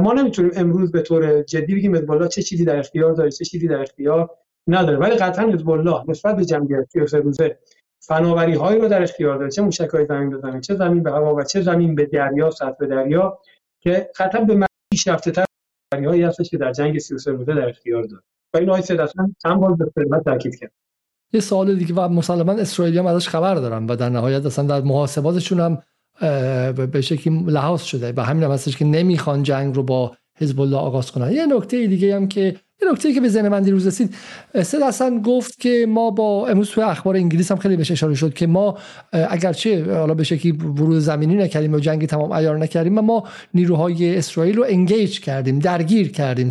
ما نمی‌تونیم امروز به طور جدی بگیم حزب چه چیزی در اختیار داره چه چیزی در اختیار نداره. ولی قطعا حزب نسبت به جنگ 33 روزه فناوری هایی رو در اختیار داره. چه موشک های زمین به چه زمین به هوا و چه زمین به دریا سطح دریا که قطعا به پیشرفته تر هایی هستش که در جنگ 33 روزه در اختیار داره. و این آقای سید چند بار به خدمت تاکید کرد. یه سوال دیگه و مسلما اسرائیلی هم ازش خبر دارن و در نهایت اصلا در محاسباتشون هم به شکلی لحاظ شده و همین هم هستش که نمی‌خوان جنگ رو با حزب الله آغاز کنن. یه نکته دیگه هم که یه نکته که به ذهن من دیروز رسید سید اصلا گفت که ما با امروز توی اخبار انگلیس هم خیلی بهش اشاره شد که ما اگرچه حالا به شکلی ورود زمینی نکردیم و جنگی تمام عیار نکردیم ما نیروهای اسرائیل رو انگیج کردیم درگیر کردیم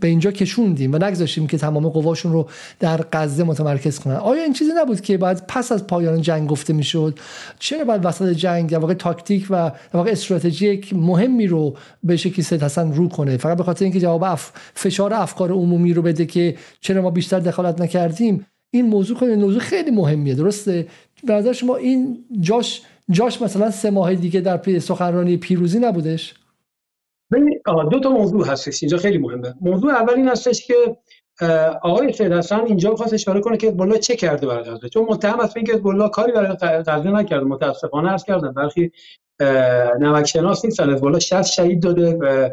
به اینجا کشوندیم و نگذاشتیم که تمام قواشون رو در غزه متمرکز کنن. آیا این چیزی نبود که بعد پس از پایان جنگ گفته می‌شد؟ چرا بعد وسط جنگ در واقع تاکتیک و در واقع استراتژی مهمی رو به شکلی سید رو کنه؟ فقط به خاطر اینکه جواب اف... فشار افکار عمومی رو بده که چرا ما بیشتر دخالت نکردیم؟ این موضوع خیلی موضوع خیلی مهمیه درسته؟ به شما این جاش جاش مثلا سه ماه دیگه در پی سخنرانی پیروزی نبودش؟ دو تا موضوع هستش اینجا خیلی مهمه. موضوع اول این هستش که آقای سید اینجا خواست اشاره کنه که بالا چه کرده برای غزه چون متهم است اینکه بالا کاری برای غزه نکرده متاسفانه عرض کردم. برخی نمک شناس نیستن. از بالا 60 شهید داده و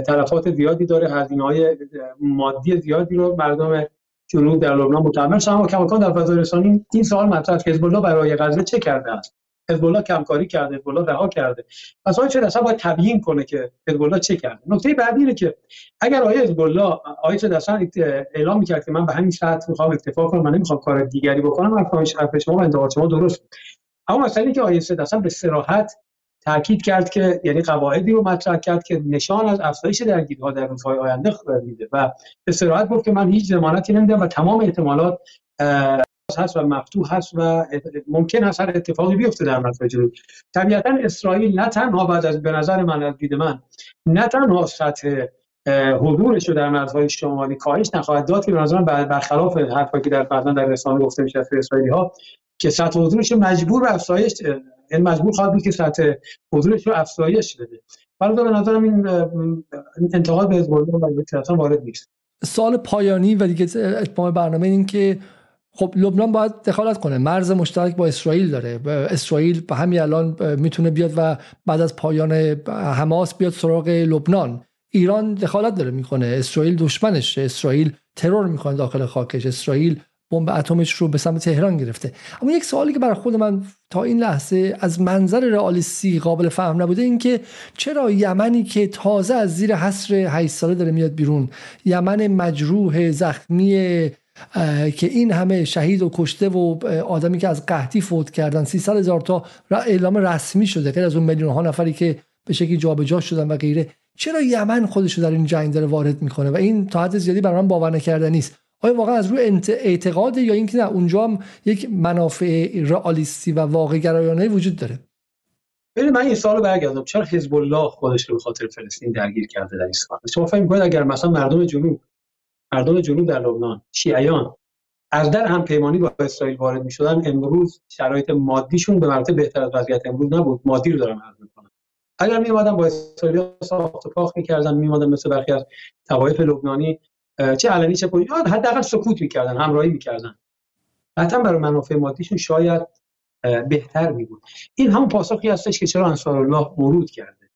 تلفات زیادی داره. هزینه های مادی زیادی رو مردم جنوب در لبنان متحمل شدن. و کماکان در فضای رسانی این سوال مطرح که حزب برای غزه چه کرده است؟ حزب الله کمکاری کرده حزب الله رها کرده. پس آقای اصلا باید تبیین کنه که حزب چه کرده؟ نکته بعدی اینه که اگر آقای حزب الله آقای اصلا اعلام می‌کرد که من به همین سطح می‌خوام اکتفا کنم من نمی‌خوام کار دیگری بکنم؟ حرف شما و انتقاد شما درست. اما مسئله که آقای اصلا به صراحت تاکید کرد که یعنی قواعدی رو مطرح کرد که نشان از افزایش درگیری‌ها در روزهای آینده میده و به صراحت گفت که من هیچ ضمانتی نمیدم و تمام احتمالات هست و مفتوح هست و ممکن است هر اتفاقی بیفته در مرزهای جنوب طبیعتا اسرائیل نه تنها بعد از به نظر من از دید من نه تنها سطح حضورش رو در مرزهای شمالی کاهش نخواهد داد که به نظر من برخلاف حرفی که در بعضا در رسانه گفته میشه از اسرائیلی ها که سطح حضورش مجبور به افزایش یعنی مجبور خواهد بود که سطح حضورش رو افزایش بده. ولی به نظرم این انتقاد به حزب و وارد نیست. سال پایانی و دیگه اتمام برنامه این که خب لبنان باید دخالت کنه. مرز مشترک با اسرائیل داره. اسرائیل به همین الان می‌تونه بیاد و بعد از پایان حماس بیاد سراغ لبنان. ایران دخالت داره می‌کنه. اسرائیل دشمنشه. اسرائیل ترور می‌کنه داخل خاکش. اسرائیل بمب اتمش رو به سمت تهران گرفته. اما یک سوالی که برای خود من تا این لحظه از منظر رئالیستی قابل فهم نبوده این که چرا یمنی که تازه از زیر حصر 8 ساله داره میاد بیرون یمن مجروح زخمی که این همه شهید و کشته و آدمی که از قحطی فوت کردن 300 هزار تا اعلام رسمی شده غیر از اون میلیون ها نفری که به شکلی جابجا شدن و غیره. چرا یمن خودش رو در این جنگ داره وارد می‌کنه؟ و این تا حد زیادی برای من باور نکردنی نیست. آیا واقعا از روی اعتقاد یا اینکه نه اونجا هم یک منافع رئالیستی و واقع گرایانه وجود داره؟ ببین من این سوالو برگردم. چرا حزب الله خودش رو به خاطر فلسطین درگیر کرده در این سال شما فکر می‌کنید اگر مثلا مردم جنوب مردم جنوب در لبنان شیعیان از در هم پیمانی با اسرائیل وارد می‌شدن امروز شرایط مادیشون به مراتب بهتر از وضعیت امروز نبود. مادی رو دارم عرض می‌کنم اگر می‌اومدن با اسرائیل ساخت و پاخت می‌کردن می‌اومدن مثل برخی از طوایف لبنانی چه علنی چه پنهانی حداقل سکوت می‌کردن همراهی می‌کردن. حتی برای منافع مادیشون شاید بهتر می بود این همون پاسخی هستش که چرا انصار الله ورود کرده.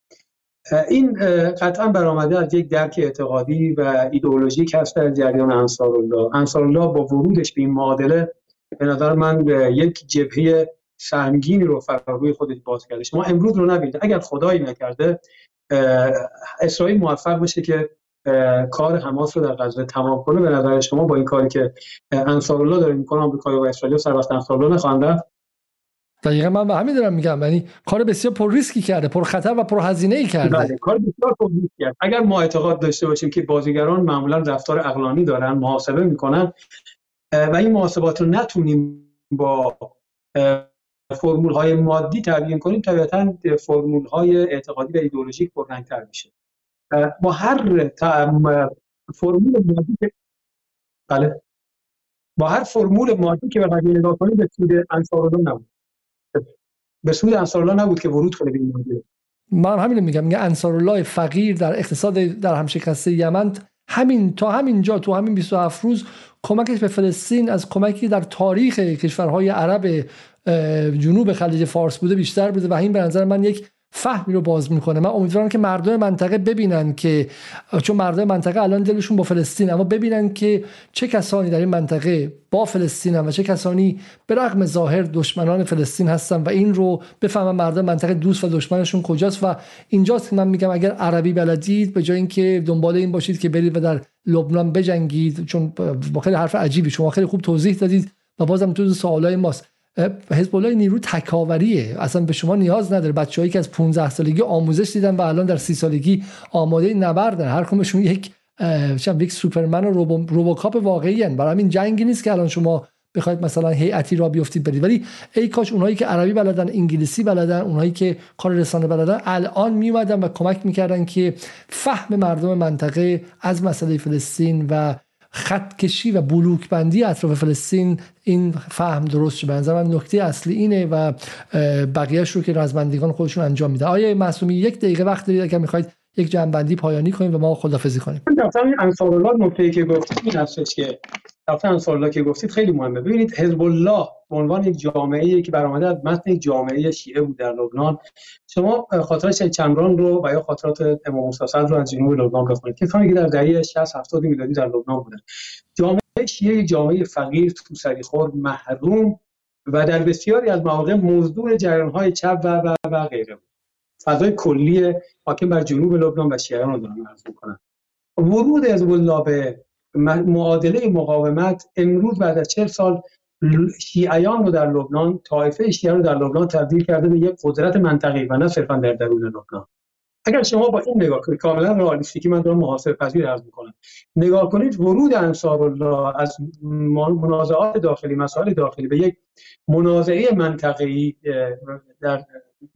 این قطعا برآمده از یک درک اعتقادی و ایدئولوژیک هست در جریان انصار الله. انصار الله با ورودش به این معادله به نظر من یک جبهه سهمگینی رو فراروی خودش باز کرده. شما امروز رو نبینید. اگر خدایی نکرده اسرائیل موفق بشه که کار حماس رو در غزه تمام کنه به نظر شما با این کاری که انصار الله داره می‌کنه آمریکا و اسرائیل سر وقت انصار الله نخواهند دقیقا من به همین دارم میگم یعنی کار بسیار پر ریسکی کرده پر خطر و پر هزینه ای کرده. بله کار بسیار پر کرد اگر ما اعتقاد داشته باشیم که بازیگران معمولا رفتار اقلانی دارن محاسبه می‌کنن و این محاسبات رو نتونیم با فرمول های مادی تبیین کنیم طبیعتا فرمول های اعتقادی و ایدئولوژیک پررنگتر میشه. با هر فرمول مادی که بله. با هر فرمول مادی که به نگاه کنیم به سود انصار نبود. به سود انصارالله نبود که ورود کنه به این من همین میگم. میگه انصارالله فقیر در اقتصاد در همشکسته یمن. همین تا همین جا تو همین 27 روز کمکش به فلسطین از کمکی در تاریخ کشورهای عرب جنوب خلیج فارس بوده بیشتر بوده. و این به نظر من یک فهمی رو باز می‌کنه. من امیدوارم که مردم منطقه ببینن که چون مردم منطقه الان دلشون با فلسطین اما ببینن که چه کسانی در این منطقه با فلسطین و چه کسانی به رغم ظاهر دشمنان فلسطین هستن و این رو بفهمن مردم منطقه دوست و دشمنشون کجاست. و اینجاست که من میگم اگر عربی بلدید به جای اینکه دنبال این باشید که برید و در لبنان بجنگید چون با خیلی حرف عجیبی شما خیلی خوب توضیح دادید و بازم تو سوالای ماست. حزب الله نیرو تکاوریه. اصلا به شما نیاز نداره. بچه‌ای که از 15 سالگی آموزش دیدن و الان در 30 سالگی آماده نبردن. هر کدومشون یک یک سوپرمن و روبو، واقعی هن. برای همین جنگی نیست که الان شما بخواید مثلا هیئتی را بیفتید برید. ولی ای کاش اونایی که عربی بلدن انگلیسی بلدن اونایی که کار رسانه بلدن الان میومدن و کمک می‌کردن که فهم مردم منطقه از مسئله فلسطین و خط کشی و بلوک بندی اطراف فلسطین این فهم درست شده بنظر من نکته اصلی اینه و بقیهش رو که رزمندگان خودشون انجام میده آیا معصومی یک دقیقه وقت دارید؟ اگر می‌خواید یک جنبندی پایانی کنیم و ما خدافزی کنیم. انصار الله نکته که گفتید این هستش که رفتن انصار که گفتید خیلی مهمه. ببینید حزب الله به عنوان یک جامعه که برآمده از متن جامعه شیعه بود در لبنان. شما خاطرات چمران رو و یا خاطرات امام موسی رو از جنوب لبنان بخونید. کسانی که در دهه 60 70 میلادی در لبنان بودن. جامعه شیعه جامعه فقیر تو خور محروم و در بسیاری از مواقع مزدور جریان‌های چپ و و, و غیره فضای کلی حاکم بر جنوب لبنان و شیعیان رو دارن عرض می‌کنن. ورود حزب الله به معادله مقاومت امروز بعد از 40 سال شیعیان رو در لبنان طایفه شیعیان رو در لبنان تبدیل کرده به یک قدرت منطقی و نه صرفا در درون لبنان. اگر شما با این نگاه کنید کاملا رئالیستیکی من دارم محاسبه پذیر عرض می‌کنم. نگاه کنید ورود انصار الله از منازعات داخلی مسائل داخلی به یک منازعه منطقه‌ای در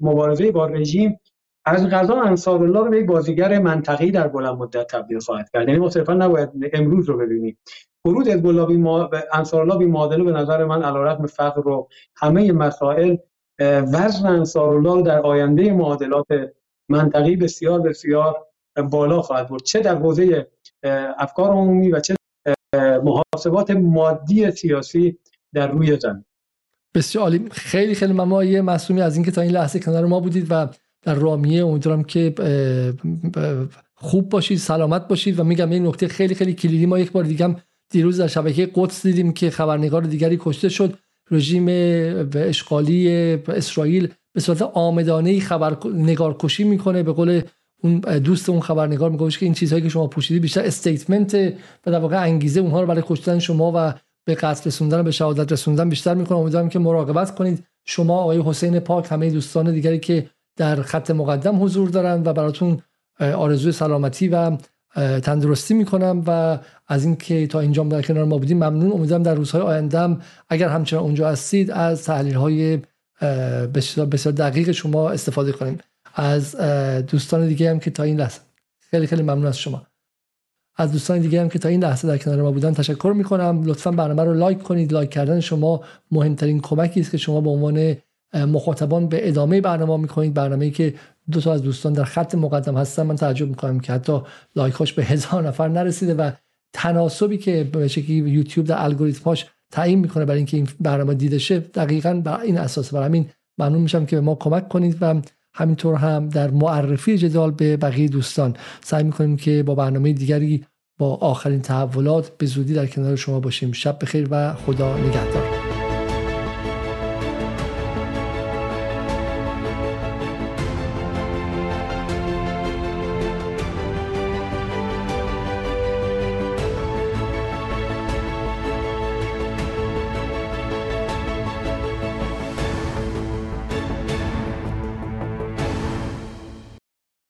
مبارزه با رژیم از غذا انصار الله رو به یک بازیگر منطقی در بلند مدت تبدیل خواهد کرد. یعنی ما صرفا نباید امروز رو ببینیم. ورود حزب الله ما... انصار الله بی معادله به نظر من علیرغم فقر رو همه مسائل وزن انصار الله در آینده معادلات منطقی بسیار بسیار بالا خواهد برد. چه در حوزه افکار عمومی و چه محاسبات مادی سیاسی در روی زمین. بسیار عالی. خیلی خیلی ممنون. معصومی از اینکه تا این لحظه کنار ما بودید و در رامیه. امیدوارم که خوب باشید سلامت باشید. و میگم این نکته خیلی خیلی کلیدی. ما یک بار دیگه دیروز در شبکه قدس دیدیم که خبرنگار دیگری کشته شد. رژیم اشغالی اسرائیل به صورت آمدانه خبر نگارکشی می‌کنه. به قول اون دوست اون خبرنگار میگوش که این چیزهایی که شما پوشیدی بیشتر استیتمنت و در واقع انگیزه اونها رو برای کشتن شما و به قتل رسوندن به شهادت رسوندن بیشتر می‌کنه. امیدوارم که مراقبت کنید. شما آقای حسین پاک همه دوستان دیگری که در خط مقدم حضور دارند و براتون آرزوی سلامتی و تندرستی می‌کنم و از اینکه تا اینجا در کنار ما بودیم ممنون. امیدوارم در روزهای آیندهم اگر همچنان اونجا هستید از تحلیل های بسیار, بسیار دقیق شما استفاده کنیم. از دوستان دیگه هم که تا این لحظه خیلی خیلی ممنون از شما. از دوستان دیگه هم که تا این لحظه در کنار ما بودن تشکر می‌کنم. لطفا برنامه رو لایک کنید. لایک کردن شما مهمترین کمکی است که شما به عنوان مخاطبان به ادامه برنامه می‌کنید برنامه‌ای که دو تا از دوستان در خط مقدم هستن. من تعجب می‌کنم که حتی لایکاش به هزار نفر نرسیده و تناسبی که به شکلی یوتیوب در الگوریتماش تعیین می‌کنه برای اینکه این برنامه دیده شه دقیقا بر این اساس. برای همین ممنون میشم که به ما کمک کنید و همینطور هم در معرفی جدال به بقیه دوستان. سعی می‌کنیم که با برنامه دیگری با آخرین تحولات به زودی در کنار شما باشیم. شب بخیر و خدا نگهدار.